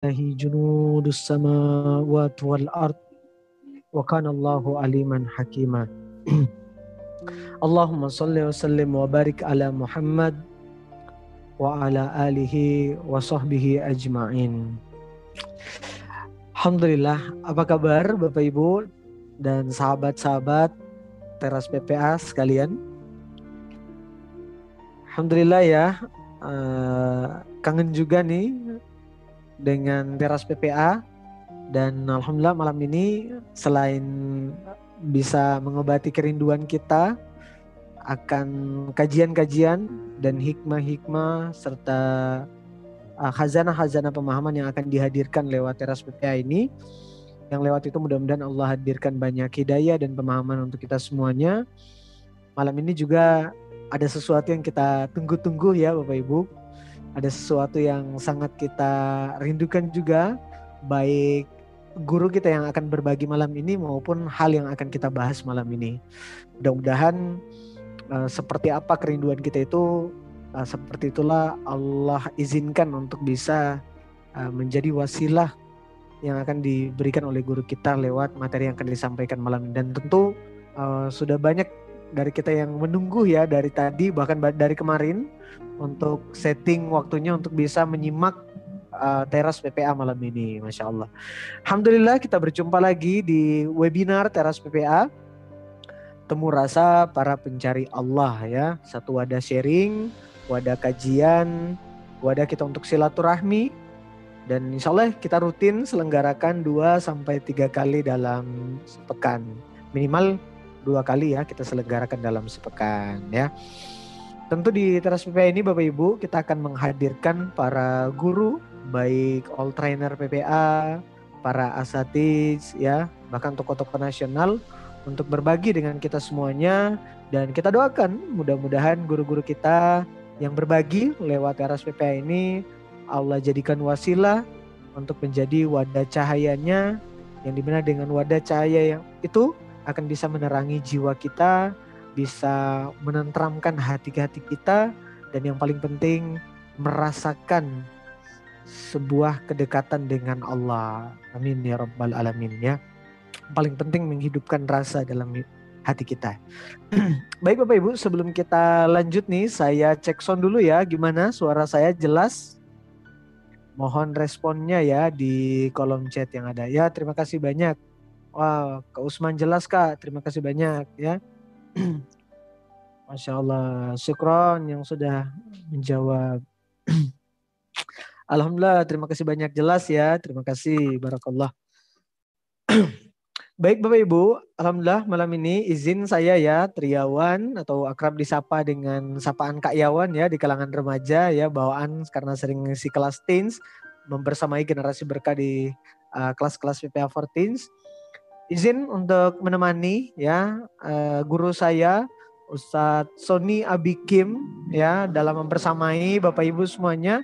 lillahi junudus samawati wal ard wa kana aliman hakima. Allahumma salli wa sallim wa barik ala Muhammad wa ala alihi wa sahbihi ajma'in. Alhamdulillah, apa kabar Bapak Ibu dan sahabat-sahabat teras PPA sekalian? Alhamdulillah ya, uh, kangen juga nih dengan teras PPA dan alhamdulillah malam ini selain bisa mengobati kerinduan kita akan kajian-kajian dan hikmah-hikmah serta uh, khazanah-khazanah pemahaman yang akan dihadirkan lewat teras PPA ini. Yang lewat itu mudah-mudahan Allah hadirkan banyak hidayah dan pemahaman untuk kita semuanya. Malam ini juga ada sesuatu yang kita tunggu-tunggu ya Bapak Ibu ada sesuatu yang sangat kita rindukan juga baik guru kita yang akan berbagi malam ini maupun hal yang akan kita bahas malam ini. Mudah-mudahan uh, seperti apa kerinduan kita itu uh, seperti itulah Allah izinkan untuk bisa uh, menjadi wasilah yang akan diberikan oleh guru kita lewat materi yang akan disampaikan malam ini dan tentu uh, sudah banyak dari kita yang menunggu ya dari tadi bahkan dari kemarin untuk setting waktunya untuk bisa menyimak uh, teras PPA malam ini, masya Allah. Alhamdulillah kita berjumpa lagi di webinar teras PPA. Temu rasa para pencari Allah ya, satu wadah sharing, wadah kajian, wadah kita untuk silaturahmi, dan insya Allah kita rutin selenggarakan 2 sampai tiga kali dalam sepekan. Minimal dua kali ya kita selenggarakan dalam sepekan ya. Tentu di teras PPA ini Bapak Ibu kita akan menghadirkan para guru baik all trainer PPA, para asatij ya, bahkan tokoh-tokoh nasional untuk berbagi dengan kita semuanya. Dan kita doakan mudah-mudahan guru-guru kita yang berbagi lewat teras PPA ini Allah jadikan wasilah untuk menjadi wadah cahayanya yang di mana dengan wadah cahaya yang itu akan bisa menerangi jiwa kita, bisa menentramkan hati-hati kita, dan yang paling penting merasakan sebuah kedekatan dengan Allah. Amin ya rabbal alamin ya. Paling penting menghidupkan rasa dalam hati kita. Baik Bapak Ibu, sebelum kita lanjut nih, saya cek sound dulu ya. Gimana suara saya jelas? Mohon responnya ya di kolom chat yang ada. Ya, terima kasih banyak. Wow, Kak Usman jelas Kak. Terima kasih banyak ya. Masya Allah. Syukron yang sudah menjawab. Alhamdulillah, terima kasih banyak jelas ya. Terima kasih, Barakallah. Baik Bapak Ibu, Alhamdulillah malam ini izin saya ya Triawan atau akrab disapa dengan sapaan Kak Yawan ya di kalangan remaja ya bawaan karena sering si kelas teens membersamai generasi berkah di uh, kelas-kelas PPA 14 teens izin untuk menemani ya uh, guru saya Ustadz Sony Abikim ya dalam mempersamai Bapak Ibu semuanya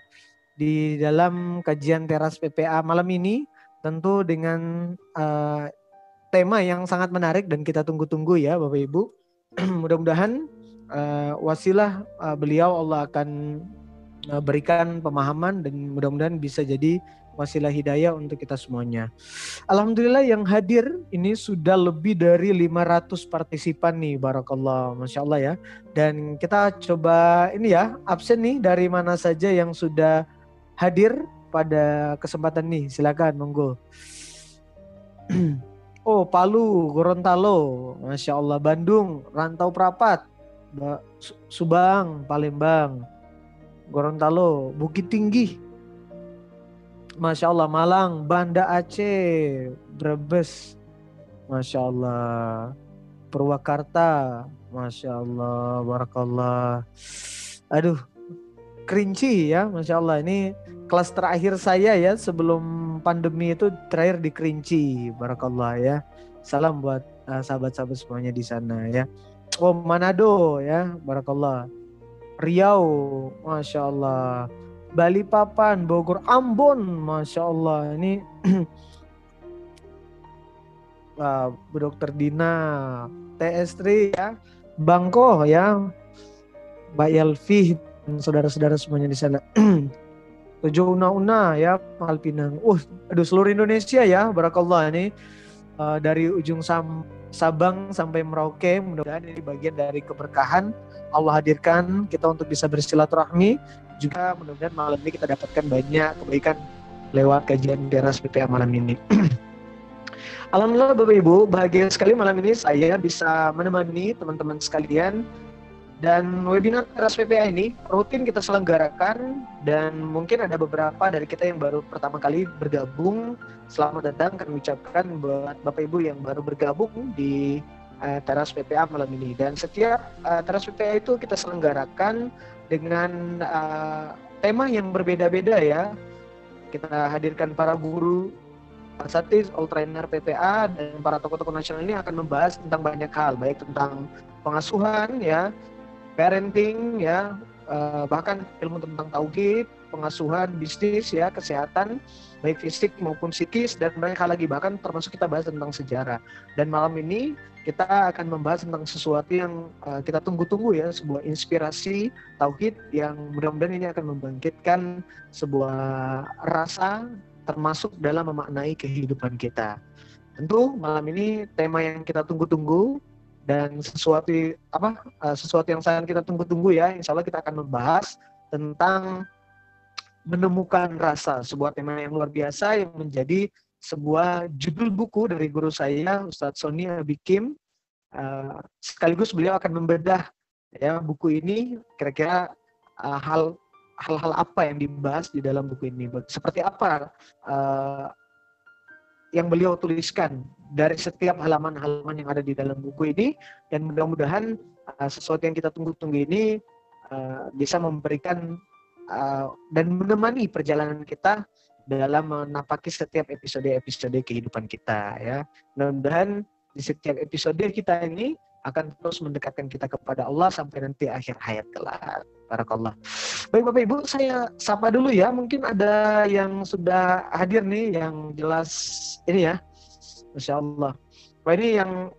di dalam kajian teras PPA malam ini tentu dengan uh, tema yang sangat menarik dan kita tunggu-tunggu ya Bapak Ibu. Mudah-mudahan uh, wasilah uh, beliau Allah akan uh, berikan pemahaman dan mudah-mudahan bisa jadi wasilah hidayah untuk kita semuanya. Alhamdulillah yang hadir ini sudah lebih dari 500 partisipan nih barakallah Masya Allah ya. Dan kita coba ini ya absen nih dari mana saja yang sudah hadir pada kesempatan nih silakan monggo. oh Palu, Gorontalo, Masya Allah Bandung, Rantau Prapat, Subang, Palembang, Gorontalo, Bukit Tinggi, Masya Allah Malang, Banda Aceh, Brebes, Masya Allah, Purwakarta, Masya Allah, Barakallah. Aduh, kerinci ya, Masya Allah. Ini kelas terakhir saya ya sebelum pandemi itu terakhir di Kerinci, Barakallah ya. Salam buat uh, sahabat-sahabat semuanya di sana ya. Oh Manado ya, Barakallah. Riau, Masya Allah. Balikpapan, Bogor, Ambon, masya Allah ini uh, Dokter Dina, TS3 ya, Bangko ya, Mbak Yelvi dan saudara-saudara semuanya di sana. Tujuh una-una ya Pangkal Pinang. Uh, aduh seluruh Indonesia ya, barakallah ini uh, dari ujung Sam Sabang sampai Merauke. Mudah-mudahan ini bagian dari keberkahan Allah hadirkan kita untuk bisa bersilaturahmi. Juga mudah-mudahan malam ini kita dapatkan banyak kebaikan lewat kajian teras PPA malam ini. Alhamdulillah Bapak Ibu, bahagia sekali malam ini saya bisa menemani teman-teman sekalian dan webinar teras PPA ini rutin kita selenggarakan dan mungkin ada beberapa dari kita yang baru pertama kali bergabung. Selamat datang kami ucapkan buat Bapak Ibu yang baru bergabung di uh, teras PPA malam ini. Dan setiap uh, teras PPA itu kita selenggarakan dengan uh, tema yang berbeda-beda ya. Kita hadirkan para guru, Satis, all trainer PPA dan para tokoh-tokoh nasional ini akan membahas tentang banyak hal, baik tentang pengasuhan ya, parenting ya uh, bahkan ilmu tentang tauhid pengasuhan bisnis ya kesehatan baik fisik maupun psikis dan banyak hal lagi bahkan termasuk kita bahas tentang sejarah dan malam ini kita akan membahas tentang sesuatu yang uh, kita tunggu-tunggu ya sebuah inspirasi tauhid yang mudah-mudahan ini akan membangkitkan sebuah rasa termasuk dalam memaknai kehidupan kita. Tentu malam ini tema yang kita tunggu-tunggu dan sesuatu apa uh, sesuatu yang sangat kita tunggu-tunggu ya insya Allah kita akan membahas tentang menemukan rasa sebuah tema yang luar biasa yang menjadi sebuah judul buku dari guru saya Ustadz Sony Abikim uh, sekaligus beliau akan membedah ya buku ini kira-kira uh, hal hal-hal apa yang dibahas di dalam buku ini. Seperti apa uh, yang beliau tuliskan dari setiap halaman-halaman yang ada di dalam buku ini. Dan mudah-mudahan sesuatu yang kita tunggu-tunggu ini bisa memberikan dan menemani perjalanan kita dalam menapaki setiap episode-episode kehidupan kita ya. Mudah-mudahan di setiap episode kita ini akan terus mendekatkan kita kepada Allah sampai nanti akhir hayat kelak. Barakallah. Baik Bapak Ibu, saya sapa dulu ya. Mungkin ada yang sudah hadir nih yang jelas ini ya Masya Allah. Wah ini yang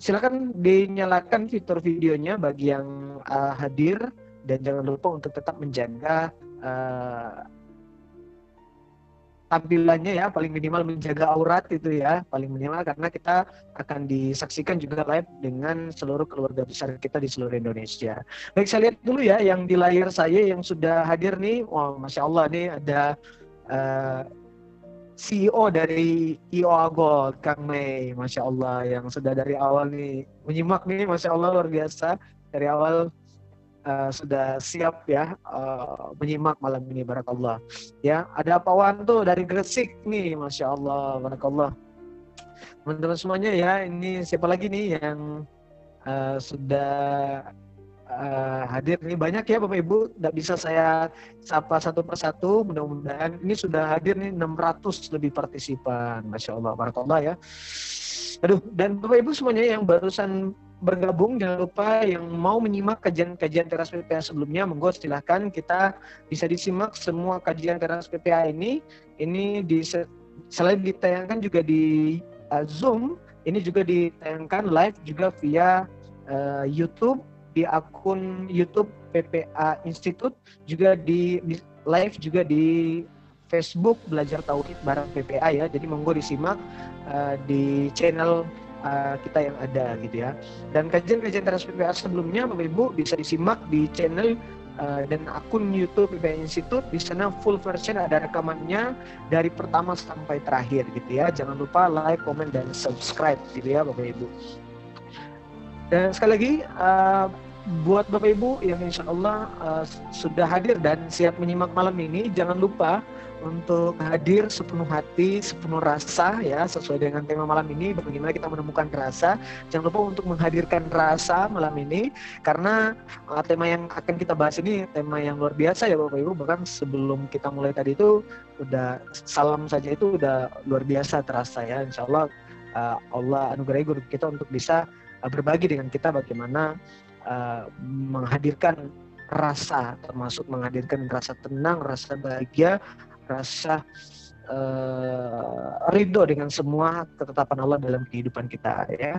silakan dinyalakan fitur videonya bagi yang uh, hadir dan jangan lupa untuk tetap menjaga uh, tampilannya ya paling minimal menjaga aurat itu ya paling minimal karena kita akan disaksikan juga live dengan seluruh keluarga besar kita di seluruh Indonesia. Baik saya lihat dulu ya yang di layar saya yang sudah hadir nih, wah masya Allah nih ada uh, CEO dari IO Gold, Kang Mei, Masya Allah, yang sudah dari awal nih menyimak nih, Masya Allah luar biasa. Dari awal uh, sudah siap ya uh, menyimak malam ini, Barakallah. Ya, ada Pak Wanto dari Gresik nih, Masya Allah, Barakallah. Teman-teman semuanya ya, ini siapa lagi nih yang uh, sudah uh, hadir ini banyak ya Bapak Ibu tidak bisa saya sapa satu persatu mudah-mudahan ini sudah hadir nih 600 lebih partisipan Masya Allah Barakallah ya aduh dan Bapak Ibu semuanya yang barusan bergabung jangan lupa yang mau menyimak kajian-kajian teras PPA sebelumnya monggo silahkan kita bisa disimak semua kajian teras PPA ini ini di selain ditayangkan juga di uh, Zoom ini juga ditayangkan live juga via uh, YouTube di akun YouTube PPA Institute, juga di, live juga di Facebook belajar tauhid bareng PPA ya. Jadi monggo disimak uh, di channel uh, kita yang ada gitu ya. Dan kajian-kajian teras PPA sebelumnya Bapak Ibu bisa disimak di channel uh, dan akun YouTube PPA Institute. Di sana full version ada rekamannya dari pertama sampai terakhir gitu ya. Jangan lupa like, comment dan subscribe gitu ya Bapak Ibu. Dan sekali lagi uh, buat Bapak Ibu yang insya Allah sudah hadir dan siap menyimak malam ini, jangan lupa untuk hadir sepenuh hati, sepenuh rasa ya sesuai dengan tema malam ini bagaimana kita menemukan rasa. Jangan lupa untuk menghadirkan rasa malam ini karena uh, tema yang akan kita bahas ini tema yang luar biasa ya Bapak Ibu bahkan sebelum kita mulai tadi itu udah salam saja itu udah luar biasa terasa ya Insya Allah uh, Allah anugerai guru kita untuk bisa Uh, berbagi dengan kita bagaimana uh, menghadirkan rasa termasuk menghadirkan rasa tenang, rasa bahagia, rasa uh, ridho dengan semua ketetapan Allah dalam kehidupan kita ya.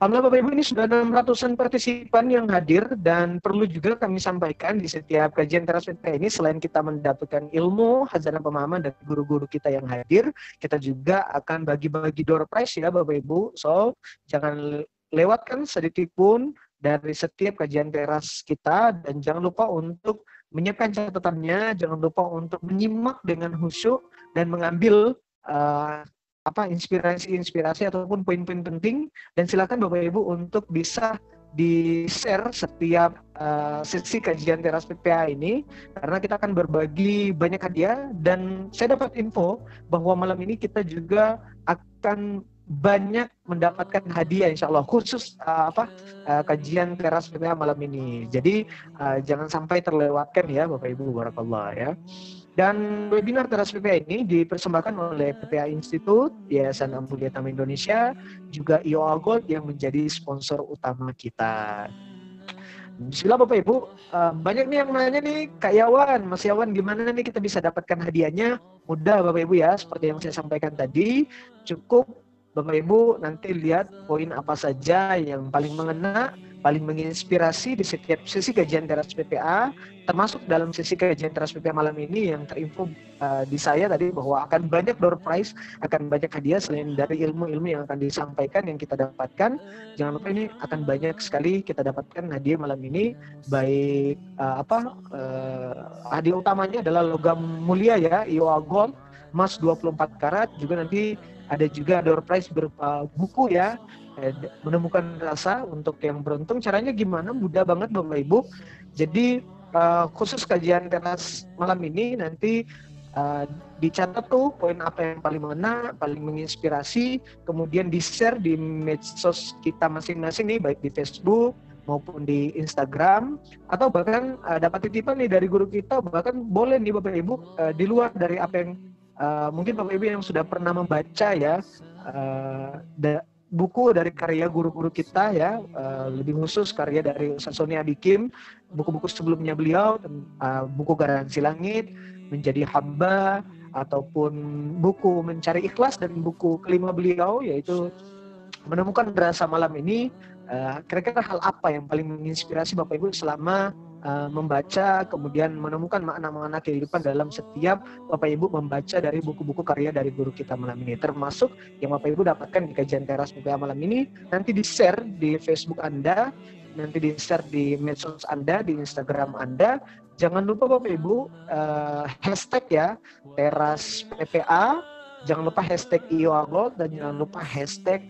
Alhamdulillah Bapak Ibu ini sudah 600-an partisipan yang hadir dan perlu juga kami sampaikan di setiap kajian teras ini selain kita mendapatkan ilmu, hazanah pemahaman dari guru-guru kita yang hadir, kita juga akan bagi-bagi door prize ya Bapak Ibu. So, jangan lewatkan sedikit pun dari setiap kajian teras kita dan jangan lupa untuk menyiapkan catatannya, jangan lupa untuk menyimak dengan khusyuk dan mengambil uh, apa inspirasi-inspirasi ataupun poin-poin penting. Dan silakan Bapak Ibu untuk bisa di-share setiap uh, sesi kajian teras PPA ini. Karena kita akan berbagi banyak hadiah dan saya dapat info bahwa malam ini kita juga akan banyak mendapatkan hadiah insya Allah khusus uh, apa uh, kajian teras PPA malam ini jadi uh, jangan sampai terlewatkan ya Bapak Ibu barakallah ya. Dan webinar teras PPA ini dipersembahkan oleh PPA Institute, Yayasan Ampul Taman Indonesia, juga IOA Gold yang menjadi sponsor utama kita. Bismillah Bapak Ibu, uh, banyak nih yang nanya nih, Kak Yawan, Mas Yawan, gimana nih kita bisa dapatkan hadiahnya? Mudah Bapak Ibu ya, seperti yang saya sampaikan tadi, cukup Bapak Ibu nanti lihat poin apa saja yang paling mengena, paling menginspirasi di setiap sesi kajian teras PPA, termasuk dalam sesi kajian teras PPA malam ini yang terinfo uh, di saya tadi bahwa akan banyak door prize, akan banyak hadiah selain dari ilmu-ilmu yang akan disampaikan yang kita dapatkan. Jangan lupa ini akan banyak sekali kita dapatkan hadiah malam ini, baik uh, apa uh, hadiah utamanya adalah logam mulia ya, IOA Gold, emas 24 karat, juga nanti ada juga door prize berupa buku ya. Eh, menemukan rasa untuk yang beruntung. Caranya gimana? Mudah banget Bapak Ibu. Jadi uh, khusus kajian teras malam ini nanti uh, dicatat tuh poin apa yang paling mengena, paling menginspirasi, kemudian di share di medsos kita masing-masing nih, baik di Facebook maupun di Instagram, atau bahkan uh, dapat titipan nih dari guru kita, bahkan boleh nih Bapak Ibu uh, di luar dari apa yang uh, mungkin Bapak Ibu yang sudah pernah membaca ya, uh, buku dari karya guru-guru kita ya, uh, lebih khusus karya dari Ustaz Sony Abikim, buku-buku sebelumnya beliau, uh, buku Garansi Langit, Menjadi Hamba, ataupun buku Mencari Ikhlas dan buku kelima beliau yaitu Menemukan Rasa Malam ini, kira eh, kira-kira hal apa yang paling menginspirasi Bapak Ibu selama uh, membaca kemudian menemukan makna-makna kehidupan dalam setiap Bapak Ibu membaca dari buku-buku karya dari guru kita malam ini. Termasuk yang Bapak Ibu dapatkan di kajian teras PPA malam ini nanti di share di Facebook Anda nanti di share di medsos Anda di Instagram Anda. Jangan lupa Bapak Ibu uh, hashtag ya teras PPA jangan lupa hashtag IOAGO dan jangan lupa hashtag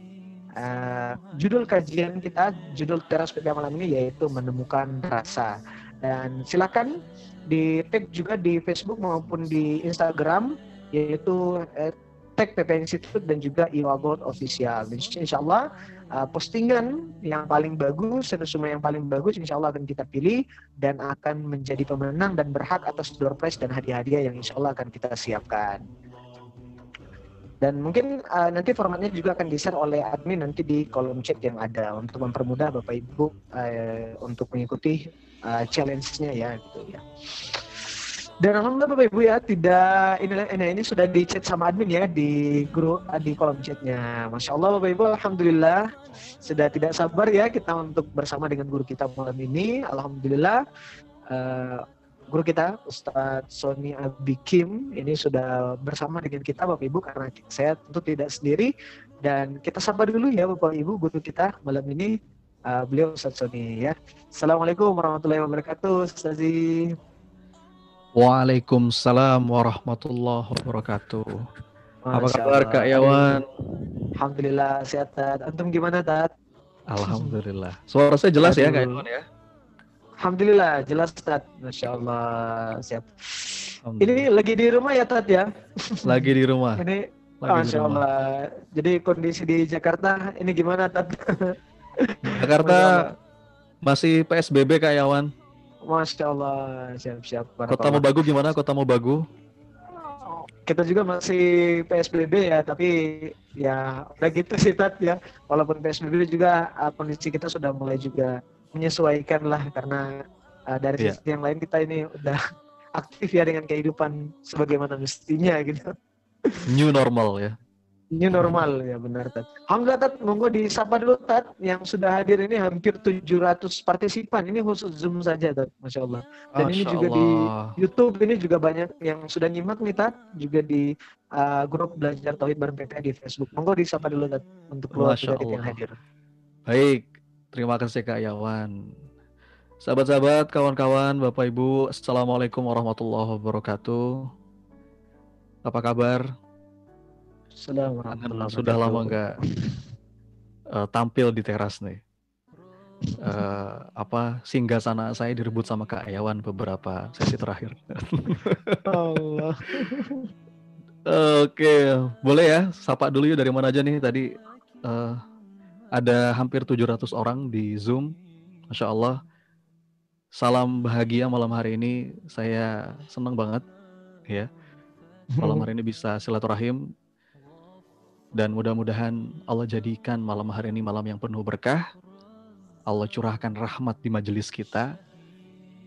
Uh, judul kajian kita, judul teras PPA malam ini yaitu menemukan rasa. Dan silakan di tag juga di Facebook maupun di Instagram yaitu uh, tag PP Institute dan juga Iwagot Official. Insya Allah uh, postingan yang paling bagus, semua yang paling bagus insya Allah akan kita pilih dan akan menjadi pemenang dan berhak atas door prize dan hadiah-hadiah yang insya Allah akan kita siapkan. Dan mungkin uh, nanti formatnya juga akan di-share oleh admin nanti di kolom chat yang ada untuk mempermudah Bapak Ibu uh, untuk mengikuti uh, challenge-nya ya gitu ya. Dan alhamdulillah Bapak Ibu ya tidak ini ini, ini sudah di chat sama admin ya di grup di kolom chatnya. Masya Allah Bapak Ibu alhamdulillah sudah tidak sabar ya kita untuk bersama dengan guru kita malam ini. Alhamdulillah uh, guru kita Ustadz Sony Abikim ini sudah bersama dengan kita Bapak Ibu karena saya tentu tidak sendiri dan kita sapa dulu ya Bapak Ibu guru kita malam ini uh, beliau Ustadz Sony ya. Assalamualaikum warahmatullahi wabarakatuh Ustazi. Waalaikumsalam warahmatullahi wabarakatuh. Masya Apa kabar Kak Yawan? Alhamdulillah sehat Tat. Antum gimana Tat? Alhamdulillah. Suara saya jelas Aduh. ya Kak Yawan ya? Alhamdulillah jelas Tat. Masya Allah siap. Ini lagi di rumah ya Tat ya? Lagi di rumah. ini lagi Masya. Allah. Jadi kondisi di Jakarta ini gimana Tat? Jakarta masih PSBB Kak Yawan. Masya Allah siap-siap. Kota Mobagu gimana Kota Mobagu? Kita juga masih PSBB ya, tapi ya udah gitu sih Tat ya. Walaupun PSBB juga uh, kondisi kita sudah mulai juga menyesuaikan lah karena uh, dari yeah. sisi yang lain kita ini udah aktif ya dengan kehidupan sebagaimana mestinya gitu. New normal ya. New normal ya benar Tat. Alhamdulillah Tat, monggo disapa dulu Tat yang sudah hadir ini hampir 700 partisipan. Ini khusus Zoom saja Tat, Masya Allah. Dan Masya ini juga Allah. di YouTube ini juga banyak yang sudah nyimak nih Tat, juga di uh, grup belajar tauhid bareng PPA di Facebook. Monggo disapa dulu Tat untuk Masya dari yang Allah. hadir. Baik, terima kasih Kak Yawan. Sahabat-sahabat, kawan-kawan, Bapak Ibu, Assalamualaikum warahmatullahi wabarakatuh. Apa kabar? Assalamualaikum Kangen, sudah lama nggak eh, tampil di teras nih. Eh, apa singgah sana saya direbut sama Kak Yawan beberapa sesi terakhir. Allah. Oke, boleh ya sapa dulu yuk dari mana aja nih tadi eh, ada hampir 700 orang di Zoom. Masya Allah. Salam bahagia malam hari ini. Saya senang banget ya. Malam hari ini bisa silaturahim dan mudah-mudahan Allah jadikan malam hari ini malam yang penuh berkah. Allah curahkan rahmat di majelis kita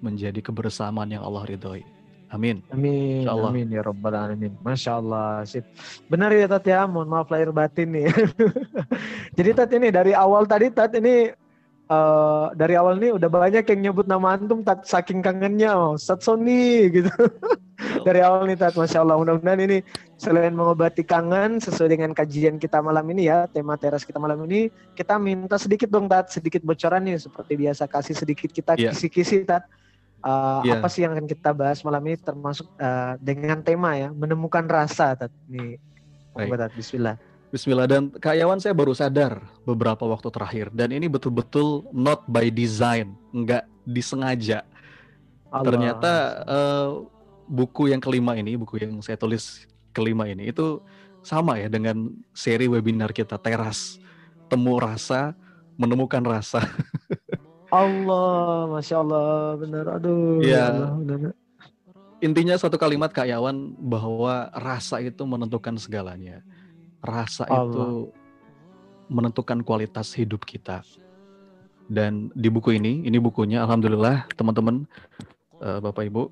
menjadi kebersamaan yang Allah ridhoi. Amin. Amin, Allah. amin ya robbal alamin. Masya Allah, sip. Benar ya Tat ya, mohon maaf lahir batin nih. Jadi Tat ini dari awal tadi Tat ini eh, dari awal nih udah banyak yang nyebut nama antum Tat saking kangennya, oh, Sat Sony gitu. dari awal nih Tat, Masya Allah. Mudah-mudahan ini selain mengobati kangen sesuai dengan kajian kita malam ini ya, tema teras kita malam ini, kita minta sedikit dong Tat, sedikit bocoran nih seperti biasa kasih sedikit kita Iya. kisi-kisi Tat. Uh, Iya. Apa sih yang akan kita bahas malam ini termasuk uh, dengan tema ya menemukan rasa Tat. Nih, Baik. Tat. Bismillah. Bismillah dan Kak Yawan saya baru sadar beberapa waktu terakhir dan ini betul-betul not by design, nggak disengaja. Allah. Ternyata eh, buku yang kelima ini, buku yang saya tulis kelima ini itu sama ya dengan seri webinar kita teras temu rasa menemukan rasa. Allah, masya Allah, benar. Aduh, Iya. ya Allah, benar. Intinya satu kalimat Kak Yawan bahwa rasa itu menentukan segalanya. Rasa Allah. itu menentukan kualitas hidup kita. Dan di buku ini, ini bukunya alhamdulillah teman-teman eh, Bapak Ibu,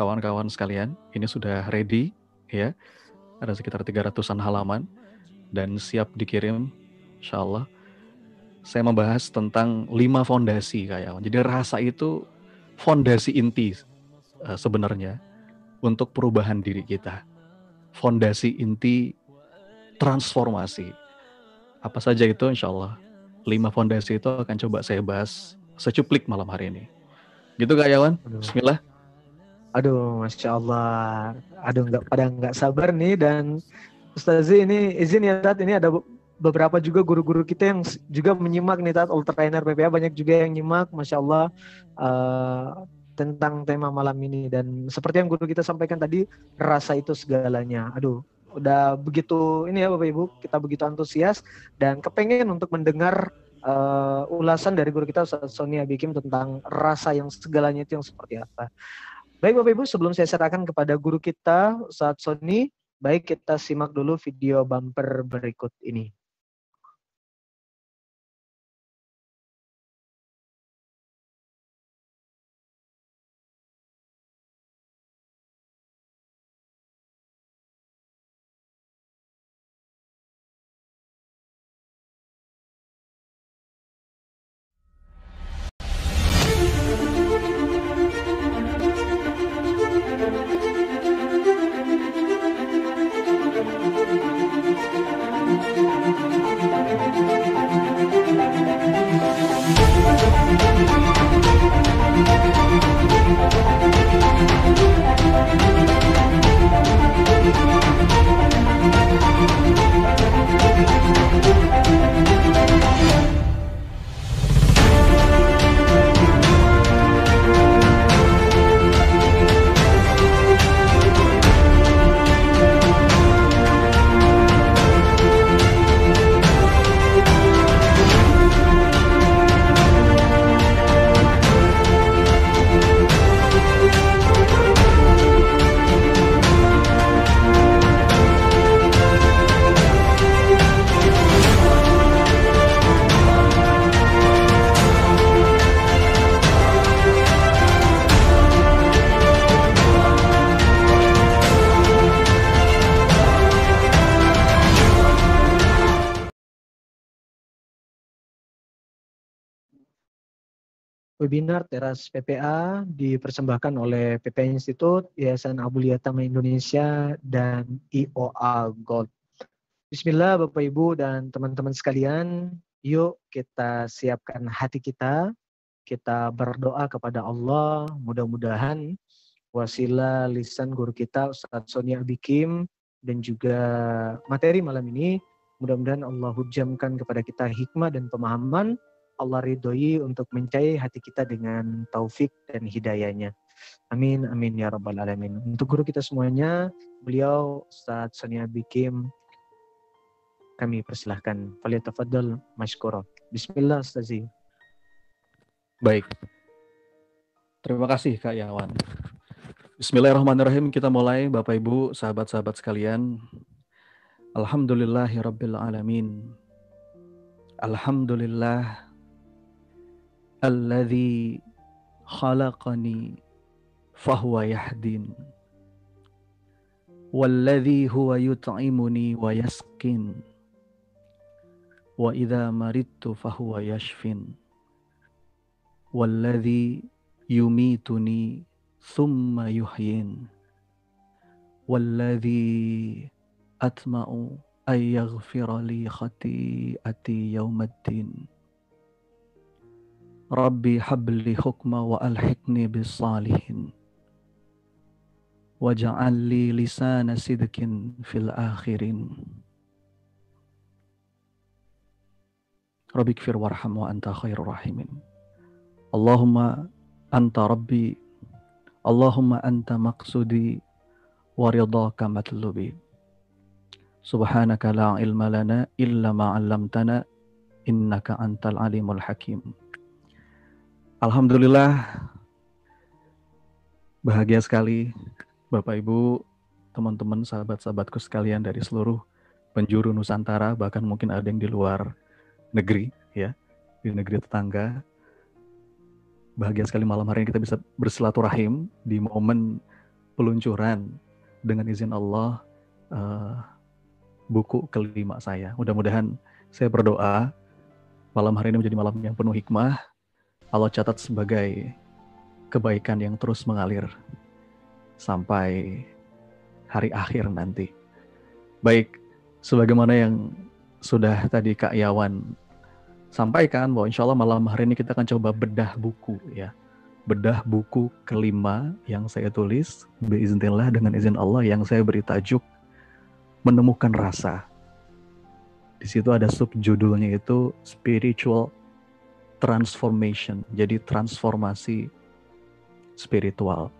kawan-kawan sekalian, ini sudah ready ya. Ada sekitar 300-an halaman dan siap dikirim insya Allah. Saya membahas tentang lima fondasi Kak Yawan. Jadi rasa itu fondasi inti eh, sebenarnya untuk perubahan diri kita. Fondasi inti transformasi. Apa saja itu insya Allah. Lima fondasi itu akan coba saya bahas secuplik malam hari ini. Gitu Kak Yawan? Bismillah. Aduh, masya Allah. Aduh, nggak pada nggak sabar nih dan Ustazi ini izin ya Tat, ini ada be- beberapa juga guru-guru kita yang juga menyimak nih Tat, All Trainer PPA banyak juga yang nyimak, masya Allah eh, tentang tema malam ini dan seperti yang guru kita sampaikan tadi, rasa itu segalanya. Aduh, udah begitu ini ya Bapak Ibu, kita begitu antusias dan kepengen untuk mendengar eh, ulasan dari guru kita Ustaz Sony Abikim tentang rasa yang segalanya itu yang seperti apa. Baik Bapak Ibu, sebelum saya serahkan kepada guru kita Ustaz Sony, baik kita simak dulu video bumper berikut ini. Webinar Teras PPA dipersembahkan oleh PPA Institute, Yayasan Abuliyatama Indonesia, dan IOA Gold. Bismillah Bapak Ibu dan teman-teman sekalian, yuk kita siapkan hati kita, kita berdoa kepada Allah, mudah-mudahan wasilah lisan guru kita Ustadz Sonia Bikim dan juga materi malam ini, mudah-mudahan Allah hujamkan kepada kita hikmah dan pemahaman Allah ridhoi untuk mencari hati kita dengan taufik dan hidayahnya. Amin, amin ya rabbal alamin. Untuk guru kita semuanya, beliau Ustaz Sonia Bikim, kami persilahkan. Faliyatafadol masykuro. Bismillah Ustazi. Baik. Terima kasih Kak Yawan. Bismillahirrahmanirrahim. Kita mulai Bapak Ibu, sahabat-sahabat sekalian. Alhamdulillahirabbil alamin. Alhamdulillah الذي خلقني فهو يهدين والذي هو يطعمني ويسقين وإذا مرضت فهو يشفين والذي يميتني ثم يحيين والذي أطمع أن يغفر لي خطيئتي يوم الدين. ربي حب لي حكمة وألحقني بالصالحين. واجعل لي لسان صدق في الآخرين. ربي اغفر وارحم وأنت خير الراحمين. اللهم أنت ربي اللهم أنت مقصدي ورضاك مطلوبي. سبحانك لا علم لنا إلا ما علمتنا إنك أنت العليم الحكيم. Alhamdulillah bahagia sekali Bapak Ibu, teman-teman, sahabat-sahabatku sekalian dari seluruh penjuru Nusantara, bahkan mungkin ada yang di luar negeri ya, di negeri tetangga. Bahagia sekali malam hari ini kita bisa bersilaturahim di momen peluncuran dengan izin Allah uh, buku kelima saya. Mudah-mudahan saya berdoa malam hari ini menjadi malam yang penuh hikmah, Allah catat sebagai kebaikan yang terus mengalir sampai hari akhir nanti. Baik, sebagaimana yang sudah tadi Kak Yawan sampaikan bahwa insya Allah malam hari ini kita akan coba bedah buku ya. Bedah buku kelima yang saya tulis, biiznillah dengan izin Allah yang saya beri tajuk Menemukan Rasa. Di situ ada subjudulnya itu Spiritual transformation, jadi transformasi spiritual.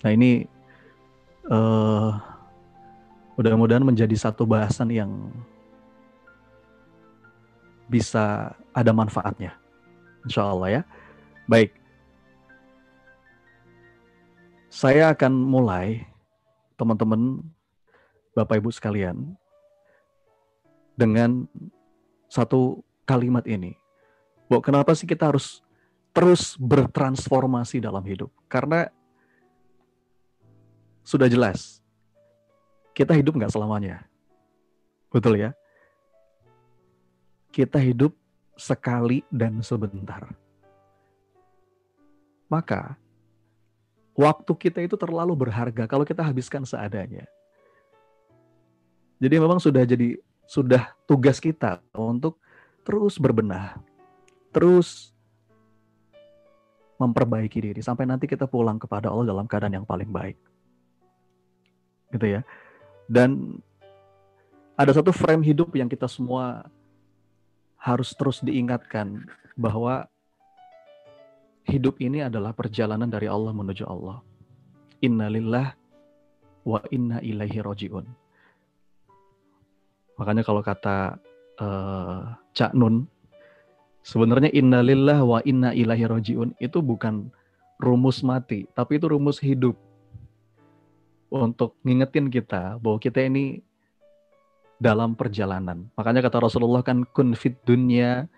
Nah ini uh, mudah-mudahan menjadi satu bahasan yang bisa ada manfaatnya, insya Allah ya. Baik, saya akan mulai teman-teman, bapak ibu sekalian, dengan satu kalimat ini bahwa kenapa sih kita harus terus bertransformasi dalam hidup? Karena sudah jelas, kita hidup nggak selamanya. Betul ya? Kita hidup sekali dan sebentar. Maka, waktu kita itu terlalu berharga kalau kita habiskan seadanya. Jadi memang sudah jadi sudah tugas kita untuk terus berbenah, terus memperbaiki diri sampai nanti kita pulang kepada Allah dalam keadaan yang paling baik. Gitu ya. Dan ada satu frame hidup yang kita semua harus terus diingatkan bahwa hidup ini adalah perjalanan dari Allah menuju Allah. Innalillah wa inna ilaihi rojiun. Makanya kalau kata uh, Cak Nun Sebenarnya innalillah wa inna ilahi rojiun itu bukan rumus mati, tapi itu rumus hidup. Untuk ngingetin kita bahwa kita ini dalam perjalanan. Makanya kata Rasulullah kan kun fit dunya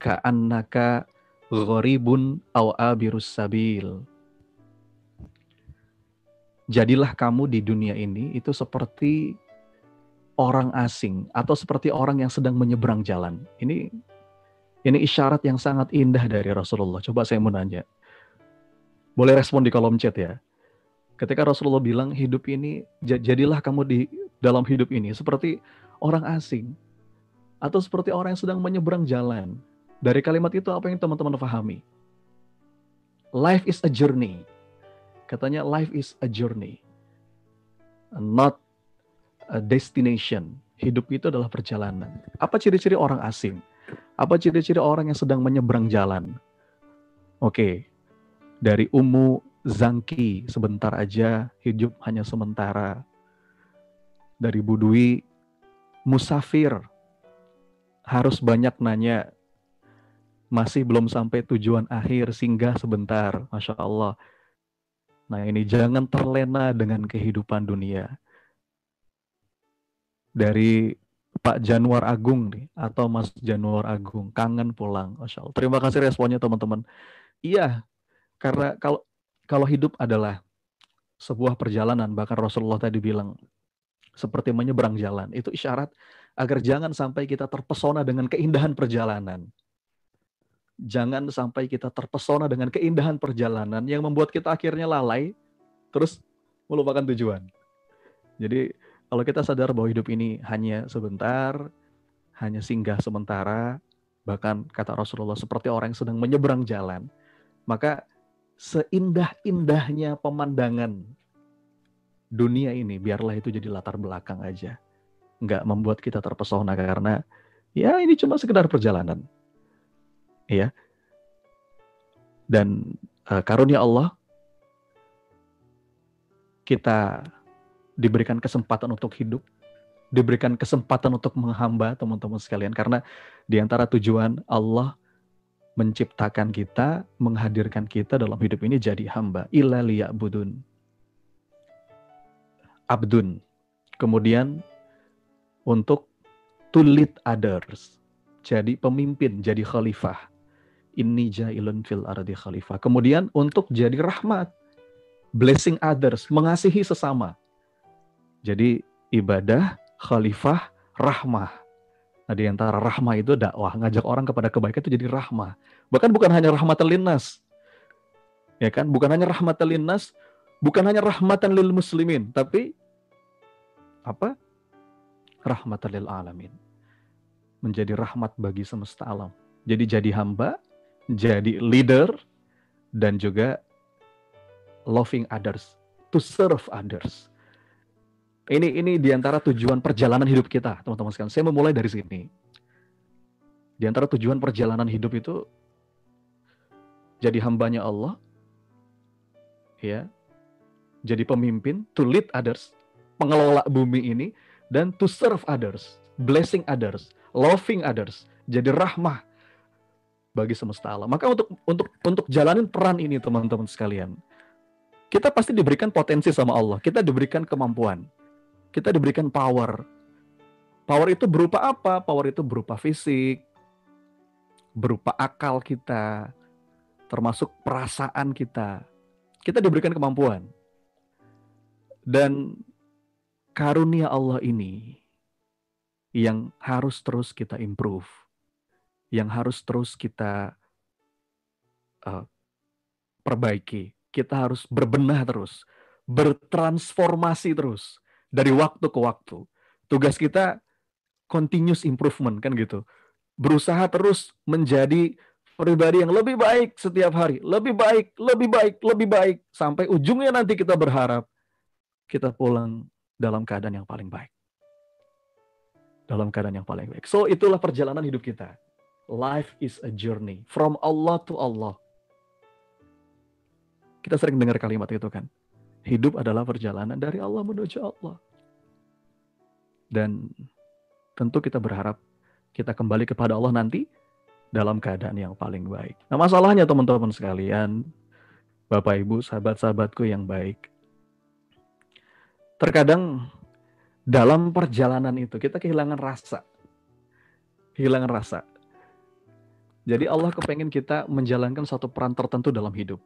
ka'annaka gharibun aw abirus sabil. Jadilah kamu di dunia ini itu seperti orang asing atau seperti orang yang sedang menyeberang jalan. Ini Ini isyarat yang sangat indah dari Rasulullah. Coba saya mau nanya. Boleh respon di kolom chat ya. Ketika Rasulullah bilang hidup ini, jadilah kamu di dalam hidup ini seperti orang asing. Atau seperti orang yang sedang menyeberang jalan. Dari kalimat itu apa yang teman-teman pahami? Life is a journey. Katanya life is a journey. Not a destination. Hidup itu adalah perjalanan. Apa ciri-ciri orang asing? Apa ciri-ciri orang yang sedang menyeberang jalan? Oke, dari Umu Zangki sebentar aja, hidup hanya sementara. Dari Budui, musafir, harus banyak nanya, masih belum sampai tujuan akhir, singgah sebentar, Masya Allah. Nah ini jangan terlena dengan kehidupan dunia. Dari Pak Januar Agung nih atau Mas Januar Agung kangen pulang, Masya Allah. Terima kasih responnya teman-teman. Iya, karena kalau kalau hidup adalah sebuah perjalanan, bahkan Rasulullah tadi bilang seperti menyeberang jalan. Itu isyarat agar jangan sampai kita terpesona dengan keindahan perjalanan. Jangan sampai kita terpesona dengan keindahan perjalanan yang membuat kita akhirnya lalai, terus melupakan tujuan. Jadi kalau kita sadar bahwa hidup ini hanya sebentar, hanya singgah sementara, bahkan kata Rasulullah seperti orang yang sedang menyeberang jalan, maka seindah-indahnya pemandangan dunia ini, biarlah itu jadi latar belakang aja. Nggak membuat kita terpesona karena ya ini cuma sekedar perjalanan. Ya. Dan uh, karunia Allah kita diberikan kesempatan untuk hidup, diberikan kesempatan untuk menghamba teman-teman sekalian karena di antara tujuan Allah menciptakan kita, menghadirkan kita dalam hidup ini jadi hamba. Illa liya'budun. Abdun. Kemudian untuk to lead others. Jadi pemimpin, jadi khalifah. Inni ja'ilun fil ardi khalifah. Kemudian untuk jadi rahmat. Blessing others, mengasihi sesama. Jadi ibadah, khalifah, rahmah. Nah di antara rahmah itu dakwah, ngajak orang kepada kebaikan itu jadi rahmah. Bahkan bukan hanya rahmatan linnas. Ya kan? Bukan hanya rahmatan linnas, bukan hanya rahmatan lil muslimin, tapi apa? Rahmatan lil alamin. Menjadi rahmat bagi semesta alam. Jadi jadi hamba, jadi leader, dan juga loving others, to serve others ini ini di antara tujuan perjalanan hidup kita, teman-teman sekalian. Saya memulai dari sini. Di antara tujuan perjalanan hidup itu jadi hambanya Allah, ya, jadi pemimpin, to lead others, pengelola bumi ini, dan to serve others, blessing others, loving others, jadi rahmah bagi semesta alam. Maka untuk untuk untuk jalanin peran ini teman-teman sekalian, kita pasti diberikan potensi sama Allah, kita diberikan kemampuan kita diberikan power. Power itu berupa apa? Power itu berupa fisik, berupa akal kita, termasuk perasaan kita. Kita diberikan kemampuan. Dan karunia Allah ini yang harus terus kita improve, yang harus terus kita uh, perbaiki. Kita harus berbenah terus, bertransformasi terus dari waktu ke waktu. Tugas kita continuous improvement kan gitu. Berusaha terus menjadi pribadi yang lebih baik setiap hari, lebih baik, lebih baik, lebih baik sampai ujungnya nanti kita berharap kita pulang dalam keadaan yang paling baik. Dalam keadaan yang paling baik. So itulah perjalanan hidup kita. Life is a journey from Allah to Allah. Kita sering dengar kalimat itu kan. Hidup adalah perjalanan dari Allah menuju Allah. Dan tentu kita berharap kita kembali kepada Allah nanti dalam keadaan yang paling baik. Nah masalahnya teman-teman sekalian, Bapak Ibu, sahabat-sahabatku yang baik. Terkadang dalam perjalanan itu kita kehilangan rasa. Kehilangan rasa. Jadi Allah kepengen kita menjalankan satu peran tertentu dalam hidup.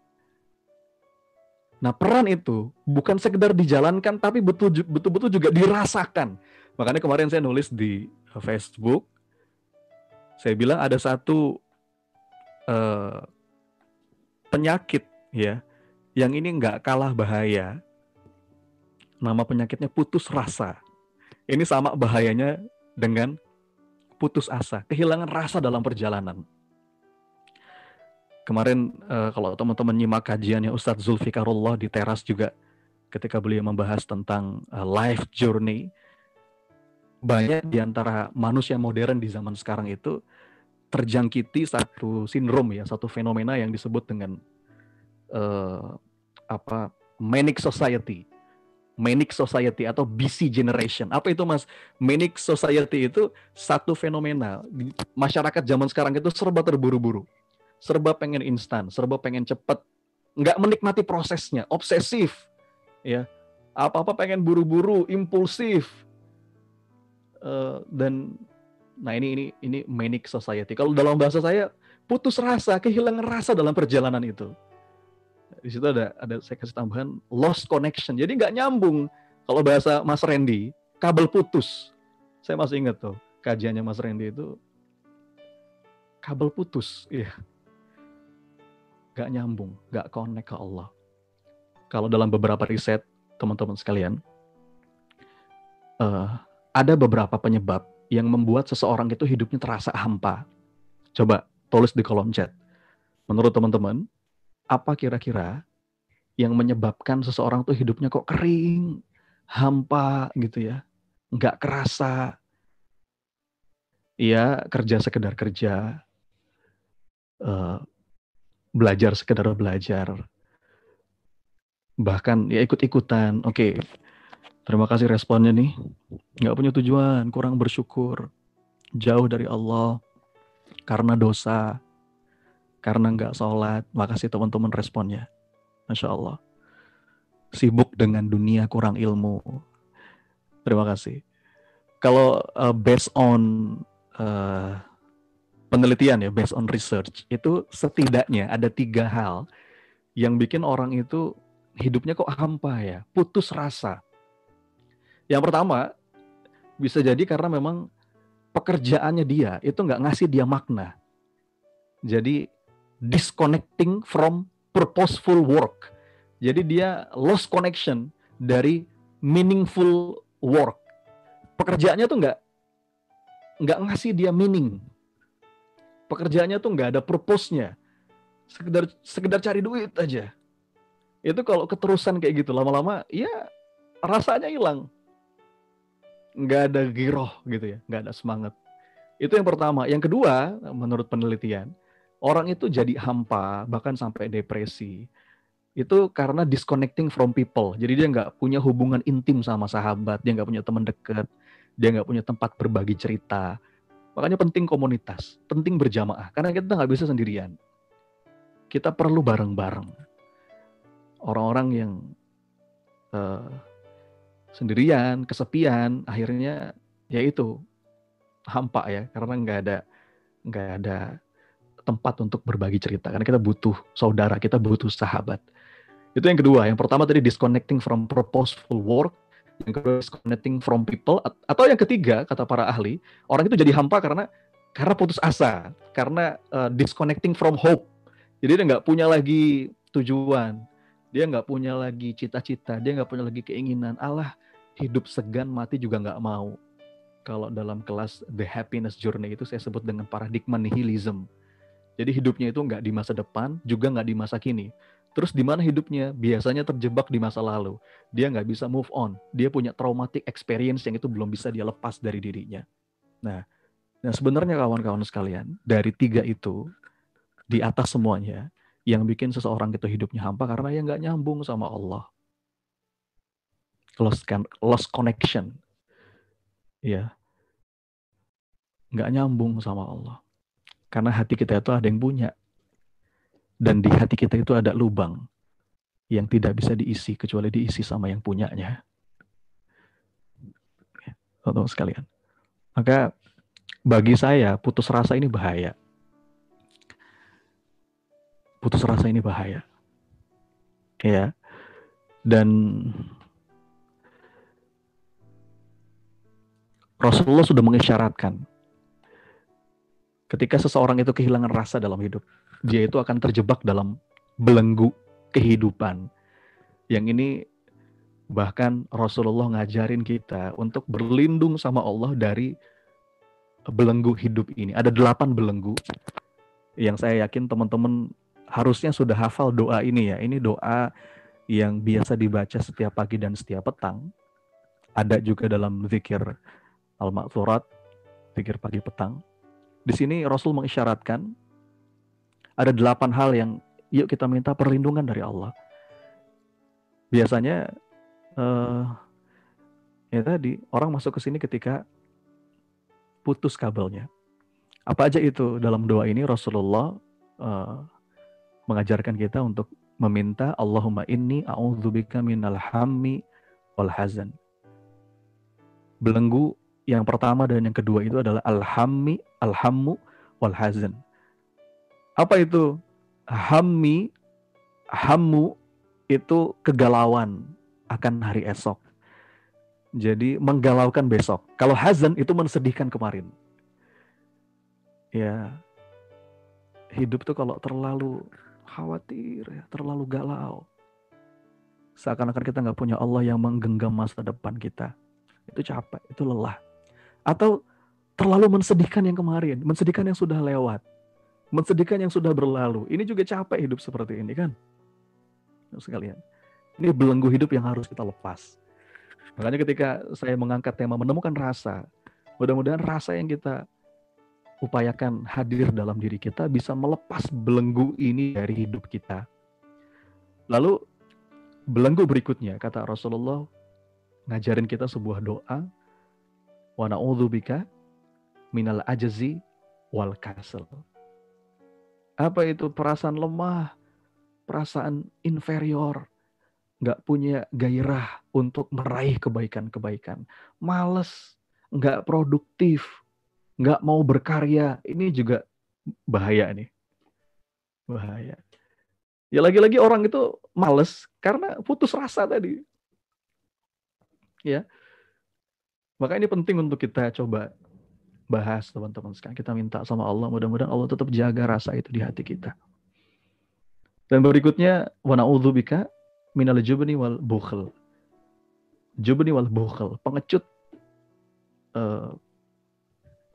Nah peran itu bukan sekedar dijalankan tapi betul-betul juga dirasakan. Makanya kemarin saya nulis di Facebook, saya bilang ada satu uh, penyakit ya yang ini nggak kalah bahaya. Nama penyakitnya putus rasa. Ini sama bahayanya dengan putus asa, kehilangan rasa dalam perjalanan. Kemarin uh, kalau teman-teman nyimak kajiannya Ustadz Zulfikarullah di teras juga ketika beliau membahas tentang uh, life journey, banyak di antara manusia modern di zaman sekarang itu terjangkiti satu sindrom ya, satu fenomena yang disebut dengan uh, apa manic society. Manic society atau busy generation. Apa itu Mas? Manic society itu satu fenomena masyarakat zaman sekarang itu serba terburu-buru. Serba pengen instan, serba pengen cepat, nggak menikmati prosesnya, obsesif. Ya. Apa-apa pengen buru-buru, impulsif. Uh, dan nah ini ini ini manic society. Kalau dalam bahasa saya putus rasa, kehilangan rasa dalam perjalanan itu di situ ada ada saya kasih tambahan lost connection. Jadi nggak nyambung. Kalau bahasa Mas Randy, kabel putus. Saya masih ingat tuh kajiannya Mas Randy itu kabel putus, iya. Gak nyambung, gak connect ke Allah. Kalau dalam beberapa riset teman-teman sekalian, uh, ada beberapa penyebab yang membuat seseorang itu hidupnya terasa hampa. Coba tulis di kolom chat. Menurut teman-teman, apa kira-kira yang menyebabkan seseorang tuh hidupnya kok kering, hampa gitu ya, nggak kerasa. Iya kerja sekedar kerja, uh, belajar sekedar belajar, bahkan ya ikut-ikutan. Oke, terima kasih responnya nih. Nggak punya tujuan, kurang bersyukur, jauh dari Allah, karena dosa, karena nggak sholat. Makasih teman-teman responnya. Masya Allah. Sibuk dengan dunia, kurang ilmu. Terima kasih. Kalau uh, based on uh, penelitian ya, based on research, itu setidaknya ada tiga hal yang bikin orang itu hidupnya kok hampa ya, putus rasa. Yang pertama, bisa jadi karena memang pekerjaannya dia itu nggak ngasih dia makna. Jadi disconnecting from purposeful work. Jadi dia lost connection dari meaningful work. Pekerjaannya tuh nggak nggak ngasih dia meaning. Pekerjaannya tuh nggak ada purpose-nya. Sekedar sekedar cari duit aja. Itu kalau keterusan kayak gitu lama-lama ya rasanya hilang. Nggak ada giroh gitu ya, nggak ada semangat. Itu yang pertama. Yang kedua, menurut penelitian, orang itu jadi hampa, bahkan sampai depresi. Itu karena disconnecting from people. Jadi dia nggak punya hubungan intim sama sahabat, dia nggak punya teman dekat, dia nggak punya tempat berbagi cerita. Makanya penting komunitas, penting berjamaah. Karena kita nggak bisa sendirian. Kita perlu bareng-bareng. Orang-orang yang uh, sendirian, kesepian, akhirnya ya itu hampa ya, karena nggak ada nggak ada tempat untuk berbagi cerita karena kita butuh saudara, kita butuh sahabat. Itu yang kedua. Yang pertama tadi disconnecting from purposeful work, yang kedua disconnecting from people atau yang ketiga kata para ahli, orang itu jadi hampa karena karena putus asa, karena uh, disconnecting from hope. Jadi dia nggak punya lagi tujuan, dia nggak punya lagi cita-cita, dia nggak punya lagi keinginan. Allah hidup segan mati juga nggak mau. Kalau dalam kelas The Happiness Journey itu saya sebut dengan paradigma nihilism jadi hidupnya itu nggak di masa depan, juga nggak di masa kini. Terus di mana hidupnya? Biasanya terjebak di masa lalu. Dia nggak bisa move on. Dia punya traumatic experience yang itu belum bisa dia lepas dari dirinya. Nah, nah sebenarnya kawan-kawan sekalian, dari tiga itu, di atas semuanya, yang bikin seseorang itu hidupnya hampa karena dia nggak nyambung sama Allah. Lost, lost connection. Ya. Nggak nyambung sama Allah. Karena hati kita itu ada yang punya. Dan di hati kita itu ada lubang yang tidak bisa diisi kecuali diisi sama yang punyanya. Untuk sekalian. Maka bagi saya putus rasa ini bahaya. Putus rasa ini bahaya. Ya. Dan Rasulullah sudah mengisyaratkan Ketika seseorang itu kehilangan rasa dalam hidup, dia itu akan terjebak dalam belenggu kehidupan. Yang ini bahkan Rasulullah ngajarin kita untuk berlindung sama Allah dari belenggu hidup ini. Ada delapan belenggu yang saya yakin teman-teman harusnya sudah hafal doa ini ya. Ini doa yang biasa dibaca setiap pagi dan setiap petang. Ada juga dalam zikir al-maksurat, zikir pagi petang. Di sini Rasul mengisyaratkan ada delapan hal yang yuk kita minta perlindungan dari Allah. Biasanya uh, ya tadi orang masuk ke sini ketika putus kabelnya. Apa aja itu dalam doa ini Rasulullah uh, mengajarkan kita untuk meminta Allahumma inni a'udzubika minal hammi wal hazan. Belenggu yang pertama dan yang kedua itu adalah alhammi, alhammu wal hazan. Apa itu? Hammi, hammu itu kegalauan akan hari esok. Jadi menggalaukan besok. Kalau hazan itu mensedihkan kemarin. Ya, hidup tuh kalau terlalu khawatir, ya, terlalu galau. Seakan-akan kita nggak punya Allah yang menggenggam masa depan kita. Itu capek, itu lelah. Atau terlalu mensedihkan yang kemarin, mensedihkan yang sudah lewat, mensedihkan yang sudah berlalu. Ini juga capek hidup seperti ini kan? Sekalian. Ini belenggu hidup yang harus kita lepas. Makanya ketika saya mengangkat tema menemukan rasa, mudah-mudahan rasa yang kita upayakan hadir dalam diri kita bisa melepas belenggu ini dari hidup kita. Lalu belenggu berikutnya kata Rasulullah ngajarin kita sebuah doa wa na'udzubika minal ajzi wal kasal. Apa itu perasaan lemah, perasaan inferior, nggak punya gairah untuk meraih kebaikan-kebaikan, males, nggak produktif, nggak mau berkarya, ini juga bahaya nih, bahaya. Ya lagi-lagi orang itu males karena putus rasa tadi. Ya, maka ini penting untuk kita coba bahas teman-teman sekarang. Kita minta sama Allah, mudah-mudahan Allah tetap jaga rasa itu di hati kita. Dan berikutnya, wa na'udzubika minal jubni wal bukhl. Jubni wal bukhl, pengecut uh,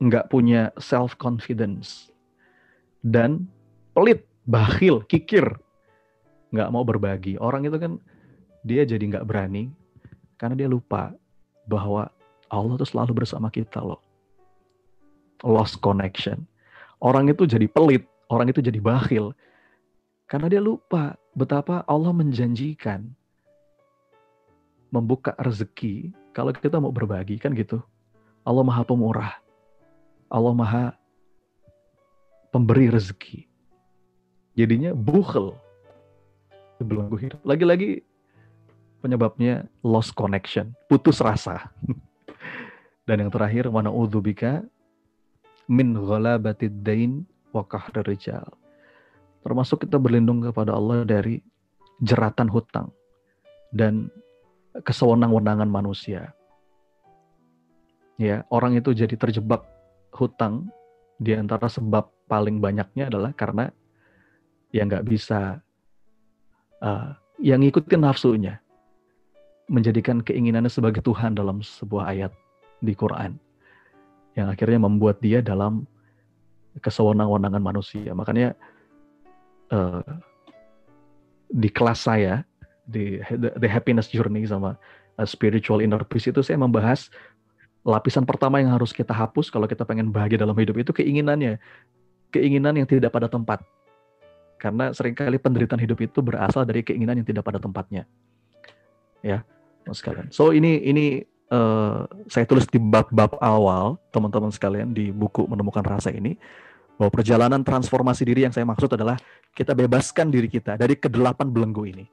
nggak punya self confidence dan pelit, bakhil, kikir, nggak mau berbagi. Orang itu kan dia jadi nggak berani karena dia lupa bahwa Allah tuh selalu bersama kita loh. Lost connection. Orang itu jadi pelit, orang itu jadi bakhil karena dia lupa betapa Allah menjanjikan membuka rezeki kalau kita mau berbagi kan gitu. Allah Maha Pemurah. Allah Maha pemberi rezeki. Jadinya bukhel. Belenggu hidup. Lagi-lagi penyebabnya lost connection, putus rasa. Dan yang terakhir, mana udzubika min ghalabatid dain wa rijal Termasuk kita berlindung kepada Allah dari jeratan hutang dan kesewenang-wenangan manusia. Ya, orang itu jadi terjebak hutang di antara sebab paling banyaknya adalah karena ya nggak bisa uh, yang ngikutin nafsunya menjadikan keinginannya sebagai Tuhan dalam sebuah ayat di Quran yang akhirnya membuat dia dalam kesewenang-wenangan manusia. Makanya uh, di kelas saya di the, happiness journey sama uh, spiritual inner peace itu saya membahas lapisan pertama yang harus kita hapus kalau kita pengen bahagia dalam hidup itu keinginannya. Keinginan yang tidak pada tempat. Karena sering kali penderitaan hidup itu berasal dari keinginan yang tidak pada tempatnya. Ya sekalian so ini ini uh, saya tulis di bab-bab awal teman-teman sekalian di buku menemukan rasa ini bahwa perjalanan transformasi diri yang saya maksud adalah kita bebaskan diri kita dari kedelapan belenggu ini.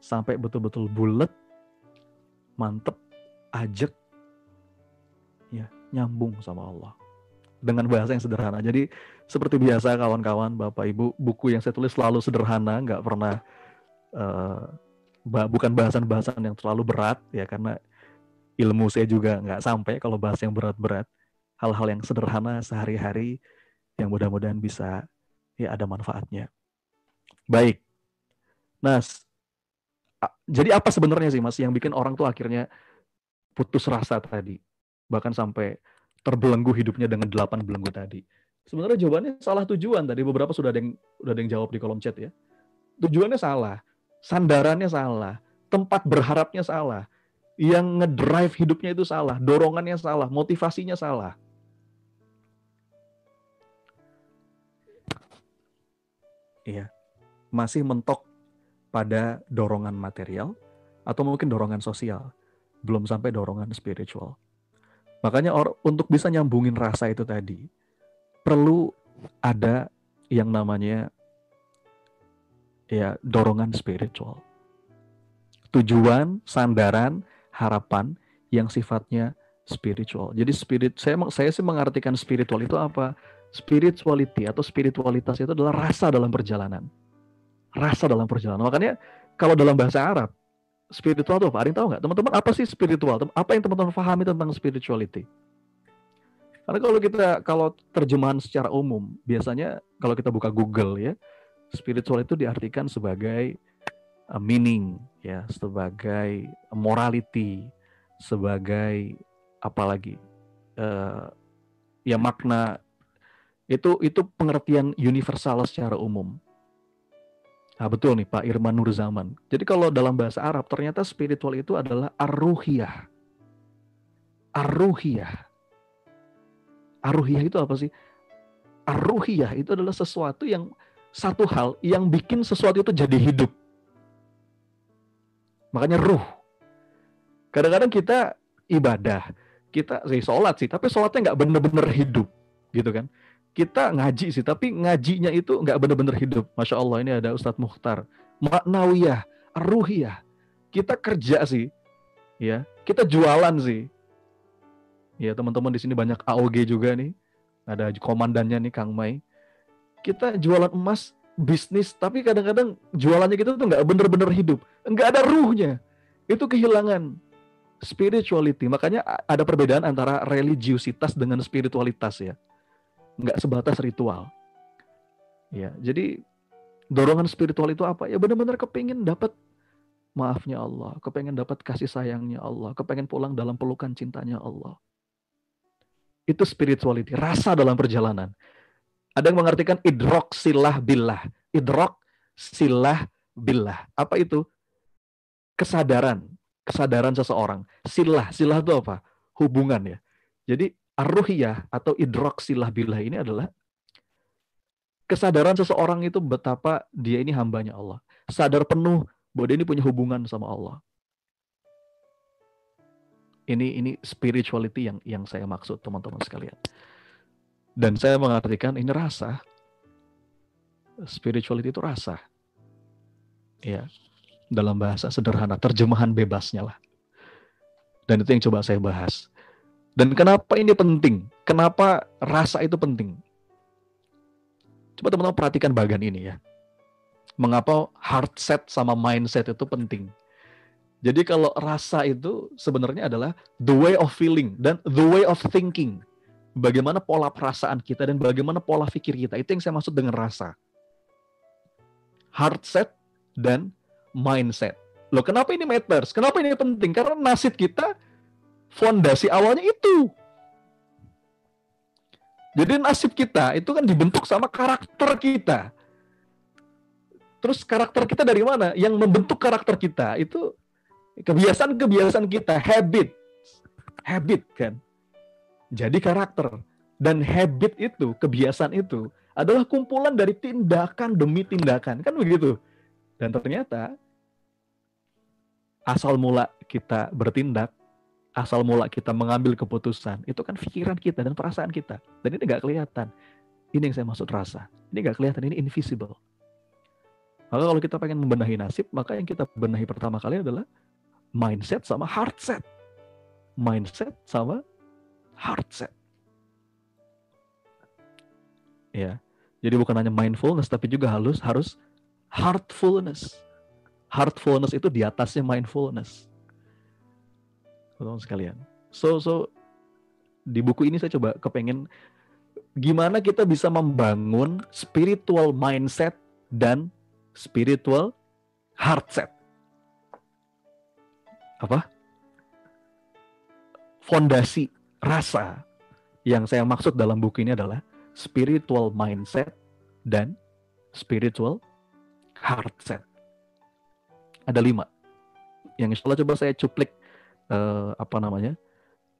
Sampai betul-betul bulat, mantep, ajak, ya nyambung sama Allah. Dengan bahasa yang sederhana. Jadi seperti biasa kawan-kawan, Bapak Ibu, buku yang saya tulis selalu sederhana, nggak pernah uh, bukan bahasan-bahasan yang terlalu berat ya karena ilmu saya juga nggak sampai kalau bahas yang berat-berat. Hal-hal yang sederhana sehari-hari yang mudah-mudahan bisa ya ada manfaatnya. Baik. Nah, jadi apa sebenarnya sih Mas yang bikin orang tuh akhirnya putus rasa tadi? Bahkan sampai terbelenggu hidupnya dengan delapan belenggu tadi. Sebenarnya jawabannya salah tujuan tadi beberapa sudah ada yang sudah ada yang jawab di kolom chat ya. Tujuannya salah, sandarannya salah, tempat berharapnya salah, yang ngedrive hidupnya itu salah, dorongannya salah, motivasinya salah. Iya. Masih mentok pada dorongan material atau mungkin dorongan sosial, belum sampai dorongan spiritual. Makanya or, untuk bisa nyambungin rasa itu tadi, perlu ada yang namanya ya dorongan spiritual. Tujuan, sandaran, harapan yang sifatnya spiritual. Jadi spirit saya saya sih mengartikan spiritual itu apa? Spirituality atau spiritualitas itu adalah rasa dalam perjalanan rasa dalam perjalanan. Makanya kalau dalam bahasa Arab, spiritual itu apa? Ada yang tahu nggak? Teman-teman, apa sih spiritual? Apa yang teman-teman pahami tentang spirituality? Karena kalau kita kalau terjemahan secara umum, biasanya kalau kita buka Google ya, spiritual itu diartikan sebagai meaning ya, sebagai morality, sebagai apa lagi? Uh, ya makna itu itu pengertian universal secara umum Nah, betul nih Pak Irman Nurzaman. Jadi kalau dalam bahasa Arab ternyata spiritual itu adalah arruhiyah. Arruhiyah. Arruhiyah itu apa sih? Arruhiyah itu adalah sesuatu yang satu hal yang bikin sesuatu itu jadi hidup. Makanya ruh. Kadang-kadang kita ibadah, kita sih sholat sih, tapi sholatnya nggak bener-bener hidup, gitu kan? kita ngaji sih, tapi ngajinya itu nggak benar-benar hidup. Masya Allah ini ada Ustadz Mukhtar. Maknawiyah, ruhiyah. Kita kerja sih, ya. Kita jualan sih. Ya teman-teman di sini banyak AOG juga nih. Ada komandannya nih Kang Mai. Kita jualan emas, bisnis, tapi kadang-kadang jualannya kita tuh nggak benar-benar hidup. Nggak ada ruhnya. Itu kehilangan spirituality. Makanya ada perbedaan antara religiusitas dengan spiritualitas ya nggak sebatas ritual. Ya, jadi dorongan spiritual itu apa? Ya benar-benar kepingin dapat maafnya Allah, kepengen dapat kasih sayangnya Allah, kepengen pulang dalam pelukan cintanya Allah. Itu spirituality, rasa dalam perjalanan. Ada yang mengartikan idrok silah billah. Idrok silah billah. Apa itu? Kesadaran. Kesadaran seseorang. Silah. Silah itu apa? Hubungan ya. Jadi Ar-ruhiyah atau idrok silah billah ini adalah kesadaran seseorang itu betapa dia ini hambanya Allah. Sadar penuh bahwa dia ini punya hubungan sama Allah. Ini ini spirituality yang yang saya maksud teman-teman sekalian. Dan saya mengartikan ini rasa. Spirituality itu rasa. Ya. Dalam bahasa sederhana, terjemahan bebasnya lah. Dan itu yang coba saya bahas. Dan kenapa ini penting? Kenapa rasa itu penting? Coba teman-teman perhatikan bagian ini ya. Mengapa heart set sama mindset itu penting? Jadi kalau rasa itu sebenarnya adalah the way of feeling dan the way of thinking. Bagaimana pola perasaan kita dan bagaimana pola pikir kita. Itu yang saya maksud dengan rasa. Heart set dan mindset. Loh kenapa ini matters? Kenapa ini penting? Karena nasib kita fondasi awalnya itu. Jadi nasib kita itu kan dibentuk sama karakter kita. Terus karakter kita dari mana? Yang membentuk karakter kita itu kebiasaan-kebiasaan kita, habit. Habit kan. Jadi karakter. Dan habit itu, kebiasaan itu adalah kumpulan dari tindakan demi tindakan. Kan begitu. Dan ternyata asal mula kita bertindak asal mula kita mengambil keputusan itu kan pikiran kita dan perasaan kita dan ini nggak kelihatan ini yang saya maksud rasa ini nggak kelihatan ini invisible maka kalau kita pengen membenahi nasib maka yang kita benahi pertama kali adalah mindset sama heart set mindset sama heart set ya jadi bukan hanya mindfulness tapi juga harus harus heartfulness heartfulness itu di atasnya mindfulness teman-teman sekalian. So so di buku ini saya coba kepengen gimana kita bisa membangun spiritual mindset dan spiritual heart set. Apa? Fondasi rasa yang saya maksud dalam buku ini adalah spiritual mindset dan spiritual heart set. Ada lima. Yang insya coba saya cuplik uh, apa namanya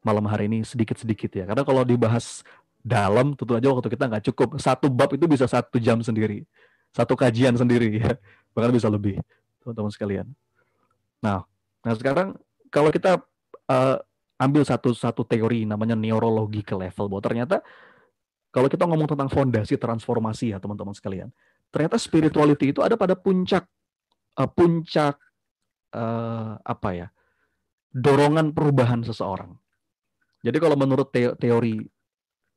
malam hari ini sedikit-sedikit ya. Karena kalau dibahas dalam tentu aja waktu kita nggak cukup. Satu bab itu bisa satu jam sendiri. Satu kajian sendiri ya. Bahkan bisa lebih teman-teman sekalian. Nah, nah sekarang kalau kita uh, ambil satu satu teori namanya neurological level bahwa ternyata kalau kita ngomong tentang fondasi transformasi ya teman-teman sekalian, ternyata spirituality itu ada pada puncak uh, puncak uh, apa ya dorongan perubahan seseorang. Jadi kalau menurut teori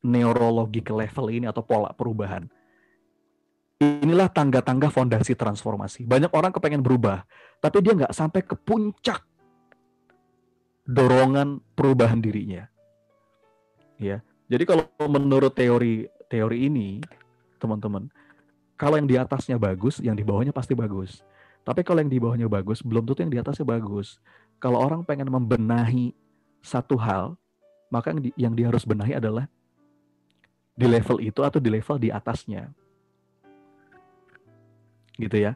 neurological level ini atau pola perubahan, inilah tangga-tangga fondasi transformasi. Banyak orang kepengen berubah, tapi dia nggak sampai ke puncak dorongan perubahan dirinya. Ya, jadi kalau menurut teori teori ini, teman-teman, kalau yang di atasnya bagus, yang di bawahnya pasti bagus. Tapi kalau yang di bawahnya bagus, belum tentu yang di atasnya bagus. Kalau orang pengen membenahi satu hal, maka yang, di, yang dia harus benahi adalah di level itu atau di level di atasnya. Gitu ya.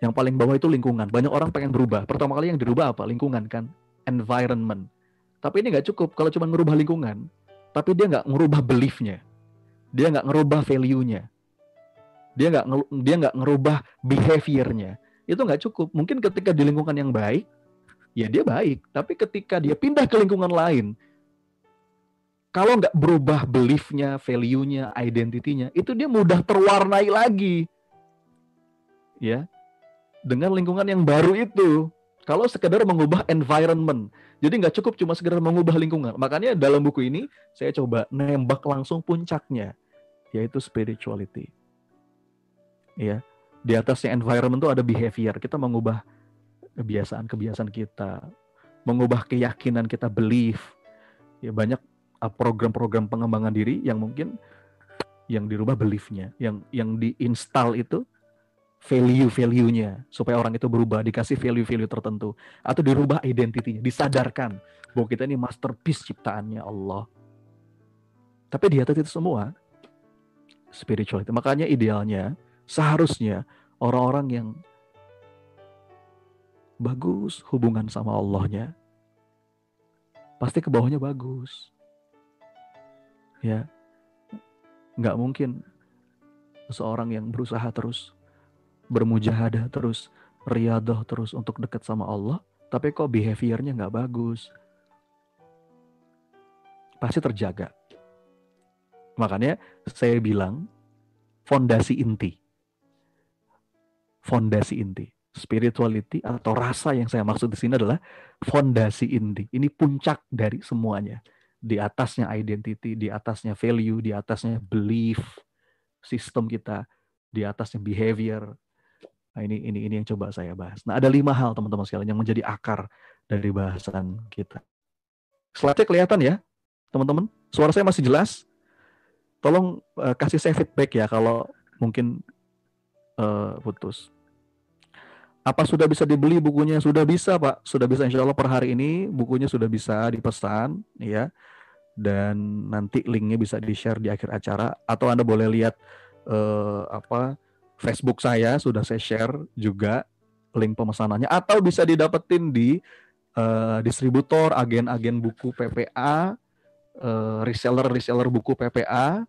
Yang paling bawah itu lingkungan. Banyak orang pengen berubah. Pertama kali yang dirubah apa? Lingkungan kan. Environment. Tapi ini nggak cukup kalau cuma merubah lingkungan. Tapi dia nggak ngerubah beliefnya. Dia nggak ngerubah value-nya. Dia nggak dia nggak ngerubah behaviornya. Itu nggak cukup. Mungkin ketika di lingkungan yang baik, ya dia baik. Tapi ketika dia pindah ke lingkungan lain, kalau nggak berubah beliefnya, value-nya, identitinya, itu dia mudah terwarnai lagi. Ya, dengan lingkungan yang baru itu. Kalau sekedar mengubah environment, jadi nggak cukup cuma sekedar mengubah lingkungan. Makanya dalam buku ini saya coba nembak langsung puncaknya, yaitu spirituality. Ya, di atasnya environment itu ada behavior. Kita mengubah kebiasaan-kebiasaan kita, mengubah keyakinan kita, belief. Ya banyak Uh, program-program pengembangan diri yang mungkin yang dirubah beliefnya, yang yang diinstal itu value-value-nya supaya orang itu berubah, dikasih value-value tertentu atau dirubah identitinya, disadarkan bahwa kita ini masterpiece ciptaannya Allah. Tapi di atas itu semua spirituality. Makanya idealnya seharusnya orang-orang yang bagus hubungan sama Allahnya pasti ke bawahnya bagus ya nggak mungkin seseorang yang berusaha terus bermujahadah terus riadah terus untuk dekat sama Allah tapi kok behaviornya nggak bagus? Pasti terjaga. Makanya saya bilang fondasi inti. Fondasi inti. Spirituality atau rasa yang saya maksud di sini adalah fondasi inti. Ini puncak dari semuanya. Di atasnya identity, di atasnya value, di atasnya belief sistem kita, di atasnya behavior. Nah, ini ini ini yang coba saya bahas. Nah, ada lima hal teman-teman sekalian yang menjadi akar dari bahasan kita. Slide-nya kelihatan ya, teman-teman? Suara saya masih jelas? Tolong uh, kasih saya feedback ya kalau mungkin uh, putus. Apa sudah bisa dibeli bukunya? Sudah bisa, Pak. Sudah bisa insya Allah per hari ini bukunya sudah bisa dipesan, ya. Dan nanti linknya bisa di-share di akhir acara. Atau Anda boleh lihat eh, apa Facebook saya sudah saya share juga link pemesanannya. Atau bisa didapetin di eh, distributor, agen-agen buku PPA, eh, reseller-reseller buku PPA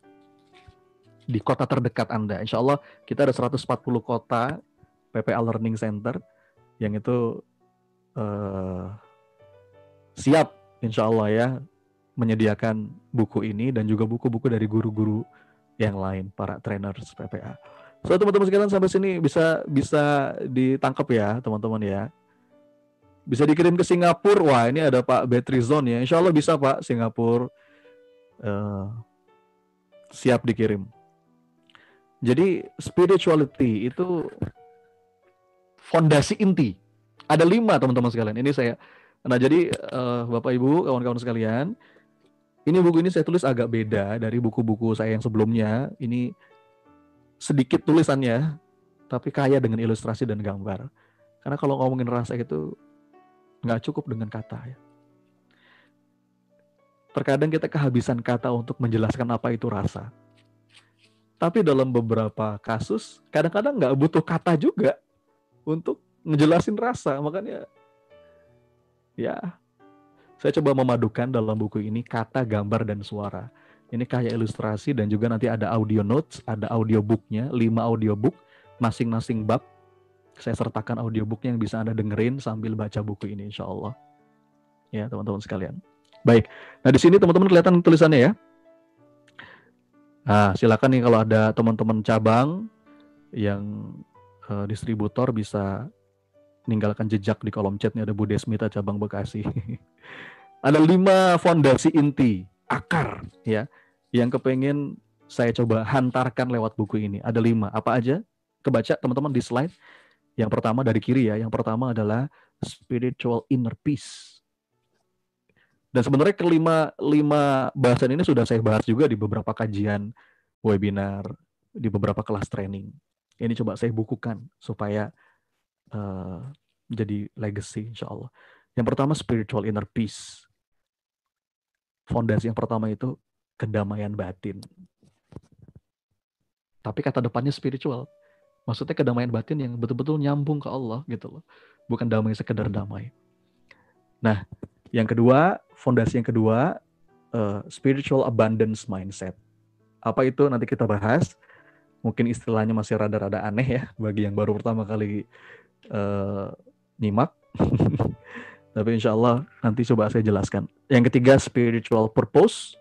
di kota terdekat Anda. Insya Allah kita ada 140 kota PPA Learning Center yang itu uh, siap insya Allah ya menyediakan buku ini dan juga buku-buku dari guru-guru yang lain para trainers PPA. So teman-teman sekalian sampai sini bisa bisa ditangkap ya teman-teman ya. Bisa dikirim ke Singapura. Wah ini ada Pak Betrizon ya. Insya Allah bisa Pak Singapura. Uh, siap dikirim. Jadi spirituality itu fondasi inti. Ada lima teman-teman sekalian. Ini saya. Nah jadi uh, Bapak Ibu, kawan-kawan sekalian, Ini buku ini saya tulis agak beda dari buku-buku saya yang sebelumnya. Ini sedikit tulisannya, tapi kaya dengan ilustrasi dan gambar. Karena kalau ngomongin rasa itu nggak cukup dengan kata ya. Terkadang kita kehabisan kata untuk menjelaskan apa itu rasa. Tapi dalam beberapa kasus, kadang-kadang nggak butuh kata juga untuk ngejelasin rasa. Makanya ya saya coba memadukan dalam buku ini kata, gambar, dan suara. Ini kayak ilustrasi dan juga nanti ada audio notes, ada audiobooknya, lima audiobook, masing-masing bab. Saya sertakan audiobooknya yang bisa Anda dengerin sambil baca buku ini insya Allah. Ya teman-teman sekalian. Baik, nah di sini teman-teman kelihatan tulisannya ya. Nah, silakan nih kalau ada teman-teman cabang yang uh, distributor bisa meninggalkan jejak di kolom chat nih ada Bu Desmita cabang Bekasi. ada lima fondasi inti akar ya yang kepengen saya coba hantarkan lewat buku ini. Ada lima. Apa aja? Kebaca teman-teman di slide. Yang pertama dari kiri ya. Yang pertama adalah spiritual inner peace. Dan sebenarnya kelima lima bahasan ini sudah saya bahas juga di beberapa kajian webinar, di beberapa kelas training. Ini coba saya bukukan supaya uh, jadi legacy insya Allah. Yang pertama spiritual inner peace. Fondasi yang pertama itu kedamaian batin. Tapi kata depannya spiritual. Maksudnya kedamaian batin yang betul-betul nyambung ke Allah gitu loh. Bukan damai sekedar damai. Nah, yang kedua, fondasi yang kedua, uh, spiritual abundance mindset. Apa itu nanti kita bahas. Mungkin istilahnya masih rada-rada aneh ya bagi yang baru pertama kali uh, nyimak. Tapi insya Allah nanti coba saya jelaskan. Yang ketiga spiritual purpose.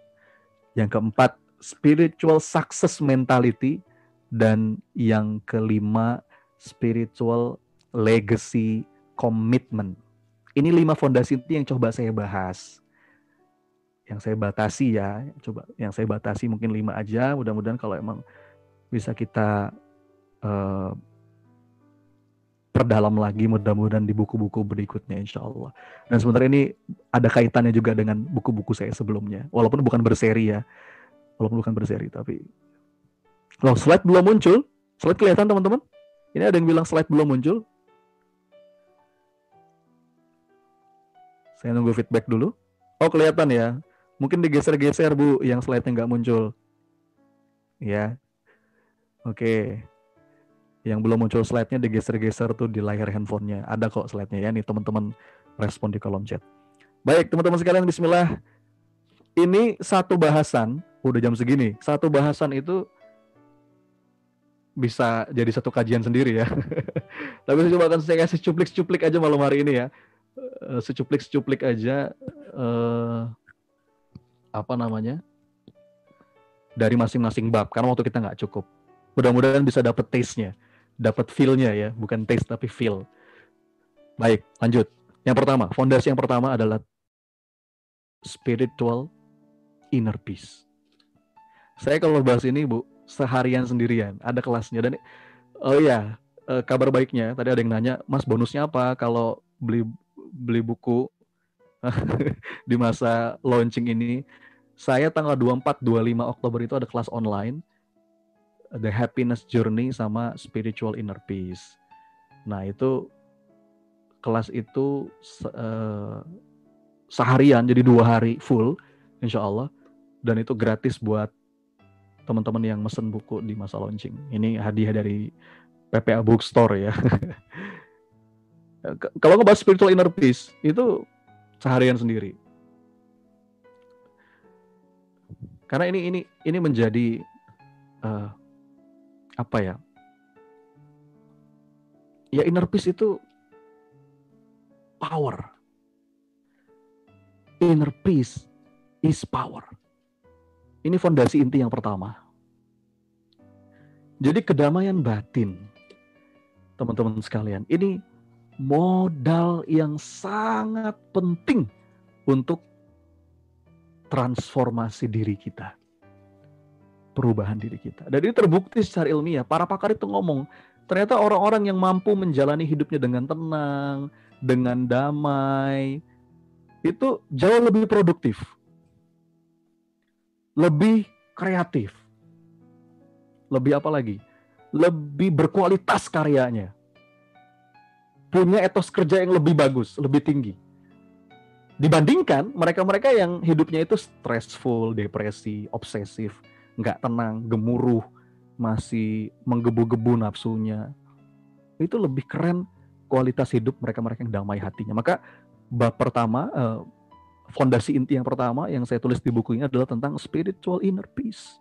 Yang keempat spiritual success mentality. Dan yang kelima spiritual legacy commitment. Ini lima fondasi itu yang coba saya bahas. Yang saya batasi ya, coba yang saya batasi mungkin lima aja. Mudah-mudahan kalau emang bisa kita uh, perdalam lagi mudah-mudahan di buku-buku berikutnya insya Allah. Dan sebenarnya ini ada kaitannya juga dengan buku-buku saya sebelumnya. Walaupun bukan berseri ya. Walaupun bukan berseri tapi Loh, slide belum muncul. Slide kelihatan teman-teman? Ini ada yang bilang slide belum muncul. Saya nunggu feedback dulu. Oh, kelihatan ya. Mungkin digeser-geser, Bu, yang slide-nya nggak muncul. Ya. Oke yang belum muncul slide-nya digeser-geser tuh di layar handphonenya. Ada kok slide-nya ya nih teman-teman respon di kolom chat. Baik teman-teman sekalian Bismillah. Ini satu bahasan, udah jam segini, satu bahasan itu bisa jadi satu kajian sendiri ya. Tapi saya coba akan saya kasih cuplik-cuplik aja malam hari ini ya. Eh, secuplik-secuplik aja uh, apa namanya dari masing-masing bab karena waktu kita nggak cukup. Mudah-mudahan bisa dapet taste-nya dapat feel-nya ya, bukan taste tapi feel. Baik, lanjut. Yang pertama, fondasi yang pertama adalah spiritual inner peace. Saya kalau bahas ini, Bu, seharian sendirian, ada kelasnya dan oh iya, eh, kabar baiknya tadi ada yang nanya, "Mas, bonusnya apa kalau beli beli buku di masa launching ini?" Saya tanggal 24 25 Oktober itu ada kelas online The Happiness Journey sama Spiritual Inner Peace. Nah itu kelas itu uh, seharian jadi dua hari full, insya Allah, dan itu gratis buat teman-teman yang mesen buku di masa launching. Ini hadiah dari PPA Bookstore ya. Kalau ngebahas spiritual inner peace itu seharian sendiri. Karena ini ini ini menjadi uh, apa ya? Ya inner peace itu power. Inner peace is power. Ini fondasi inti yang pertama. Jadi kedamaian batin, teman-teman sekalian, ini modal yang sangat penting untuk transformasi diri kita perubahan diri kita. Dan ini terbukti secara ilmiah. Para pakar itu ngomong, ternyata orang-orang yang mampu menjalani hidupnya dengan tenang, dengan damai, itu jauh lebih produktif. lebih kreatif. Lebih apa lagi? Lebih berkualitas karyanya. Punya etos kerja yang lebih bagus, lebih tinggi. Dibandingkan mereka-mereka yang hidupnya itu stressful, depresi, obsesif, nggak tenang, gemuruh, masih menggebu-gebu nafsunya. Itu lebih keren kualitas hidup mereka-mereka yang damai hatinya. Maka bab pertama, eh, fondasi inti yang pertama yang saya tulis di buku ini adalah tentang spiritual inner peace.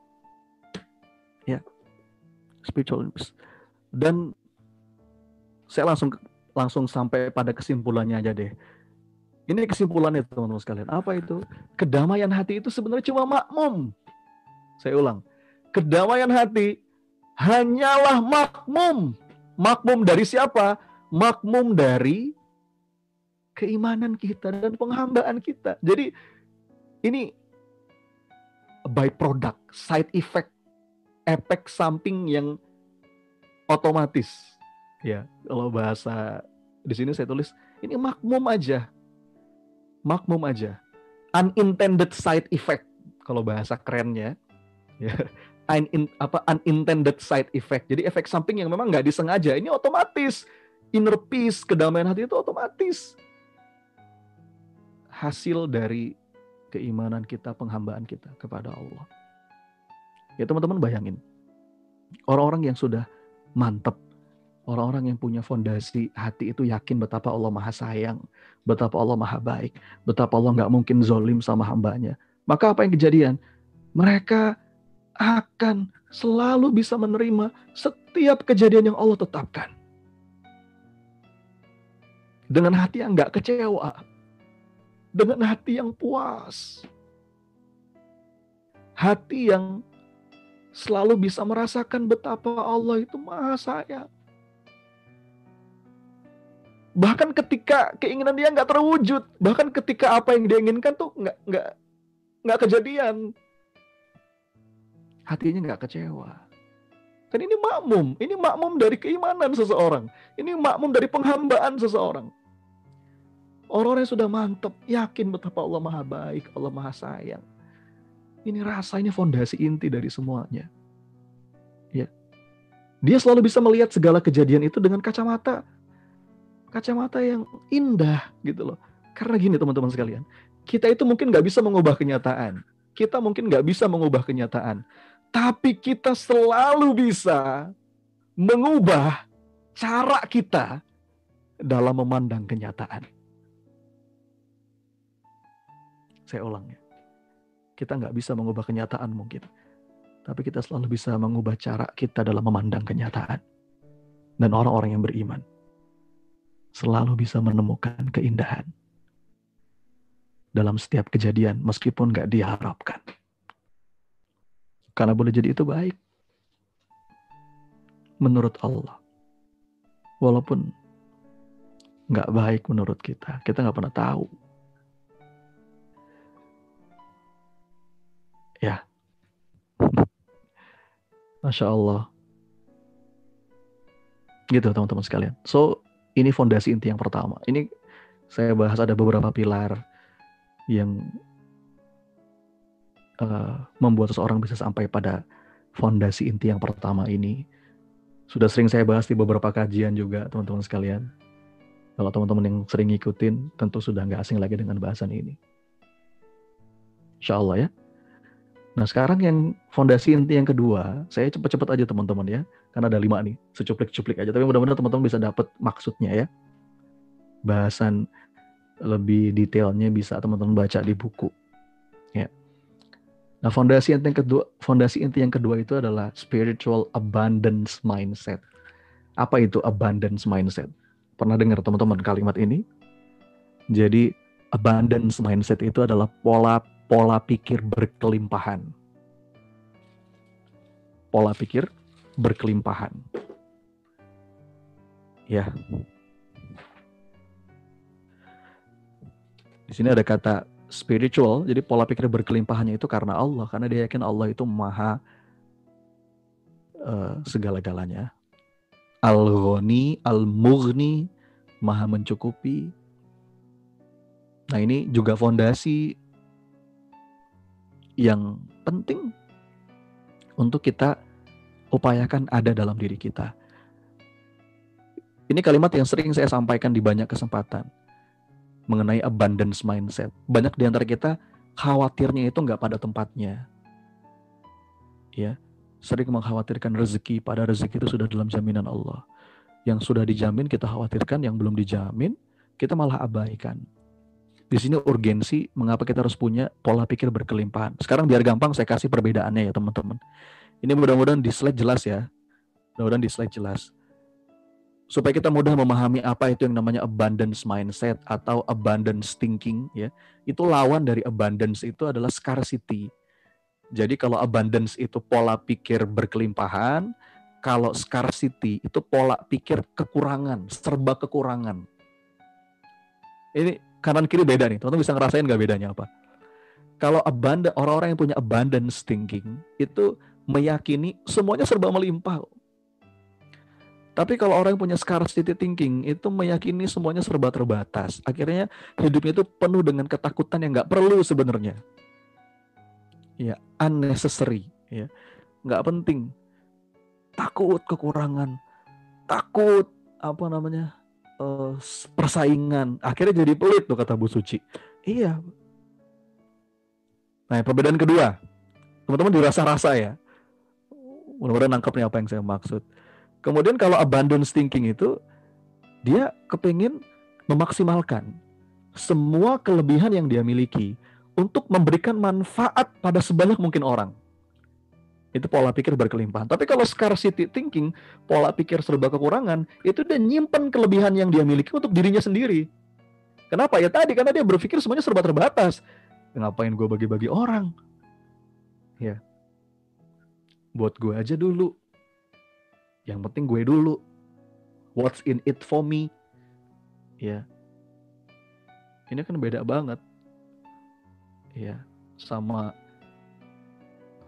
Ya, spiritual inner peace. Dan saya langsung langsung sampai pada kesimpulannya aja deh. Ini kesimpulannya teman-teman sekalian. Apa itu? Kedamaian hati itu sebenarnya cuma makmum. Saya ulang. Kedamaian hati hanyalah makmum. Makmum dari siapa? Makmum dari keimanan kita dan penghambaan kita. Jadi ini by product, side effect, efek samping yang otomatis. Ya, kalau bahasa di sini saya tulis ini makmum aja. Makmum aja. Unintended side effect kalau bahasa kerennya. Ya. Un, apa unintended side effect. Jadi efek samping yang memang nggak disengaja. Ini otomatis. Inner peace, kedamaian hati itu otomatis hasil dari keimanan kita, penghambaan kita kepada Allah. Ya teman-teman bayangin, orang-orang yang sudah mantep, orang-orang yang punya fondasi hati itu yakin betapa Allah maha sayang, betapa Allah maha baik, betapa Allah nggak mungkin zolim sama hambanya. Maka apa yang kejadian? Mereka akan selalu bisa menerima setiap kejadian yang Allah tetapkan. Dengan hati yang nggak kecewa, dengan hati yang puas. Hati yang selalu bisa merasakan betapa Allah itu maha sayang. Bahkan ketika keinginan dia nggak terwujud, bahkan ketika apa yang dia inginkan tuh nggak nggak nggak kejadian, hatinya nggak kecewa. Kan ini makmum, ini makmum dari keimanan seseorang, ini makmum dari penghambaan seseorang. Orang-orang yang sudah mantep, yakin betapa Allah maha baik, Allah maha sayang. Ini rasanya fondasi inti dari semuanya. Ya. Dia selalu bisa melihat segala kejadian itu dengan kacamata kacamata yang indah gitu loh. Karena gini teman-teman sekalian, kita itu mungkin nggak bisa mengubah kenyataan. Kita mungkin nggak bisa mengubah kenyataan. Tapi kita selalu bisa mengubah cara kita dalam memandang kenyataan. Saya ulang ya. Kita nggak bisa mengubah kenyataan mungkin. Tapi kita selalu bisa mengubah cara kita dalam memandang kenyataan. Dan orang-orang yang beriman selalu bisa menemukan keindahan dalam setiap kejadian meskipun nggak diharapkan. Karena boleh jadi itu baik menurut Allah. Walaupun nggak baik menurut kita, kita nggak pernah tahu Ya. Masya Allah. Gitu teman-teman sekalian. So, ini fondasi inti yang pertama. Ini saya bahas ada beberapa pilar yang uh, membuat seseorang bisa sampai pada fondasi inti yang pertama ini. Sudah sering saya bahas di beberapa kajian juga teman-teman sekalian. Kalau teman-teman yang sering ngikutin, tentu sudah nggak asing lagi dengan bahasan ini. Insya Allah ya. Nah sekarang yang fondasi inti yang kedua, saya cepet-cepet aja teman-teman ya, karena ada lima nih, secuplik-cuplik aja. Tapi mudah-mudahan teman-teman bisa dapat maksudnya ya. Bahasan lebih detailnya bisa teman-teman baca di buku. Nah fondasi inti yang kedua, fondasi inti yang kedua itu adalah spiritual abundance mindset. Apa itu abundance mindset? Pernah dengar teman-teman kalimat ini? Jadi abundance mindset itu adalah pola pola pikir berkelimpahan. Pola pikir berkelimpahan. Ya. Di sini ada kata spiritual, jadi pola pikir berkelimpahannya itu karena Allah, karena dia yakin Allah itu maha uh, segala-galanya. Al-Ghani, Al-Mughni, maha mencukupi. Nah ini juga fondasi yang penting untuk kita upayakan ada dalam diri kita. Ini kalimat yang sering saya sampaikan di banyak kesempatan mengenai abundance mindset. Banyak di antara kita khawatirnya itu nggak pada tempatnya. Ya, sering mengkhawatirkan rezeki, pada rezeki itu sudah dalam jaminan Allah. Yang sudah dijamin kita khawatirkan, yang belum dijamin kita malah abaikan. Di sini urgensi mengapa kita harus punya pola pikir berkelimpahan. Sekarang biar gampang saya kasih perbedaannya ya teman-teman. Ini mudah-mudahan di slide jelas ya. Mudah-mudahan di slide jelas. Supaya kita mudah memahami apa itu yang namanya abundance mindset atau abundance thinking ya. Itu lawan dari abundance itu adalah scarcity. Jadi kalau abundance itu pola pikir berkelimpahan, kalau scarcity itu pola pikir kekurangan, serba kekurangan. Ini kanan kiri beda nih. Teman-teman bisa ngerasain nggak bedanya apa? Kalau abundant orang-orang yang punya abundance thinking itu meyakini semuanya serba melimpah. Tapi kalau orang yang punya scarcity thinking itu meyakini semuanya serba terbatas. Akhirnya hidupnya itu penuh dengan ketakutan yang nggak perlu sebenarnya. Ya, unnecessary. Ya, nggak penting. Takut kekurangan, takut apa namanya uh, persaingan. Akhirnya jadi pelit tuh kata Bu Suci. Iya. Nah, perbedaan kedua, teman-teman dirasa-rasa ya mudah-mudahan apa yang saya maksud. Kemudian kalau abundance thinking itu dia kepingin memaksimalkan semua kelebihan yang dia miliki untuk memberikan manfaat pada sebanyak mungkin orang. Itu pola pikir berkelimpahan. Tapi kalau scarcity thinking, pola pikir serba kekurangan, itu dia nyimpen kelebihan yang dia miliki untuk dirinya sendiri. Kenapa? Ya tadi, karena dia berpikir semuanya serba terbatas. Ngapain gue bagi-bagi orang? Ya, buat gue aja dulu. Yang penting gue dulu. What's in it for me? Ya. Ini kan beda banget. Ya, sama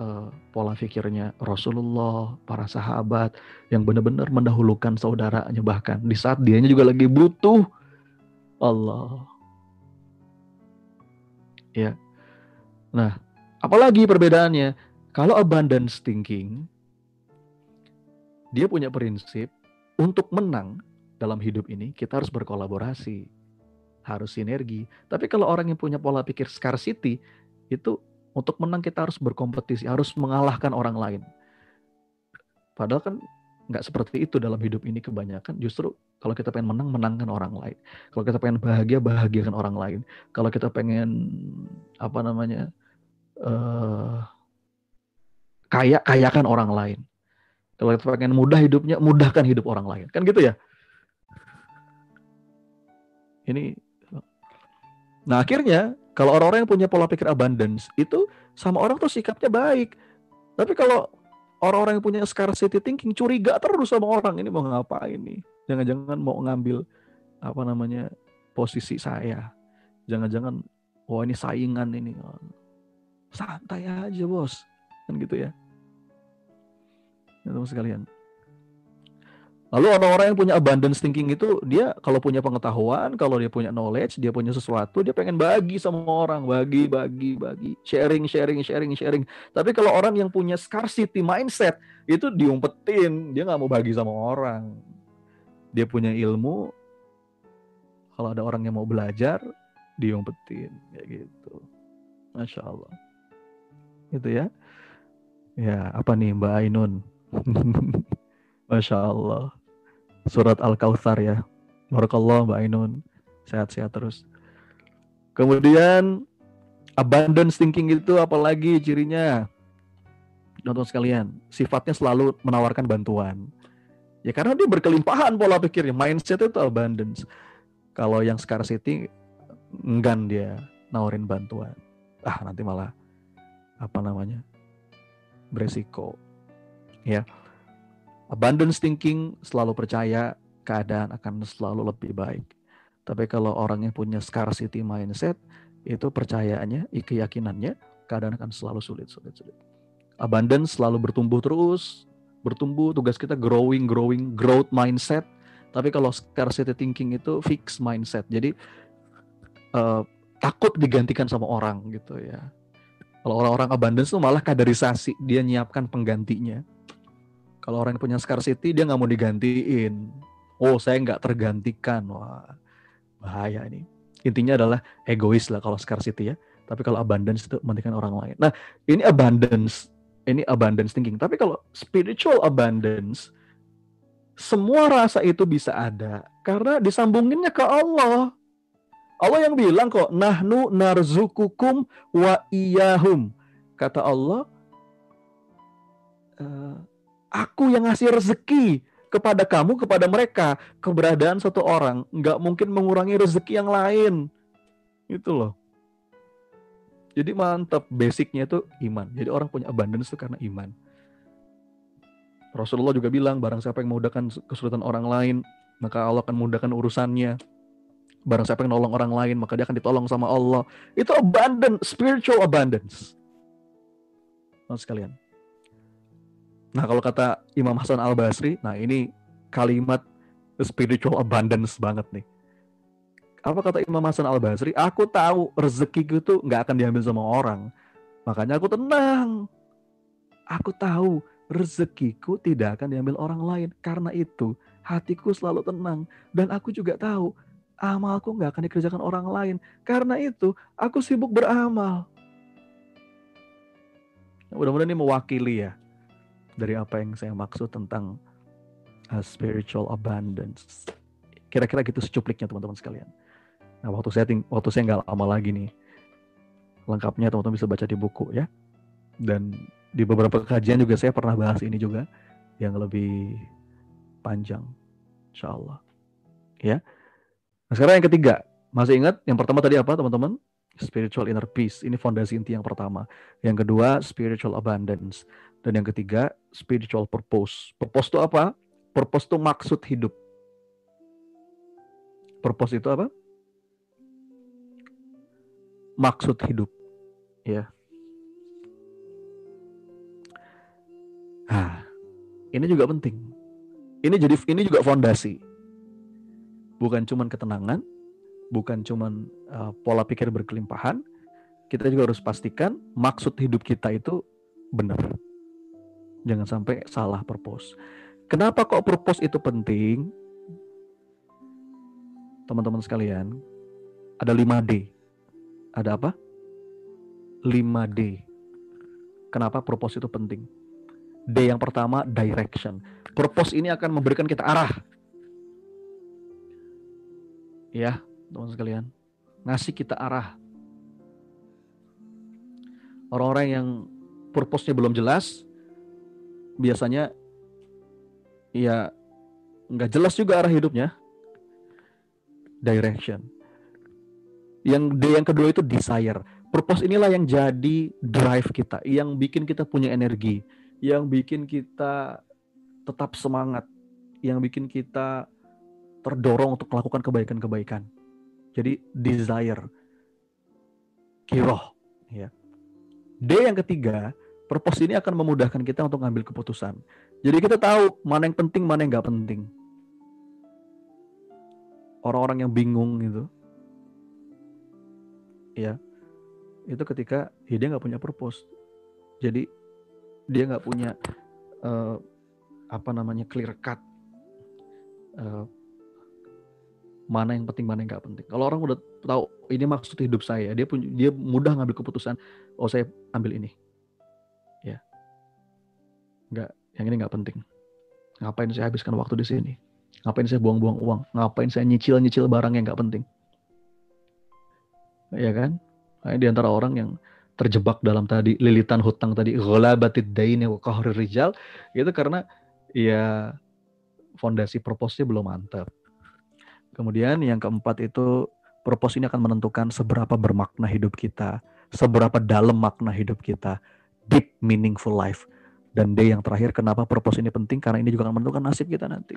uh, pola pikirnya Rasulullah, para sahabat yang benar-benar mendahulukan saudaranya bahkan di saat dianya juga lagi butuh Allah. Ya. Nah, apalagi perbedaannya? Kalau abundance thinking, dia punya prinsip untuk menang dalam hidup ini kita harus berkolaborasi, harus sinergi. Tapi kalau orang yang punya pola pikir scarcity, itu untuk menang kita harus berkompetisi, harus mengalahkan orang lain. Padahal kan nggak seperti itu dalam hidup ini kebanyakan. Justru kalau kita pengen menang, menangkan orang lain. Kalau kita pengen bahagia, bahagiakan orang lain. Kalau kita pengen apa namanya uh, kaya kayakan orang lain. Kalau kita pengen mudah hidupnya, mudahkan hidup orang lain. Kan gitu ya? Ini Nah, akhirnya kalau orang-orang yang punya pola pikir abundance itu sama orang tuh sikapnya baik. Tapi kalau orang-orang yang punya scarcity thinking curiga terus sama orang ini mau ngapain nih? Jangan-jangan mau ngambil apa namanya posisi saya. Jangan-jangan oh ini saingan ini. Santai aja, Bos. Kan gitu ya ya teman sekalian. Lalu orang-orang yang punya abundance thinking itu dia kalau punya pengetahuan, kalau dia punya knowledge, dia punya sesuatu, dia pengen bagi sama orang, bagi, bagi, bagi, sharing, sharing, sharing, sharing. Tapi kalau orang yang punya scarcity mindset itu diumpetin, dia nggak mau bagi sama orang. Dia punya ilmu, kalau ada orang yang mau belajar, diumpetin, kayak gitu. Masya Allah. Gitu ya. Ya, apa nih Mbak Ainun? Masya Allah. Surat Al-Kautsar ya. Barakallah Mbak Ainun. Sehat-sehat terus. Kemudian abundance thinking itu apalagi cirinya? Nonton sekalian, sifatnya selalu menawarkan bantuan. Ya karena dia berkelimpahan pola pikirnya, mindset itu abundance. Kalau yang scarcity enggan dia nawarin bantuan. Ah nanti malah apa namanya beresiko ya. Abundance thinking selalu percaya keadaan akan selalu lebih baik. Tapi kalau orang yang punya scarcity mindset itu percayaannya keyakinannya keadaan akan selalu sulit sulit sulit. Abundance selalu bertumbuh terus bertumbuh tugas kita growing growing growth mindset. Tapi kalau scarcity thinking itu fix mindset. Jadi uh, takut digantikan sama orang gitu ya. Kalau orang-orang abundance itu malah kaderisasi, dia nyiapkan penggantinya. Kalau orang yang punya scarcity, dia nggak mau digantiin. Oh, saya nggak tergantikan. Wah, bahaya ini. Intinya adalah egois lah kalau scarcity ya. Tapi kalau abundance itu mementingkan orang lain. Nah, ini abundance, ini abundance thinking. Tapi kalau spiritual abundance, semua rasa itu bisa ada karena disambunginnya ke Allah. Allah yang bilang kok, nahnu narzukukum wa iyahum. Kata Allah, eh, aku yang ngasih rezeki kepada kamu, kepada mereka. Keberadaan satu orang nggak mungkin mengurangi rezeki yang lain. Itu loh. Jadi mantap, basicnya itu iman. Jadi orang punya abundance itu karena iman. Rasulullah juga bilang, barang siapa yang memudahkan kesulitan orang lain, maka Allah akan memudahkan urusannya. Barang siapa yang nolong orang lain, maka dia akan ditolong sama Allah. Itu abundant, spiritual abundance. Nah, sekalian. Nah, kalau kata Imam Hasan Al-Basri, nah ini kalimat spiritual abundance banget nih. Apa kata Imam Hasan Al-Basri? Aku tahu rezeki itu nggak akan diambil sama orang. Makanya aku tenang. Aku tahu rezekiku tidak akan diambil orang lain. Karena itu, hatiku selalu tenang. Dan aku juga tahu amalku nggak akan dikerjakan orang lain. Karena itu, aku sibuk beramal. Mudah-mudahan ini mewakili ya dari apa yang saya maksud tentang uh, spiritual abundance. Kira-kira gitu secupliknya teman-teman sekalian. Nah, waktu saya ting waktu saya nggak lama lagi nih. Lengkapnya teman-teman bisa baca di buku ya. Dan di beberapa kajian juga saya pernah bahas ini juga yang lebih panjang. Insya Allah. Ya. Nah, sekarang yang ketiga, masih ingat yang pertama tadi apa teman-teman? Spiritual inner peace. Ini fondasi inti yang pertama. Yang kedua, spiritual abundance. Dan yang ketiga, spiritual purpose. Purpose itu apa? Purpose itu maksud hidup. Purpose itu apa? Maksud hidup. Ya. Nah, ini juga penting. Ini jadi ini juga fondasi bukan cuman ketenangan, bukan cuman uh, pola pikir berkelimpahan, kita juga harus pastikan maksud hidup kita itu benar. Jangan sampai salah purpose. Kenapa kok purpose itu penting? Teman-teman sekalian, ada 5D. Ada apa? 5D. Kenapa purpose itu penting? D yang pertama, direction. Purpose ini akan memberikan kita arah ya teman sekalian ngasih kita arah orang-orang yang purpose-nya belum jelas biasanya ya nggak jelas juga arah hidupnya direction yang D yang kedua itu desire purpose inilah yang jadi drive kita yang bikin kita punya energi yang bikin kita tetap semangat yang bikin kita terdorong untuk melakukan kebaikan-kebaikan. Jadi desire, kiroh, ya. D yang ketiga, purpose ini akan memudahkan kita untuk mengambil keputusan. Jadi kita tahu mana yang penting, mana yang nggak penting. Orang-orang yang bingung gitu, ya, itu ketika ya dia nggak punya purpose. Jadi dia nggak punya uh, apa namanya clear cut uh, mana yang penting mana yang nggak penting. Kalau orang udah tahu ini maksud hidup saya, dia punya dia mudah ngambil keputusan. Oh saya ambil ini. Nggak, yang ini nggak penting. Ngapain saya habiskan waktu di sini? Ngapain saya buang-buang uang? Ngapain saya nyicil-nyicil barang yang nggak penting? Ya kan? Nah, di antara orang yang terjebak dalam tadi lilitan hutang tadi ghalabatid daini wa rijal itu karena ya fondasi purpose-nya belum mantap Kemudian yang keempat itu purpose ini akan menentukan seberapa bermakna hidup kita, seberapa dalam makna hidup kita, deep meaningful life. Dan D yang terakhir kenapa purpose ini penting karena ini juga akan menentukan nasib kita nanti.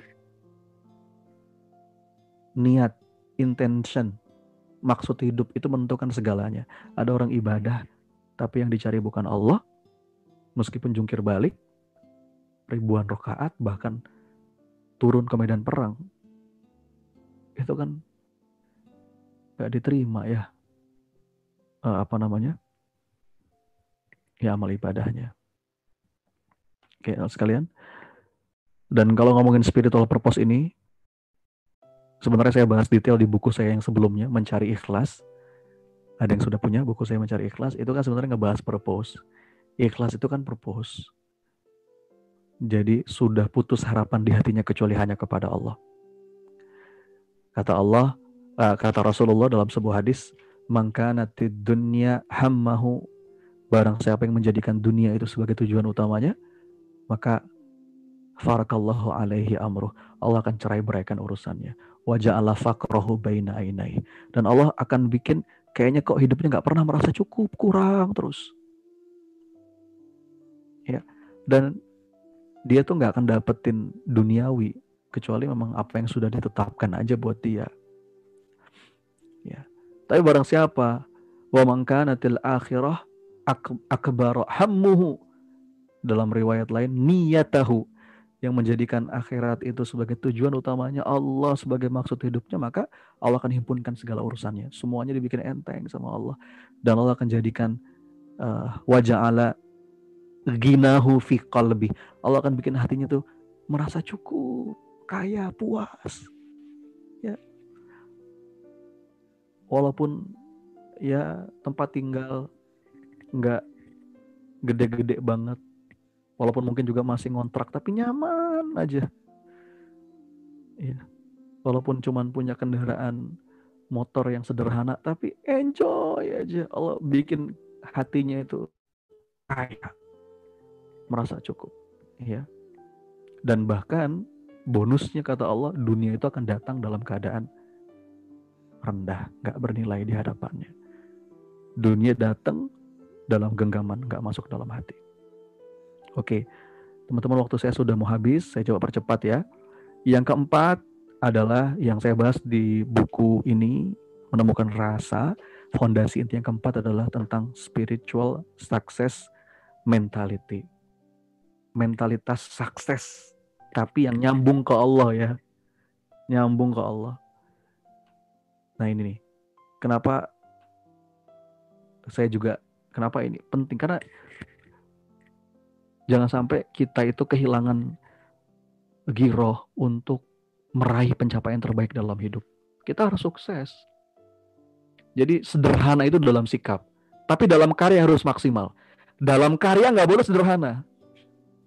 Niat, intention, maksud hidup itu menentukan segalanya. Ada orang ibadah tapi yang dicari bukan Allah, meskipun jungkir balik, ribuan rakaat bahkan turun ke medan perang itu kan nggak diterima ya uh, apa namanya ya amal ibadahnya. Oke, sekalian. Dan kalau ngomongin spiritual purpose ini, sebenarnya saya bahas detail di buku saya yang sebelumnya, Mencari Ikhlas. Ada yang sudah punya buku saya Mencari Ikhlas, itu kan sebenarnya ngebahas purpose. Ikhlas itu kan purpose. Jadi sudah putus harapan di hatinya kecuali hanya kepada Allah. Kata Allah, uh, kata Rasulullah dalam sebuah hadis, maka nanti dunia hammahu barang siapa yang menjadikan dunia itu sebagai tujuan utamanya, maka farakallahu alaihi amruh. Allah akan cerai beraikan urusannya. Wajah Allah fakrohu baina ainai. Dan Allah akan bikin kayaknya kok hidupnya nggak pernah merasa cukup, kurang terus. Ya. Dan dia tuh nggak akan dapetin duniawi kecuali memang apa yang sudah ditetapkan aja buat dia. Ya. Tapi barang siapa wa mangkanatil akhirah akbar hammuhu dalam riwayat lain niyatahu yang menjadikan akhirat itu sebagai tujuan utamanya Allah sebagai maksud hidupnya maka Allah akan himpunkan segala urusannya semuanya dibikin enteng sama Allah dan Allah akan jadikan uh, wajah Allah ginahu fi qalbi. Allah akan bikin hatinya tuh merasa cukup, kaya, puas. Ya. Walaupun ya tempat tinggal nggak gede-gede banget. Walaupun mungkin juga masih ngontrak tapi nyaman aja. Ya. Walaupun cuman punya kendaraan motor yang sederhana tapi enjoy aja. Allah bikin hatinya itu kaya merasa cukup ya dan bahkan bonusnya kata Allah dunia itu akan datang dalam keadaan rendah nggak bernilai di hadapannya dunia datang dalam genggaman nggak masuk dalam hati oke. Teman-teman waktu saya sudah mau habis saya coba percepat ya. Yang keempat adalah yang saya bahas di buku ini menemukan rasa. Fondasi inti yang keempat adalah tentang spiritual success mentality. Mentalitas sukses tapi yang nyambung ke Allah ya. Nyambung ke Allah. Nah ini nih. Kenapa saya juga kenapa ini penting? Karena jangan sampai kita itu kehilangan giroh untuk meraih pencapaian terbaik dalam hidup. Kita harus sukses. Jadi sederhana itu dalam sikap. Tapi dalam karya harus maksimal. Dalam karya nggak boleh sederhana.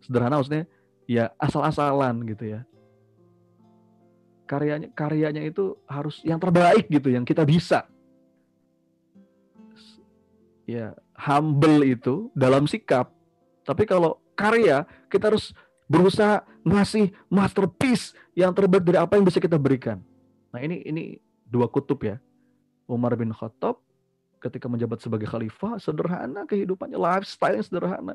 Sederhana maksudnya ya asal-asalan gitu ya. Karyanya karyanya itu harus yang terbaik gitu yang kita bisa. Ya humble itu dalam sikap. Tapi kalau karya kita harus berusaha ngasih masterpiece yang terbaik dari apa yang bisa kita berikan nah ini ini dua kutub ya Umar bin Khattab ketika menjabat sebagai khalifah sederhana kehidupannya lifestyle yang sederhana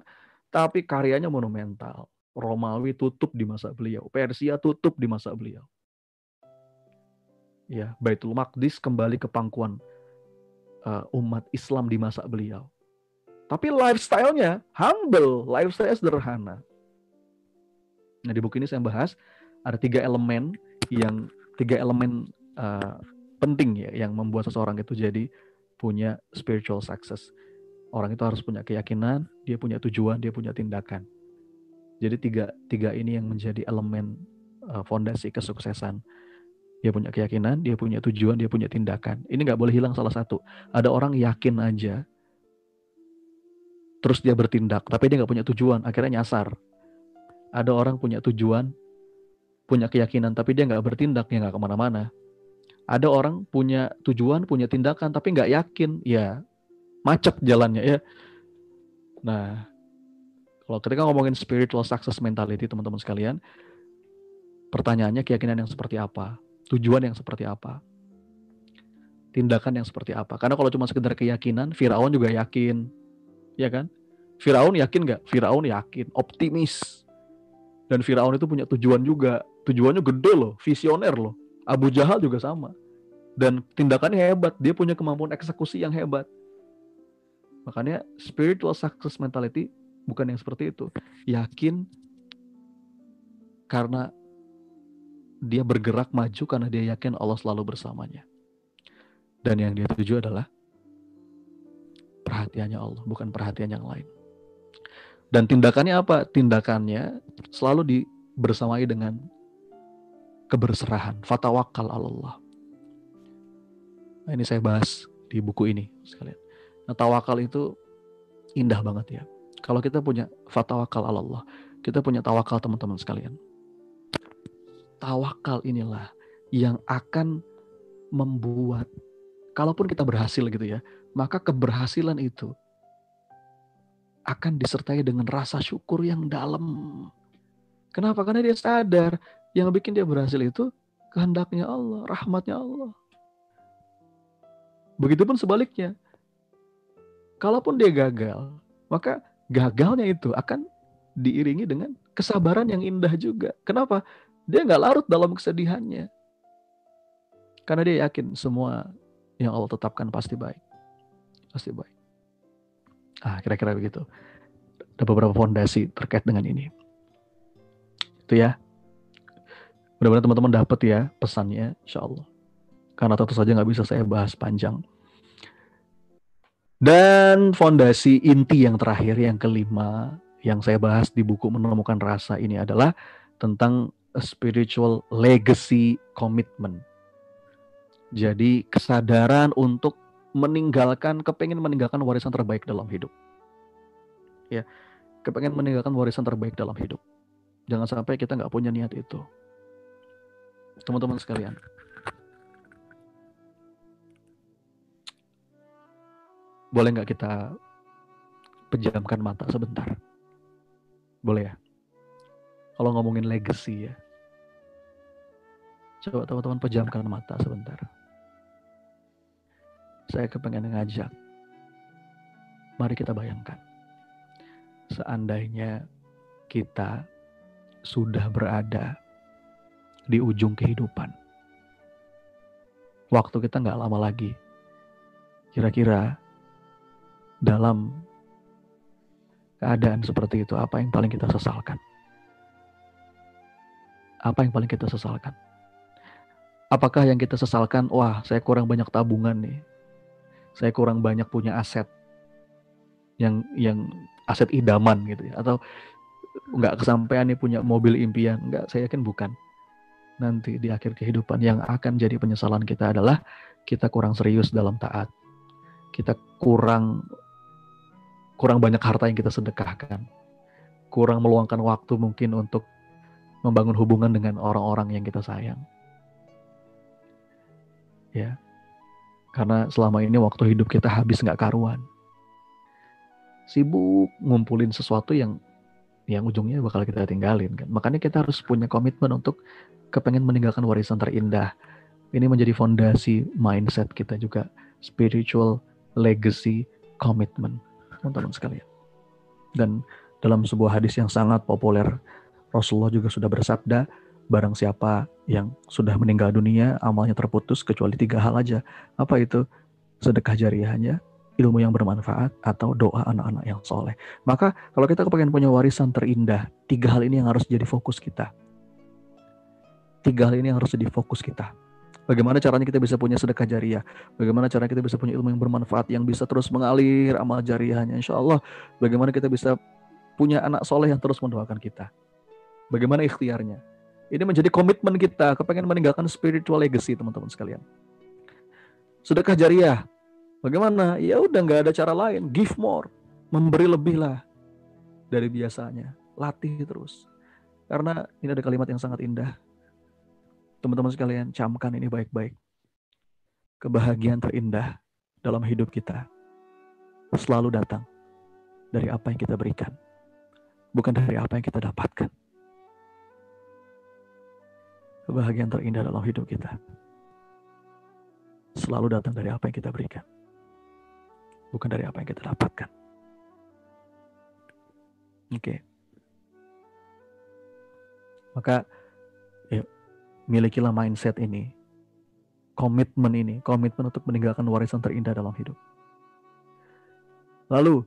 tapi karyanya monumental. Romawi tutup di masa beliau, Persia tutup di masa beliau. Ya, Baitul Maqdis kembali ke pangkuan uh, umat Islam di masa beliau. Tapi lifestyle-nya humble, lifestyle sederhana. Nah, di buku ini saya bahas ada tiga elemen yang tiga elemen uh, penting ya yang membuat seseorang itu jadi punya spiritual success. Orang itu harus punya keyakinan, dia punya tujuan, dia punya tindakan. Jadi tiga tiga ini yang menjadi elemen uh, fondasi kesuksesan. Dia punya keyakinan, dia punya tujuan, dia punya tindakan. Ini nggak boleh hilang salah satu. Ada orang yakin aja, terus dia bertindak, tapi dia nggak punya tujuan, akhirnya nyasar. Ada orang punya tujuan, punya keyakinan, tapi dia nggak bertindak, ya nggak ke mana-mana. Ada orang punya tujuan, punya tindakan, tapi nggak yakin, ya macet jalannya ya. Nah, kalau ketika ngomongin spiritual success mentality teman-teman sekalian, pertanyaannya keyakinan yang seperti apa, tujuan yang seperti apa, tindakan yang seperti apa. Karena kalau cuma sekedar keyakinan, Firaun juga yakin, ya kan? Firaun yakin nggak? Firaun yakin, optimis. Dan Firaun itu punya tujuan juga. Tujuannya gede loh, visioner loh. Abu Jahal juga sama. Dan tindakannya hebat, dia punya kemampuan eksekusi yang hebat. Makanya spiritual success mentality bukan yang seperti itu. Yakin karena dia bergerak maju karena dia yakin Allah selalu bersamanya. Dan yang dia tuju adalah perhatiannya Allah, bukan perhatian yang lain. Dan tindakannya apa? Tindakannya selalu dibersamai dengan keberserahan, fatawakal Allah. Nah, ini saya bahas di buku ini sekalian. Nah, tawakal itu indah banget ya. Kalau kita punya fatawakal Allah, kita punya tawakal teman-teman sekalian. Tawakal inilah yang akan membuat kalaupun kita berhasil gitu ya, maka keberhasilan itu akan disertai dengan rasa syukur yang dalam. Kenapa? Karena dia sadar yang bikin dia berhasil itu kehendaknya Allah, rahmatnya Allah. Begitupun sebaliknya. Kalaupun dia gagal, maka gagalnya itu akan diiringi dengan kesabaran yang indah juga. Kenapa? Dia nggak larut dalam kesedihannya. Karena dia yakin semua yang Allah tetapkan pasti baik. Pasti baik. Ah, kira-kira begitu. Ada beberapa fondasi terkait dengan ini. Itu ya. Mudah-mudahan teman-teman dapat ya pesannya, insya Allah. Karena tentu saja nggak bisa saya bahas panjang. Dan fondasi inti yang terakhir, yang kelima, yang saya bahas di buku Menemukan Rasa ini adalah tentang spiritual legacy commitment. Jadi kesadaran untuk meninggalkan, kepengen meninggalkan warisan terbaik dalam hidup. Ya, kepengen meninggalkan warisan terbaik dalam hidup. Jangan sampai kita nggak punya niat itu. Teman-teman sekalian, boleh nggak kita pejamkan mata sebentar? Boleh ya? Kalau ngomongin legacy ya. Coba teman-teman pejamkan mata sebentar. Saya kepengen ngajak. Mari kita bayangkan. Seandainya kita sudah berada di ujung kehidupan. Waktu kita nggak lama lagi. Kira-kira dalam keadaan seperti itu, apa yang paling kita sesalkan? Apa yang paling kita sesalkan? Apakah yang kita sesalkan, wah saya kurang banyak tabungan nih, saya kurang banyak punya aset yang yang aset idaman gitu ya, atau nggak kesampaian nih punya mobil impian, nggak saya yakin bukan. Nanti di akhir kehidupan yang akan jadi penyesalan kita adalah kita kurang serius dalam taat, kita kurang kurang banyak harta yang kita sedekahkan, kurang meluangkan waktu mungkin untuk membangun hubungan dengan orang-orang yang kita sayang. Ya, karena selama ini waktu hidup kita habis nggak karuan, sibuk ngumpulin sesuatu yang yang ujungnya bakal kita tinggalin kan. Makanya kita harus punya komitmen untuk kepengen meninggalkan warisan terindah. Ini menjadi fondasi mindset kita juga, spiritual legacy commitment teman-teman sekalian. Dan dalam sebuah hadis yang sangat populer, Rasulullah juga sudah bersabda, barang siapa yang sudah meninggal dunia, amalnya terputus kecuali tiga hal aja. Apa itu? Sedekah jariahnya, ilmu yang bermanfaat, atau doa anak-anak yang soleh. Maka kalau kita kepengen punya warisan terindah, tiga hal ini yang harus jadi fokus kita. Tiga hal ini yang harus jadi fokus kita. Bagaimana caranya kita bisa punya sedekah jariah? Bagaimana caranya kita bisa punya ilmu yang bermanfaat yang bisa terus mengalir amal jariahnya? Insya Allah. Bagaimana kita bisa punya anak soleh yang terus mendoakan kita? Bagaimana ikhtiarnya? Ini menjadi komitmen kita kepengen meninggalkan spiritual legacy teman-teman sekalian. Sedekah jariah. Bagaimana? Ya udah nggak ada cara lain. Give more. Memberi lebih lah dari biasanya. Latih terus. Karena ini ada kalimat yang sangat indah Teman-teman sekalian, camkan ini baik-baik. Kebahagiaan terindah dalam hidup kita selalu datang dari apa yang kita berikan, bukan dari apa yang kita dapatkan. Kebahagiaan terindah dalam hidup kita selalu datang dari apa yang kita berikan, bukan dari apa yang kita dapatkan. Oke. Okay. Maka milikilah mindset ini, komitmen ini, komitmen untuk meninggalkan warisan terindah dalam hidup. Lalu,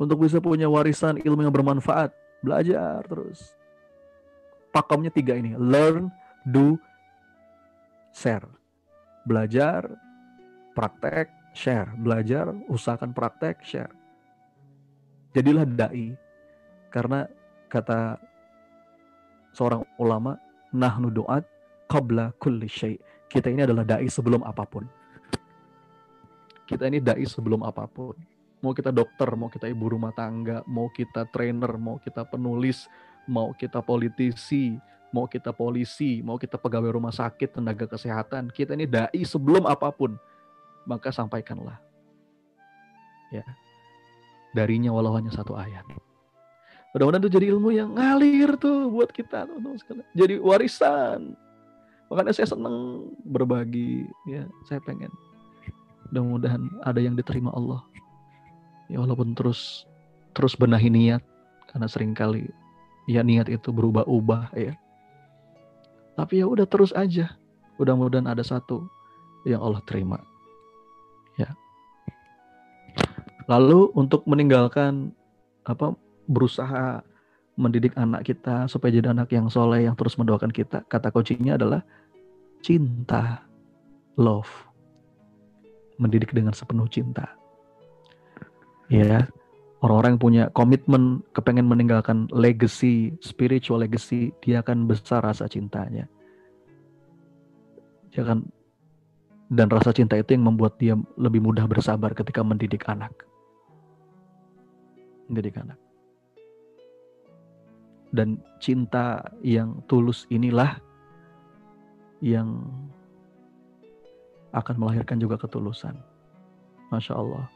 untuk bisa punya warisan ilmu yang bermanfaat, belajar terus. Pakemnya tiga ini, learn, do, share. Belajar, praktek, share. Belajar, usahakan praktek, share. Jadilah da'i. Karena kata seorang ulama, nahnu du'at qabla kulli syai. Kita ini adalah dai sebelum apa pun. Kita ini dai sebelum apa pun. Mau kita dokter, mau kita ibu rumah tangga, mau kita trainer, mau kita penulis, mau kita politisi, mau kita polisi, mau kita pegawai rumah sakit, tenaga kesehatan, kita ini dai sebelum apa pun. Maka sampaikanlah. Ya. Darinya walau hanya satu ayat. Mudah-mudahan itu jadi ilmu yang ngalir tuh buat kita teman-teman sekalian. Jadi warisan. Makanya saya senang berbagi ya, saya pengen mudah-mudahan ada yang diterima Allah. Ya walaupun terus terus benahi niat karena sering kali ya niat itu berubah-ubah ya. Tapi ya udah terus aja. Mudah-mudahan ada satu yang Allah terima. Ya. Lalu untuk meninggalkan apa berusaha mendidik anak kita supaya jadi anak yang soleh yang terus mendoakan kita kata coachingnya adalah cinta love mendidik dengan sepenuh cinta ya orang-orang yang punya komitmen kepengen meninggalkan legacy spiritual legacy dia akan besar rasa cintanya dia akan dan rasa cinta itu yang membuat dia lebih mudah bersabar ketika mendidik anak mendidik anak dan cinta yang tulus inilah yang akan melahirkan juga ketulusan. Masya Allah.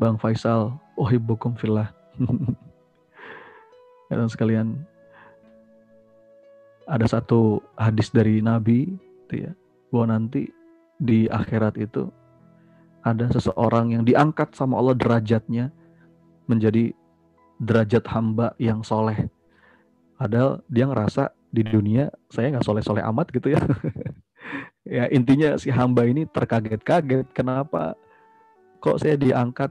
Bang Faisal, uhibbukum fillah. Dan sekalian, ada satu hadis dari Nabi, gitu ya, bahwa nanti di akhirat itu ada seseorang yang diangkat sama Allah derajatnya menjadi derajat hamba yang soleh Padahal dia ngerasa di dunia saya nggak soleh-soleh amat gitu ya. ya intinya si hamba ini terkaget-kaget kenapa kok saya diangkat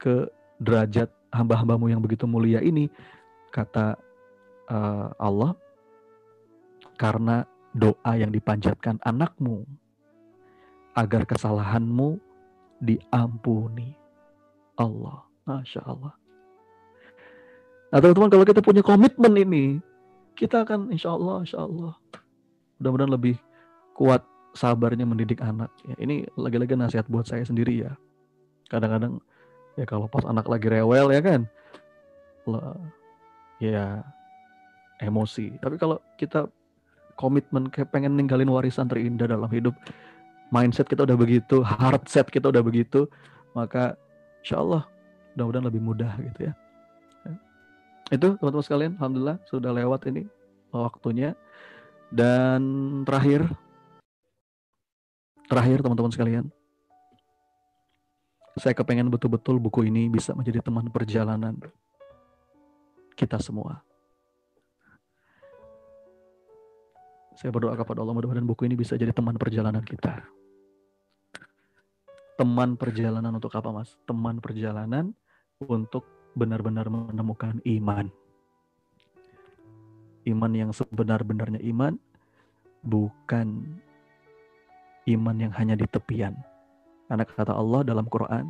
ke derajat hamba-hambamu yang begitu mulia ini kata uh, Allah karena doa yang dipanjatkan anakmu agar kesalahanmu diampuni Allah Masya Allah Nah teman-teman kalau kita punya komitmen ini, kita akan insya Allah, insya Allah, mudah-mudahan lebih kuat sabarnya mendidik anak. Ya, ini lagi-lagi nasihat buat saya sendiri ya. Kadang-kadang ya kalau pas anak lagi rewel ya kan, ya emosi. Tapi kalau kita komitmen kayak pengen ninggalin warisan terindah dalam hidup, mindset kita udah begitu, hard set kita udah begitu, maka insya Allah mudah-mudahan lebih mudah gitu ya. Itu teman-teman sekalian alhamdulillah sudah lewat ini waktunya. Dan terakhir terakhir teman-teman sekalian saya kepengen betul-betul buku ini bisa menjadi teman perjalanan kita semua saya berdoa kepada Allah mudah-mudahan buku ini bisa jadi teman perjalanan kita teman perjalanan untuk apa mas teman perjalanan untuk benar-benar menemukan iman. Iman yang sebenar-benarnya iman, bukan iman yang hanya di tepian. Karena kata Allah dalam Quran,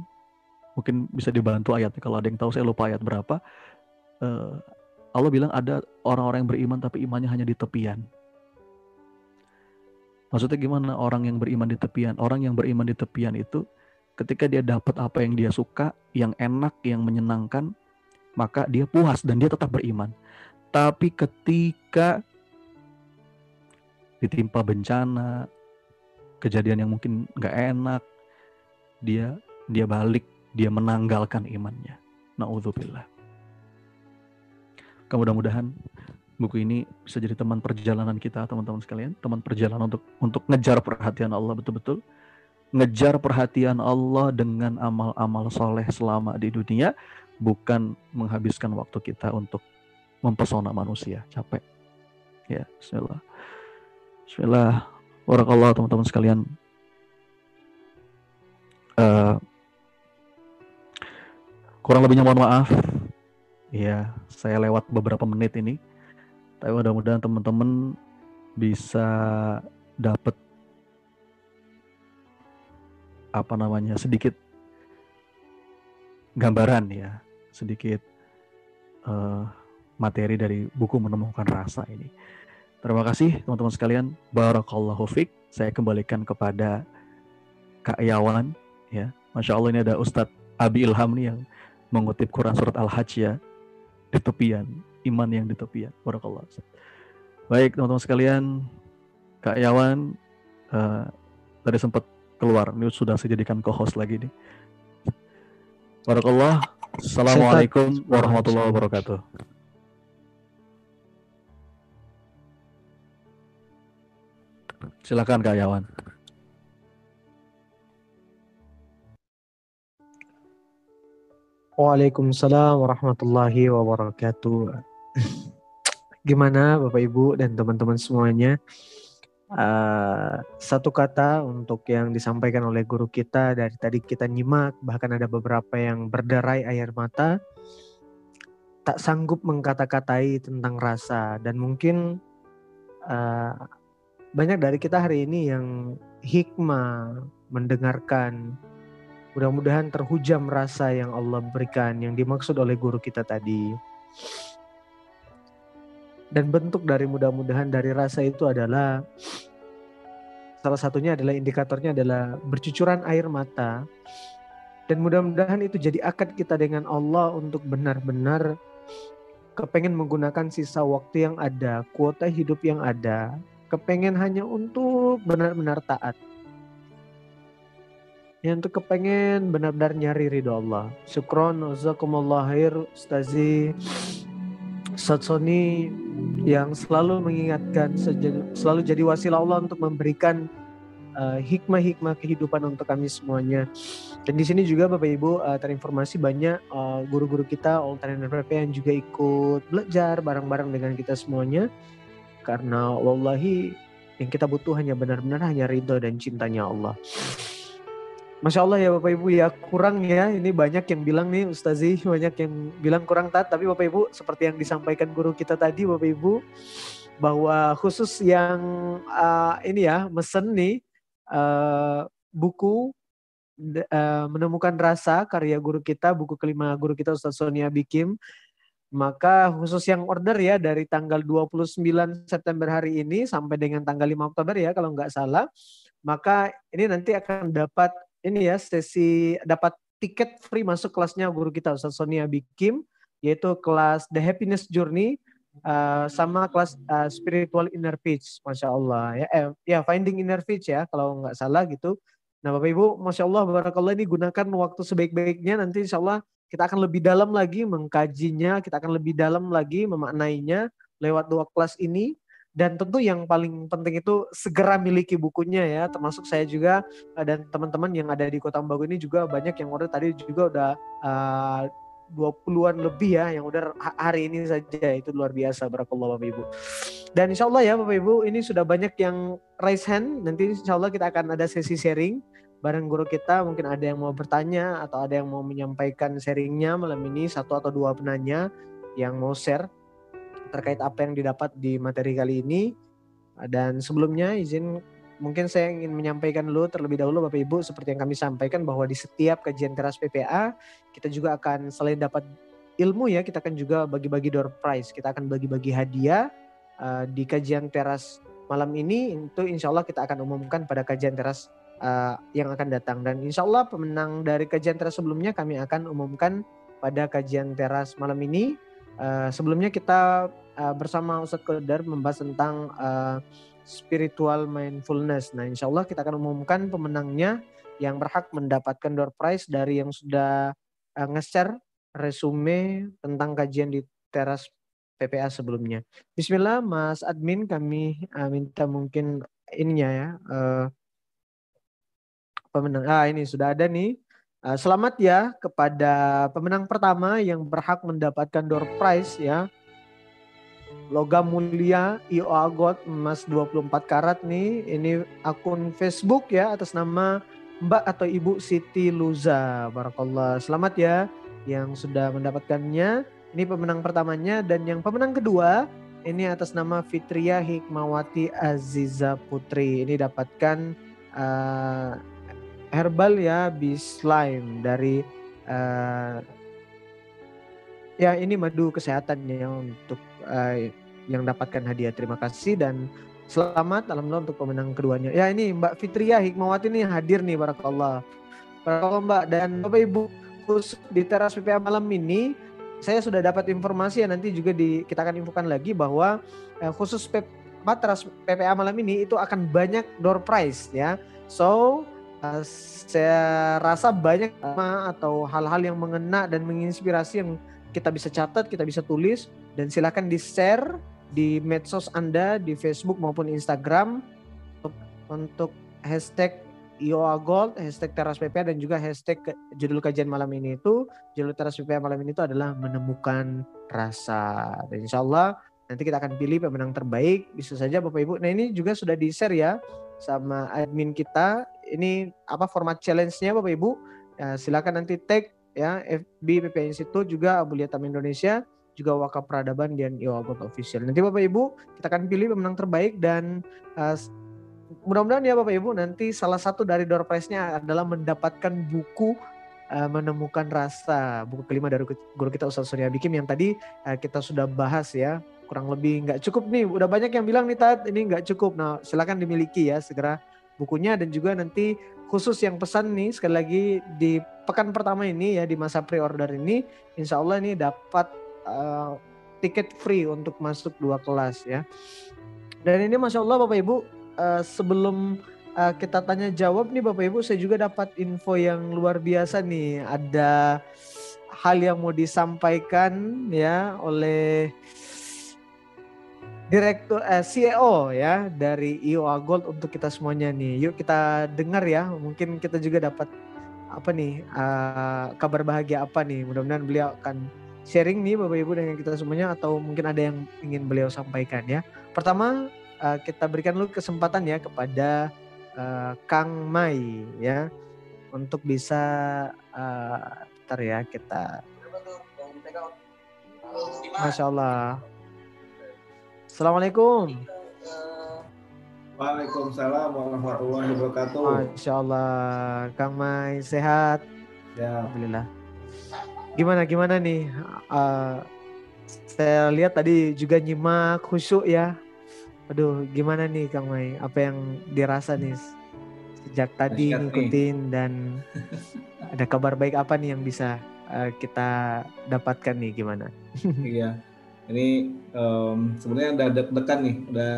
mungkin bisa dibantu ayatnya kalau ada yang tahu saya lupa ayat berapa. Uh, Allah bilang ada orang-orang yang beriman tapi imannya hanya di tepian. Maksudnya gimana orang yang beriman di tepian? Orang yang beriman di tepian itu ketika dia dapat apa yang dia suka, yang enak, yang menyenangkan, maka dia puas dan dia tetap beriman. Tapi ketika ditimpa bencana, kejadian yang mungkin nggak enak, dia dia balik, dia menanggalkan imannya. Nauzubillah. Mudah-mudahan buku ini bisa jadi teman perjalanan kita teman-teman sekalian, teman perjalanan untuk untuk ngejar perhatian Allah betul-betul ngejar perhatian Allah dengan amal-amal soleh selama di dunia, bukan menghabiskan waktu kita untuk mempesona manusia. Capek. Ya, bismillah. Bismillah. Warakallah teman-teman sekalian. Uh, kurang lebihnya mohon maaf. Ya, saya lewat beberapa menit ini. Tapi mudah-mudahan teman-teman bisa dapat apa namanya sedikit gambaran ya sedikit uh, materi dari buku menemukan rasa ini. Terima kasih teman-teman sekalian. Barakallahu fiq. Saya kembalikan kepada Kak Yawan. Ya, Masya Allah ini ada Ustadz Abi Ilham nih yang mengutip Quran surat Al-Hajj ya. Di tepian. Iman yang di tepian. Barakallahu. Baik teman-teman sekalian. Kak Yawan uh, tadi sempat keluar. Ini sudah saya jadikan co-host lagi nih. Barakallah. Assalamualaikum warahmatullahi wabarakatuh. Silakan Kak Yawan. Waalaikumsalam warahmatullahi wabarakatuh. Gimana Bapak Ibu dan teman-teman semuanya? Uh, satu kata untuk yang disampaikan oleh guru kita dari tadi kita nyimak, bahkan ada beberapa yang berderai air mata, tak sanggup mengkata-katai tentang rasa dan mungkin uh, banyak dari kita hari ini yang hikmah mendengarkan mudah-mudahan terhujam rasa yang Allah berikan yang dimaksud oleh guru kita tadi dan bentuk dari mudah-mudahan dari rasa itu adalah salah satunya adalah indikatornya adalah bercucuran air mata dan mudah-mudahan itu jadi akad kita dengan Allah untuk benar-benar kepengen menggunakan sisa waktu yang ada, kuota hidup yang ada kepengen hanya untuk benar-benar taat. Yang untuk kepengen benar-benar nyari ridho Allah. Syukron, jazakumullah khair, Ustazi Satsoni yang selalu mengingatkan, selalu jadi wasilah Allah untuk memberikan uh, hikmah-hikmah kehidupan untuk kami semuanya. Dan di sini juga Bapak Ibu uh, terinformasi banyak uh, guru-guru kita All Talent yang juga ikut belajar bareng-bareng dengan kita semuanya karena wallahi yang kita butuh hanya benar-benar hanya ridho dan cintanya Allah. Masya Allah ya Bapak Ibu ya. Kurang ya. Ini banyak yang bilang nih Ustazi banyak yang bilang kurang tat tapi Bapak Ibu seperti yang disampaikan guru kita tadi Bapak Ibu bahwa khusus yang uh, ini ya mesen nih uh, buku uh, menemukan rasa karya guru kita buku kelima guru kita Ustaz Sonia Bikim. Maka khusus yang order ya dari tanggal 29 September hari ini sampai dengan tanggal 5 Oktober ya kalau nggak salah. Maka ini nanti akan dapat ini ya sesi dapat tiket free masuk kelasnya guru kita Ustaz Sonia Bikim yaitu kelas The Happiness Journey uh, sama kelas uh, Spiritual Inner Peace, masya Allah ya, eh, ya Finding Inner Peace ya kalau nggak salah gitu. Nah Bapak Ibu, masya Allah, barakallah ini gunakan waktu sebaik-baiknya nanti insya Allah kita akan lebih dalam lagi mengkajinya, kita akan lebih dalam lagi memaknainya lewat dua kelas ini. Dan tentu yang paling penting itu segera miliki bukunya ya, termasuk saya juga eh, dan teman-teman yang ada di Kota Bagu ini juga banyak yang order. Tadi juga udah uh, 20-an lebih ya yang udah hari ini saja. Itu luar biasa. Barakallahu Bapak Ibu. Dan insya Allah ya Bapak Ibu ini sudah banyak yang raise hand. Nanti insya Allah kita akan ada sesi sharing bareng guru kita. Mungkin ada yang mau bertanya atau ada yang mau menyampaikan sharingnya malam ini satu atau dua penanya yang mau share terkait apa yang didapat di materi kali ini. Dan sebelumnya izin mungkin saya ingin menyampaikan dulu terlebih dahulu Bapak Ibu seperti yang kami sampaikan bahwa di setiap kajian teras PPA kita juga akan selain dapat ilmu ya kita akan juga bagi-bagi door prize. Kita akan bagi-bagi hadiah uh, di kajian teras malam ini. Itu insya Allah kita akan umumkan pada kajian teras uh, yang akan datang. Dan insya Allah pemenang dari kajian teras sebelumnya kami akan umumkan pada kajian teras malam ini. Uh, sebelumnya kita uh, bersama Ustadz Kodar membahas tentang uh, spiritual mindfulness. Nah insya Allah kita akan umumkan pemenangnya yang berhak mendapatkan door prize dari yang sudah uh, nge-share resume tentang kajian di teras PPA sebelumnya. Bismillah Mas Admin kami uh, minta mungkin ininya ya uh, pemenang. Ah ini sudah ada nih. Selamat ya kepada pemenang pertama yang berhak mendapatkan door prize ya. Logam mulia IO Agot emas 24 karat nih. Ini akun Facebook ya atas nama Mbak atau Ibu Siti Luza. Barakallah. Selamat ya yang sudah mendapatkannya. Ini pemenang pertamanya dan yang pemenang kedua ini atas nama Fitria Hikmawati Aziza Putri. Ini dapatkan uh, herbal ya slime dari uh, ya ini madu kesehatannya untuk uh, yang dapatkan hadiah. Terima kasih dan selamat alhamdulillah untuk pemenang keduanya. Ya ini Mbak Fitria Hikmawati nih hadir nih barakallah. Barakallah Mbak dan Bapak Ibu khusus di teras PPA malam ini saya sudah dapat informasi ya nanti juga di kita akan infokan lagi bahwa eh, khusus P, teras PPA malam ini itu akan banyak door prize ya. So uh, saya rasa banyak atau hal-hal yang mengena dan menginspirasi yang kita bisa catat, kita bisa tulis dan silakan di-share di medsos Anda di Facebook maupun Instagram untuk hashtag IOA Gold, hashtag Teras PPA dan juga hashtag judul kajian malam ini itu judul Teras PPA malam ini itu adalah menemukan rasa dan insya Allah nanti kita akan pilih pemenang terbaik bisa saja Bapak Ibu. Nah ini juga sudah di share ya sama admin kita. Ini apa format challenge-nya Bapak Ibu? Ya, silakan nanti tag ya FB PP Institute juga Abu Liatam Indonesia juga Waka Peradaban dan Iwagot Official. Nanti Bapak Ibu kita akan pilih pemenang terbaik dan uh, mudah-mudahan ya Bapak Ibu nanti salah satu dari door prize-nya adalah mendapatkan buku uh, menemukan rasa. Buku kelima dari guru kita Ustaz Surya Bikim yang tadi uh, kita sudah bahas ya. Kurang lebih nggak cukup nih udah banyak yang bilang nih Tat ini nggak cukup. Nah silakan dimiliki ya segera bukunya dan juga nanti khusus yang pesan nih sekali lagi di pekan pertama ini ya di masa pre-order ini insya Allah ini dapat uh, tiket free untuk masuk dua kelas ya dan ini masya Allah Bapak Ibu uh, sebelum uh, kita tanya jawab nih Bapak Ibu saya juga dapat info yang luar biasa nih ada hal yang mau disampaikan ya oleh direktur eh, CEO ya dari IOA Gold untuk kita semuanya nih. Yuk kita dengar ya. Mungkin kita juga dapat apa nih uh, kabar bahagia apa nih. Mudah-mudahan beliau akan sharing nih Bapak Ibu dengan kita semuanya atau mungkin ada yang ingin beliau sampaikan ya. Pertama uh, kita berikan dulu kesempatan ya kepada uh, Kang Mai ya untuk bisa uh, ntar ya kita Masya Allah Assalamualaikum. Waalaikumsalam warahmatullahi wabarakatuh. Masya Allah, Kang Mai sehat. Ya. Alhamdulillah. Gimana gimana nih? Uh, saya lihat tadi juga nyimak khusyuk ya. Aduh, gimana nih Kang Mai? Apa yang dirasa nih sejak tadi ngikutin dan ada kabar baik apa nih yang bisa uh, kita dapatkan nih gimana? Iya ini um, sebenarnya udah deg-degan nih, udah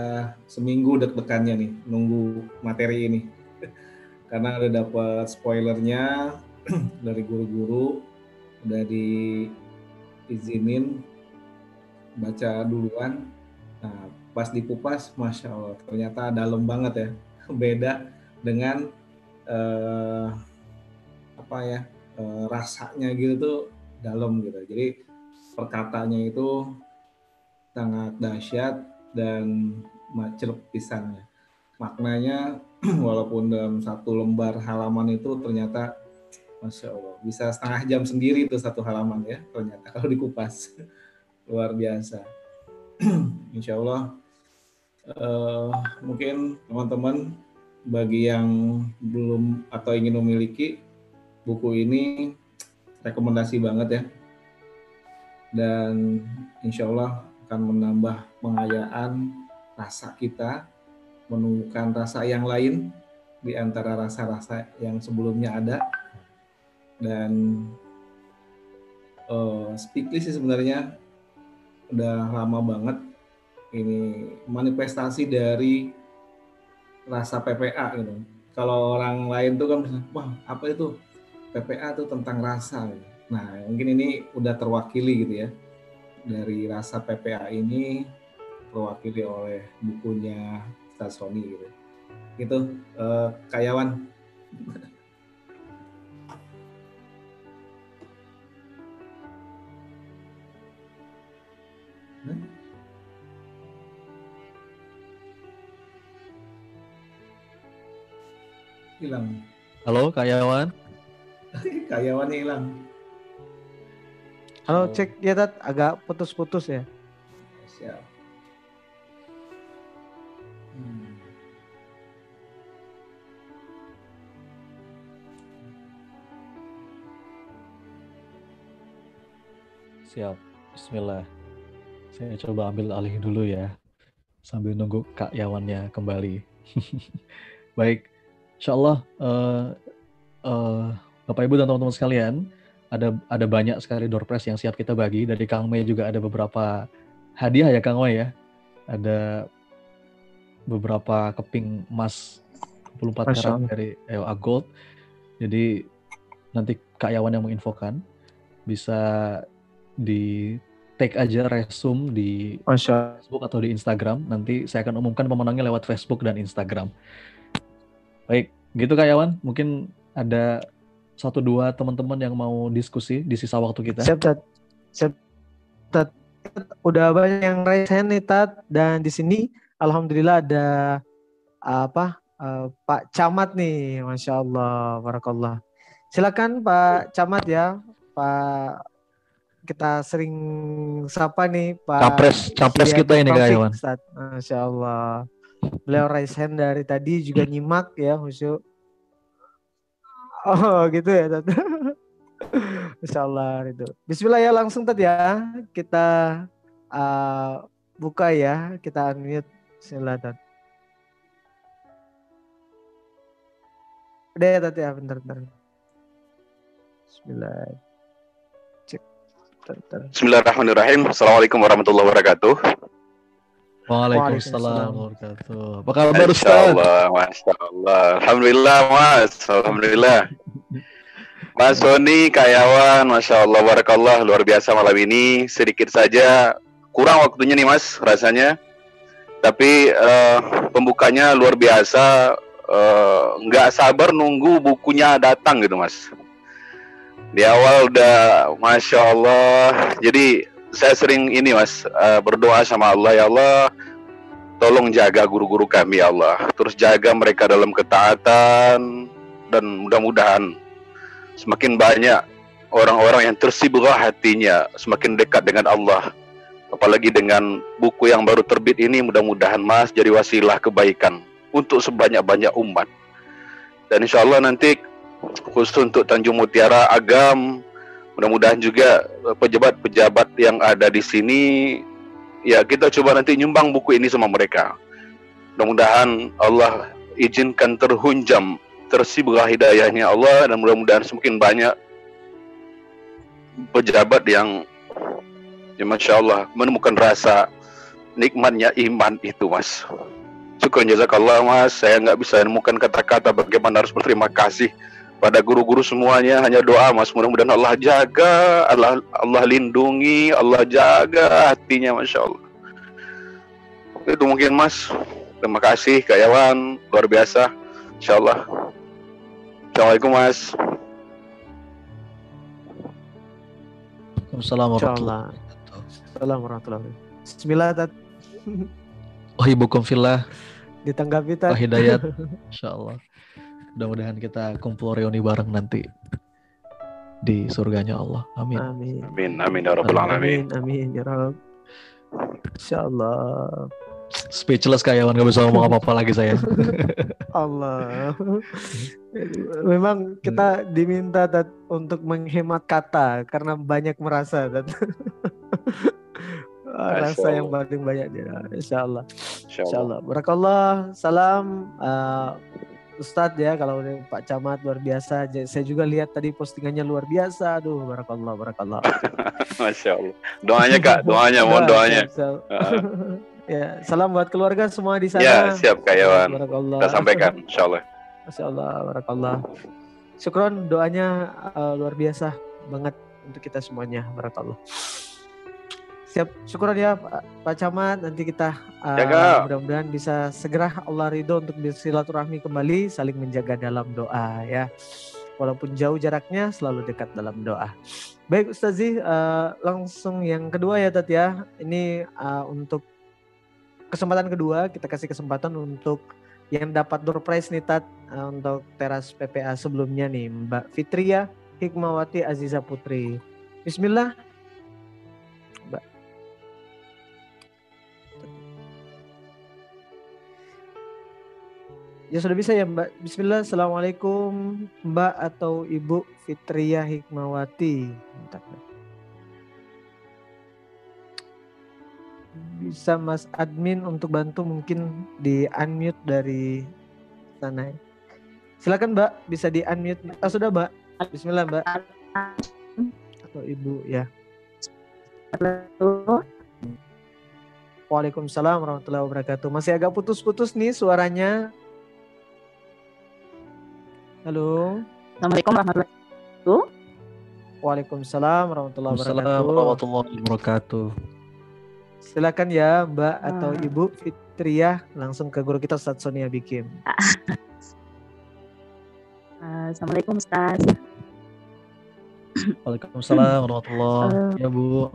seminggu deg-degannya nih nunggu materi ini. Karena udah dapat spoilernya dari guru-guru, udah diizinin baca duluan. Nah, pas dikupas, masya Allah, ternyata dalam banget ya, beda dengan uh, apa ya uh, rasanya gitu tuh dalam gitu. Jadi perkataannya itu sangat dahsyat dan macet pisannya. Maknanya walaupun dalam satu lembar halaman itu ternyata Masya Allah bisa setengah jam sendiri itu satu halaman ya ternyata kalau dikupas luar biasa. Insya Allah uh, mungkin teman-teman bagi yang belum atau ingin memiliki buku ini rekomendasi banget ya dan insya Allah akan menambah pengayaan rasa kita, menemukan rasa yang lain di antara rasa-rasa yang sebelumnya ada. Dan uh, speakless sih sebenarnya udah lama banget ini manifestasi dari rasa PPA gitu. Kalau orang lain tuh kan wah apa itu PPA tuh tentang rasa. Nah mungkin ini udah terwakili gitu ya dari rasa PPA ini terwakili oleh bukunya Ustaz Sony gitu. Gitu, uh, Kayawan. Hilang. Halo, Kayawan. Kayawan hilang. Halo, cek ya Tat, agak putus-putus ya. Siap. Hmm. Siap. Bismillah. Saya coba ambil alih dulu ya. Sambil nunggu Kak Yawannya kembali. Baik. Insya Allah, uh, uh, Bapak Ibu dan teman-teman sekalian, ada ada banyak sekali door prize yang siap kita bagi. Dari Kang Mei juga ada beberapa hadiah ya Kang Mei ya. Ada beberapa keping emas 24 karat dari EOA Gold. Jadi nanti Kak Yawan yang menginfokan bisa di tag aja resume di Masya. Facebook atau di Instagram. Nanti saya akan umumkan pemenangnya lewat Facebook dan Instagram. Baik, gitu Kak Yawan. Mungkin ada satu dua teman-teman yang mau diskusi di sisa waktu kita. Siap, Tat. Siap, Tat. Udah banyak yang raise hand nih, Tat. Dan di sini Alhamdulillah ada apa uh, Pak Camat nih, Masya Allah, Barakallah. Silakan Pak Camat ya, Pak kita sering sapa nih Pak Capres, capres kita ini Kak Iwan. Masya Allah. Beliau raise hand dari tadi juga nyimak ya khusyuk. Oh gitu ya Tat. Masya Allah itu. Bismillah ya langsung tadi ya kita uh, buka ya kita unmute. Bismillah Tat. Udah ya Tat ya bentar bentar. Bismillah. Bismillahirrahmanirrahim. Assalamualaikum warahmatullahi wabarakatuh. Waalaikumsalam warahmatullahi wabarakatuh. Apa kabar Ustaz? Allah, Masya Allah. Alhamdulillah Mas. Alhamdulillah. Mas Sony, Kayawan, Masya Allah, Barakallah, luar biasa malam ini. Sedikit saja, kurang waktunya nih Mas, rasanya. Tapi uh, pembukanya luar biasa. Uh, nggak sabar nunggu bukunya datang gitu Mas di awal udah masya Allah. Jadi saya sering ini mas uh, berdoa sama Allah ya Allah tolong jaga guru-guru kami ya Allah. Terus jaga mereka dalam ketaatan dan mudah-mudahan semakin banyak orang-orang yang tersibuk hatinya semakin dekat dengan Allah. Apalagi dengan buku yang baru terbit ini mudah-mudahan mas jadi wasilah kebaikan untuk sebanyak-banyak umat. Dan insya Allah nanti khusus untuk Tanjung Mutiara Agam. Mudah-mudahan juga eh, pejabat-pejabat yang ada di sini ya kita coba nanti nyumbang buku ini sama mereka. Mudah-mudahan Allah izinkan terhunjam tersibuklah hidayahnya Allah dan mudah-mudahan semakin banyak pejabat yang ya Masya Allah menemukan rasa nikmatnya iman itu mas. Syukur jazakallah mas. Saya nggak bisa menemukan kata-kata bagaimana harus berterima kasih pada guru-guru semuanya hanya doa mas mudah-mudahan Allah jaga Allah Allah lindungi Allah jaga hatinya masya Allah itu mungkin mas terima kasih Kak Yawan luar biasa insya Allah Assalamualaikum mas Assalamualaikum warahmatullahi Bismillah tat. Wahibukum fillah. Ditanggapi tat. Hidayat. Insya Allah. Mudah-mudahan kita kumpul reuni bareng nanti di surganya Allah. Amin. Amin. Amin. Amin ya rabbal alamin. Amin ya rabb. Insyaallah. Speechless kayak nggak bisa ngomong apa-apa lagi saya. Allah. Memang kita diminta tat, untuk menghemat kata karena banyak merasa tat. rasa yang paling banyak dia. Insya Allah. Insya Allah. Barakallah. Salam. Uh, Ustadz ya kalau Pak Camat luar biasa. Saya juga lihat tadi postingannya luar biasa. Aduh, barakallah, barakallah. Masya Allah. Doanya kak, doanya, mohon doanya. ya, salam buat keluarga semua di sana. Ya, siap Kak Yawan. Barakallah. Kita sampaikan, Insya Allah. Masya Allah, barakallah. Syukron doanya uh, luar biasa banget untuk kita semuanya. Barakallah. Siap, syukur ya Pak, Pak Camat. Nanti kita uh, mudah-mudahan bisa segera Allah ridho untuk bersilaturahmi kembali, saling menjaga dalam doa ya. Walaupun jauh jaraknya, selalu dekat dalam doa. Baik Ustazi, uh, langsung yang kedua ya Tat ya. Ini uh, untuk kesempatan kedua, kita kasih kesempatan untuk yang dapat door prize nih Tat uh, untuk teras PPA sebelumnya nih Mbak Fitria Hikmawati Aziza Putri. Bismillah, Ya sudah bisa ya Mbak. Bismillah. Assalamualaikum Mbak atau Ibu Fitria Hikmawati. bisa Mas admin untuk bantu mungkin di unmute dari sana. Silakan Mbak, bisa di unmute. Ah, sudah Mbak. Bismillah Mbak. Atau Ibu ya. Waalaikumsalam warahmatullahi wabarakatuh. Masih agak putus-putus nih suaranya. Halo. Assalamualaikum warahmatullahi wabarakatuh. Waalaikumsalam warahmatullahi Assalamualaikum wabarakatuh. warahmatullahi wabarakatuh. Silakan ya Mbak atau Ah. Ibu Fitriah langsung ke guru kita Ustadz Sonia Bikin. Uh, Assalamualaikum Ustaz. Waalaikumsalam warahmatullahi Eh, Ya Bu.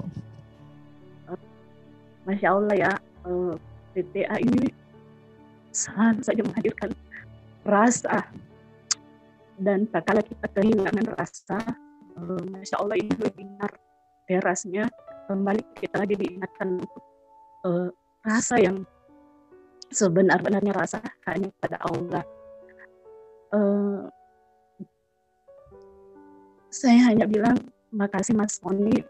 Masya Allah ya, uh, PTA ini selalu saja menghadirkan rasa dan tak kala kita kehilangan rasa, uh, Masya Allah ini webinar terasnya kembali kita lagi diingatkan uh, rasa yang sebenar-benarnya rasa hanya pada Allah. Uh, saya hanya bilang makasih Mas Moni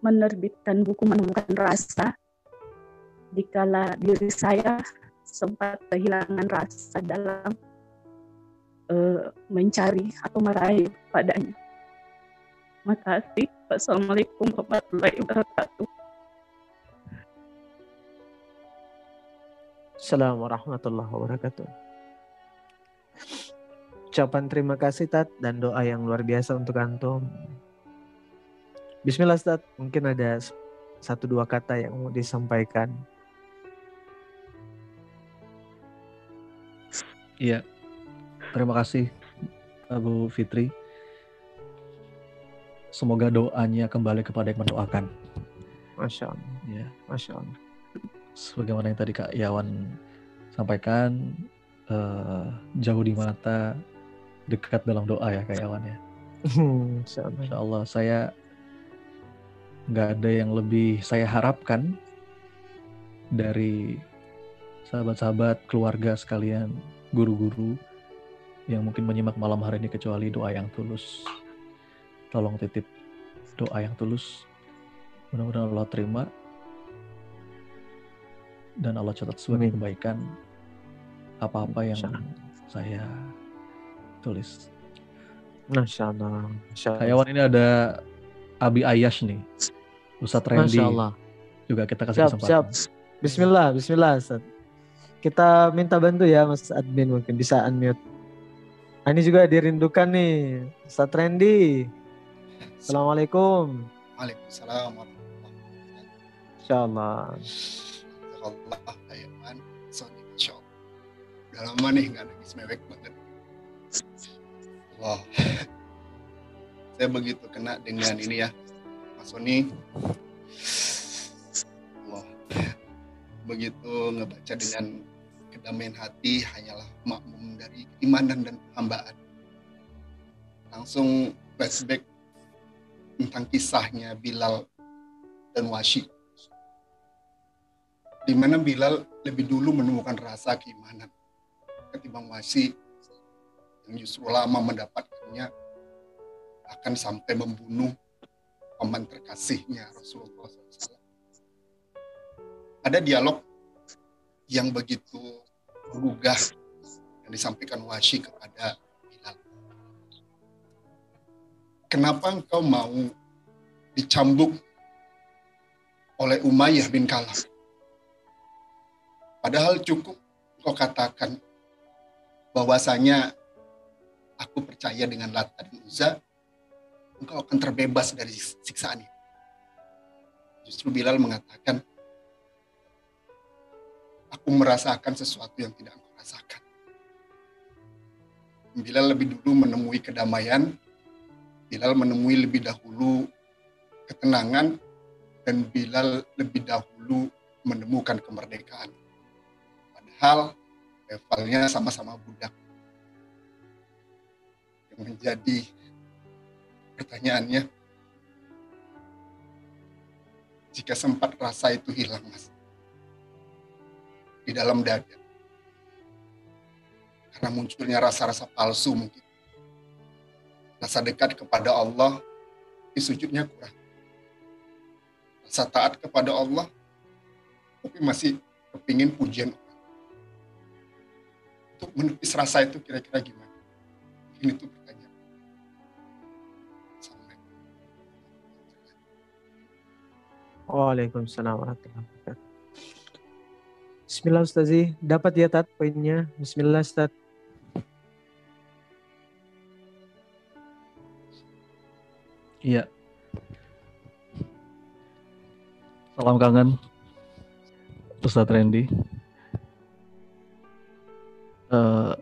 menerbitkan buku menemukan rasa dikala diri saya sempat kehilangan rasa dalam eh, mencari atau meraih padanya. Makasih. Wassalamualaikum warahmatullahi wabarakatuh. Assalamualaikum warahmatullahi wabarakatuh. Ucapan terima kasih Tat dan doa yang luar biasa untuk antum. Bismillah Tat, mungkin ada satu dua kata yang mau disampaikan. Iya. Terima kasih Bu Fitri. Semoga doanya kembali kepada yang mendoakan. Masya Allah, Ya. Masya Allah. Sebagaimana yang tadi Kak Yawan sampaikan, eh, jauh di mata, dekat dalam doa ya Kak Yawan ya. Masya Allah. Insya Allah saya nggak ada yang lebih saya harapkan dari sahabat-sahabat, keluarga sekalian, guru-guru yang mungkin menyimak malam hari ini kecuali doa yang tulus. Tolong titip doa yang tulus. Mudah-mudahan Allah terima dan Allah catat sebagai Amin. kebaikan apa-apa yang saya tulis. Masya Allah. Masya Allah. Kayawan ini ada Abi Ayash nih. Ustadz Randy Masya Allah. juga kita kasih Siap, kesempatan. siap. Bismillah, Bismillah. Ustaz. Kita minta bantu ya Mas Admin mungkin bisa unmute. Ah, ini juga dirindukan nih. Ustaz Randy. Assalamualaikum. Waalaikumsalam warahmatullahi wabarakatuh. Insya Allah. Allah Ayaman, Sony Masya Allah. Udah lama nih nggak nangis mewek banget. Wah, saya begitu kena dengan ini ya, Mas Sony. Wah, begitu ngebaca dengan kedamaian hati hanyalah makmum dari imanan dan hambaan. Langsung flashback tentang kisahnya Bilal dan Washi di mana Bilal lebih dulu menemukan rasa keimanan ketimbang Wasi yang justru lama mendapatkannya akan sampai membunuh paman terkasihnya Rasulullah SAW. Ada dialog yang begitu menggugah yang disampaikan Washi kepada Bilal. Kenapa engkau mau dicambuk oleh Umayyah bin Kalab? Padahal cukup kau katakan bahwasanya aku percaya dengan Lata dan Uzza, engkau akan terbebas dari siksaan itu. Justru Bilal mengatakan, aku merasakan sesuatu yang tidak engkau rasakan. Bilal lebih dulu menemui kedamaian, Bilal menemui lebih dahulu ketenangan, dan Bilal lebih dahulu menemukan kemerdekaan. Padahal levelnya sama-sama budak. Yang menjadi pertanyaannya, jika sempat rasa itu hilang, Mas, di dalam dada, karena munculnya rasa-rasa palsu mungkin, rasa dekat kepada Allah, di sujudnya kurang. Rasa taat kepada Allah, tapi masih kepingin pujian untuk menepis rasa itu kira-kira gimana? Ini tuh pertanyaan. Waalaikumsalam warahmatullahi. Bismillah Ustazi, dapat ya Tat poinnya. Bismillah Ustaz. Iya. Salam kangen. Ustadz Randy. Uh,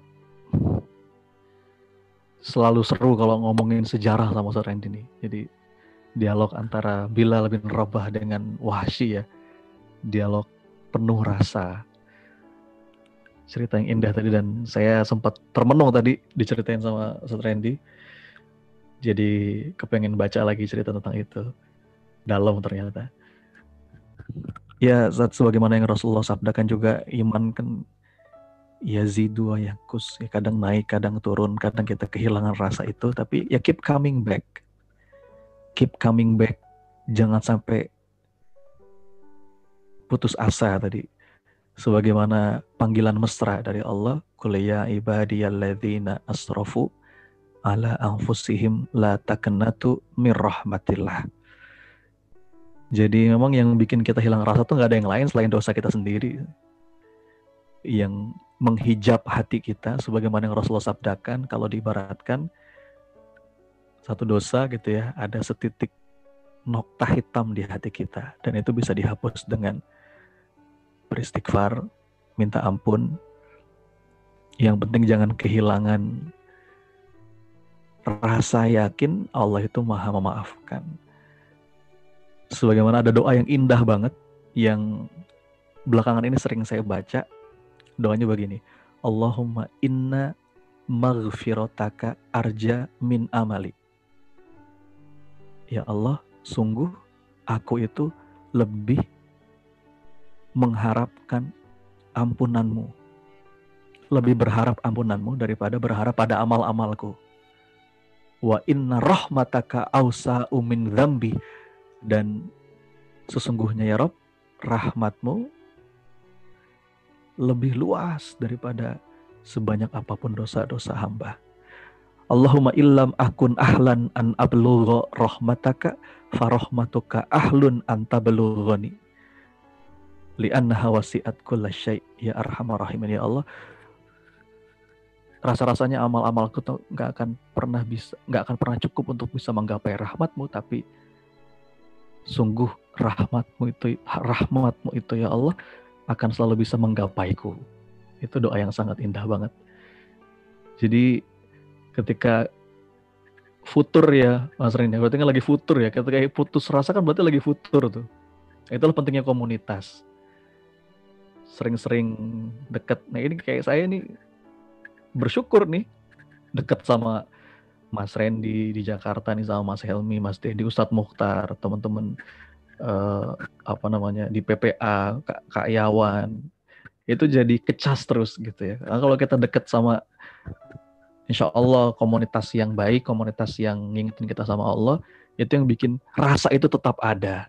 selalu seru kalau ngomongin sejarah sama Ustadz Randy nih. Jadi dialog antara Bilal bin Rabah dengan Wahsy ya. Dialog penuh rasa. Cerita yang indah tadi dan saya sempat termenung tadi diceritain sama Ustadz Randy. Jadi kepengen baca lagi cerita tentang itu. Dalam ternyata. Ya saat sebagaimana yang Rasulullah sabdakan juga iman kan yazidu wa yakus ya kadang naik kadang turun kadang kita kehilangan rasa itu. Tapi ya keep coming back. Keep coming back. Jangan sampai putus asa tadi sebagaimana panggilan mesra dari Allah kuliya ibadiyalladzina asrafu ala anfusihim la takennatu mir rahmatillah. Jadi memang yang bikin kita hilang rasa tuh nggak ada yang lain selain dosa kita sendiri. Yang menghijab hati kita sebagaimana yang Rasulullah sabdakan kalau diibaratkan satu dosa gitu ya, ada setitik nokta hitam di hati kita dan itu bisa dihapus dengan beristighfar, minta ampun. Yang penting jangan kehilangan rasa yakin Allah itu maha memaafkan. Sebagaimana ada doa yang indah banget yang belakangan ini sering saya baca. Doanya begini. Allahumma inna maghfirotaka arja min amali. Ya Allah, sungguh aku itu lebih mengharapkan ampunanmu. Lebih berharap ampunanmu daripada berharap pada amal-amalku wa inna rahmataka ausa umin zambi dan sesungguhnya ya Rob rahmatmu lebih luas daripada sebanyak apa pun dosa-dosa hamba. Allahumma illam akun ahlan an ablugha rahmataka farahmatuka ahlun an tablughani li'annaha wasi'at kulla syai' ya arhamar rahimin ya Allah. Rasa-rasanya amal-amalku tuh nggak akan pernah bisa nggak akan pernah cukup untuk bisa menggapai rahmatmu tapi sungguh rahmatmu itu rahmatmu itu ya Allah akan selalu bisa menggapaiku. Itu doa yang sangat indah banget. Jadi ketika futur ya Mas Rini berarti kan lagi futur ya. Ketika putus rasa kan berarti lagi futur tuh. Itulah pentingnya komunitas sering-sering deket nah ini kayak saya nih bersyukur nih deket sama Mas Randy di Jakarta nih sama Mas Helmi, Mas Dedi, Ustadz Mukhtar, teman-teman uh, apa namanya di PPA, Kak, Kak Yawan, itu jadi kecas terus gitu ya. Nah, kalau kita deket sama Insya Allah komunitas yang baik, komunitas yang ngingetin kita sama Allah, itu yang bikin rasa itu tetap ada.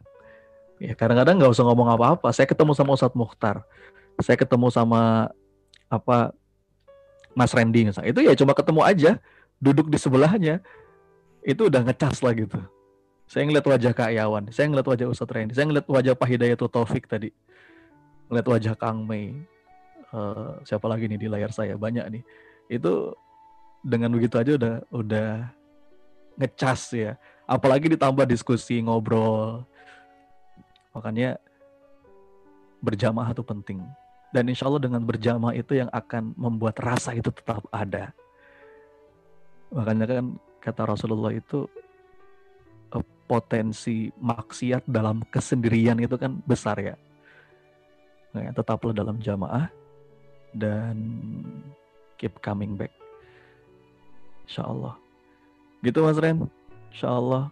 Ya kadang-kadang nggak usah ngomong apa-apa. Saya ketemu sama Ustadz Mukhtar, saya ketemu sama apa Mas Randy misalnya. Itu ya cuma ketemu aja, duduk di sebelahnya. Itu udah ngecas lah gitu. Saya ngeliat wajah Kak Yawan, saya ngeliat wajah Ustadz Randy, saya ngeliat wajah Pak Hidayatul Taufik tadi. Ngeliat wajah Kang Mei. Uh, siapa lagi nih di layar saya? Banyak nih. Itu dengan begitu aja udah udah ngecas ya. Apalagi ditambah diskusi, ngobrol. Makanya berjamaah itu penting dan insya Allah dengan berjamaah itu yang akan membuat rasa itu tetap ada. Makanya kan kata Rasulullah itu eh, potensi maksiat dalam kesendirian itu kan besar ya. Nah, tetaplah dalam jamaah dan keep coming back. Insya Allah. Gitu Mas Ren. Insya Allah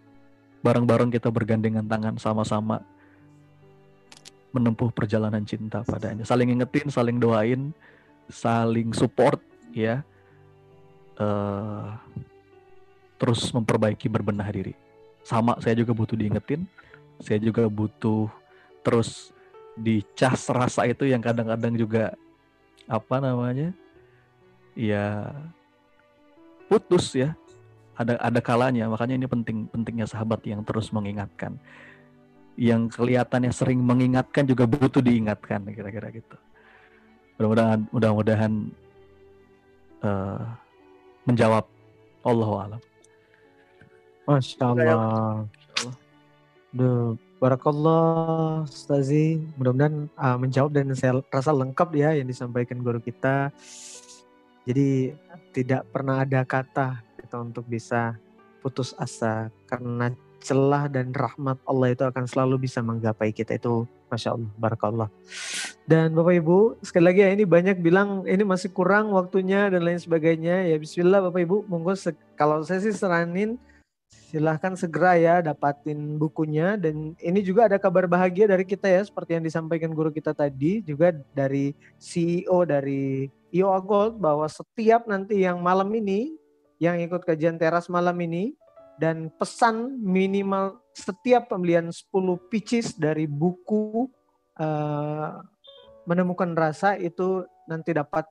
bareng-bareng kita bergandengan tangan sama-sama menempuh perjalanan cinta padanya. Saling ingetin, saling doain, saling support ya. Uh, terus memperbaiki berbenah diri. Sama saya juga butuh diingetin, saya juga butuh terus di cas rasa itu yang kadang-kadang juga apa namanya ya putus ya ada ada kalanya makanya ini penting pentingnya sahabat yang terus mengingatkan yang kelihatannya sering mengingatkan juga butuh diingatkan kira-kira gitu mudah-mudahan mudah-mudahan uh, menjawab Allah alam Masya Allah. Barakallah, Stazi. Mudah-mudahan uh, menjawab dan saya rasa lengkap ya yang disampaikan guru kita. Jadi tidak pernah ada kata kita untuk bisa putus asa karena celah dan rahmat Allah itu akan selalu bisa menggapai kita itu Masya Allah, Barakallah. Dan Bapak Ibu, sekali lagi ya ini banyak bilang ini masih kurang waktunya dan lain sebagainya. Ya Bismillah Bapak Ibu, monggo kalau saya sih seranin silahkan segera ya dapatin bukunya dan ini juga ada kabar bahagia dari kita ya seperti yang disampaikan guru kita tadi juga dari CEO dari IO Gold bahwa setiap nanti yang malam ini yang ikut kajian teras malam ini dan pesan minimal setiap pembelian 10 pitches dari buku uh, menemukan rasa itu nanti dapat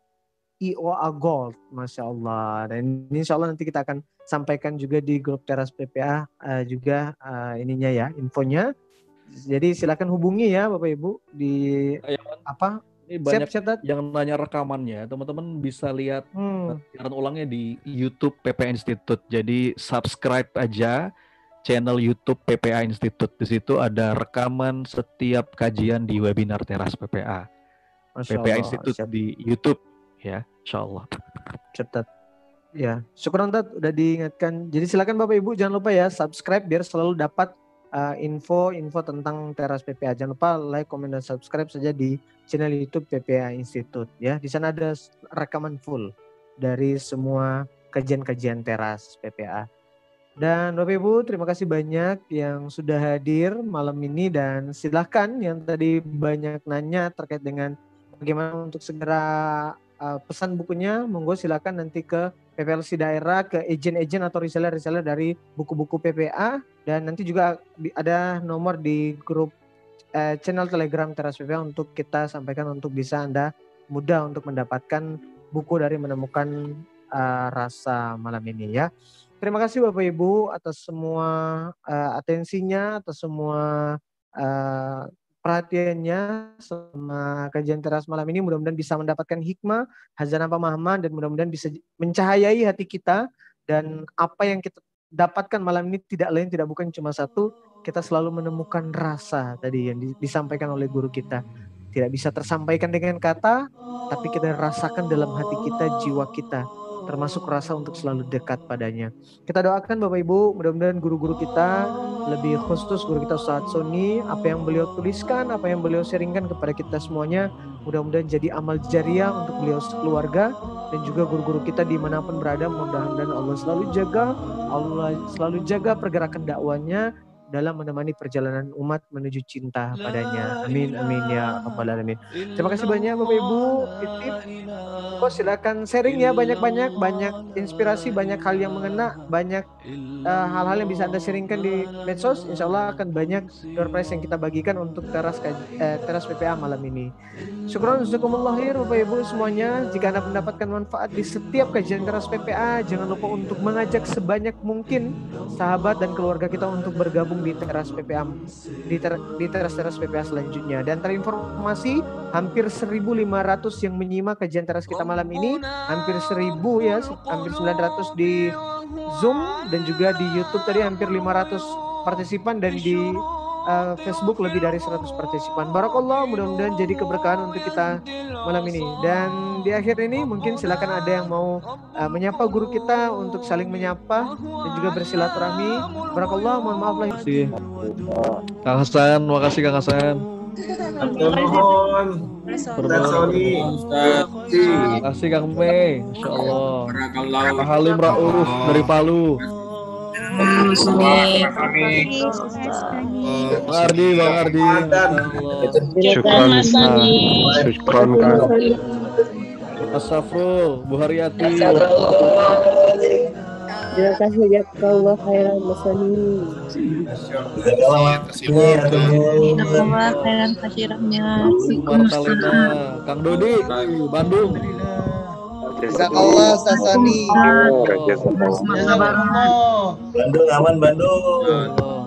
IOA Gold, masya Allah. Dan insya Allah nanti kita akan sampaikan juga di grup teras PPA uh, eh, juga uh, ininya ya infonya. Jadi silakan hubungi ya Bapak Ibu di ya, apa? Ini banyak siap, yang nanya rekamannya. Teman-teman bisa lihat hmm. siaran ulangnya di YouTube PPA Institute. Jadi subscribe aja channel YouTube PPA Institute. Di situ ada rekaman setiap kajian di webinar teras PPA. Masya PPA Allah, Institute siap. di YouTube ya, insya Allah. Catat. Ya, syukur Tat udah diingatkan. Jadi silakan Bapak Ibu jangan lupa ya subscribe biar selalu dapat uh, info info tentang teras PPA. Jangan lupa like, comment dan subscribe saja di channel YouTube PPA Institute ya. Di sana ada rekaman full dari semua kajian-kajian teras PPA. Dan Bapak Ibu terima kasih banyak yang sudah hadir malam ini dan silahkan yang tadi banyak nanya terkait dengan bagaimana untuk segera uh, pesan bukunya, monggo silakan nanti ke PPLC daerah, ke agent-agent atau reseller-reseller dari buku-buku PPA dan nanti juga ada nomor di grup uh, channel Telegram Teras PPA untuk kita sampaikan untuk bisa Anda mudah untuk mendapatkan buku dari menemukan uh, rasa malam ini ya. Terima kasih Bapak Ibu atas semua uh, atensinya, atas semua uh, perhatiannya sama kajian teras malam ini. Mudah-mudahan bisa mendapatkan hikmah, hazanah pemahaman, dan mudah-mudahan bisa mencahayai hati kita. Dan apa yang kita dapatkan malam ini tidak lain, tidak bukan cuma satu. Kita selalu menemukan rasa tadi yang disampaikan oleh guru kita. Tidak bisa tersampaikan dengan kata, tapi kita rasakan dalam hati kita, jiwa kita termasuk rasa untuk selalu dekat padanya. Kita doakan Bapak Ibu, mudah-mudahan guru-guru kita, lebih khusus guru kita Ustaz Sony, apa yang beliau tuliskan, apa yang beliau sharingkan kepada kita semuanya, mudah-mudahan jadi amal jariah untuk beliau sekeluarga dan juga guru-guru kita di mana pun berada, mudah-mudahan Allah selalu jaga, Allah selalu jaga pergerakan dakwanya dalam menemani perjalanan umat menuju cinta padanya. Amin amin ya rabbal alamin. Terima kasih banyak Bapak Ibu. Titip. Kok silakan sharing ya banyak-banyak banyak inspirasi, banyak hal yang mengena, banyak uh, hal-hal yang bisa Anda sharingkan di medsos. Insya Allah akan banyak door prize yang kita bagikan untuk teras eh, teras PPA malam ini. Syukron jazakumullah Bapak Ibu semuanya. Jika Anda mendapatkan manfaat di setiap kajian teras PPA, jangan lupa untuk mengajak sebanyak mungkin sahabat dan keluarga kita untuk bergabung bergabung di teras PPA di, ter, di teras-teras PPA selanjutnya. Dan terinformasi hampir 1.500 yang menyimak kajian teras kita malam ini. Hampir 1.000 ya hampir 900 di Zoom dan juga di YouTube. Tadi hampir 500 partisipan dan di uh, Facebook lebih dari 100 partisipan. Barakallah, mudah-mudahan jadi keberkahan untuk kita malam ini. Dan di akhir ini mungkin silakan ada yang mau uh, menyapa guru kita untuk saling menyapa dan juga bersilaturahmi. Barakallah, mohon maaf lah. Terima kasih. Kang Hasan, makasih Kang Hasan. Mohon. Terima kasih Kang Mei. Insya Allah. Kang Halim Rauf dari Palu. Bang Ardi, Bang Ardi. Syukron, Syukron, Kak. Asafrul, Bu Haryati. Terima kasih jazakallah khairan masani. Jazakallah khairan kasirahnya. Martalina, Kang Dodi, Bandung. Jazakallah Sasani. Jazakallah. Bandung aman Bandung.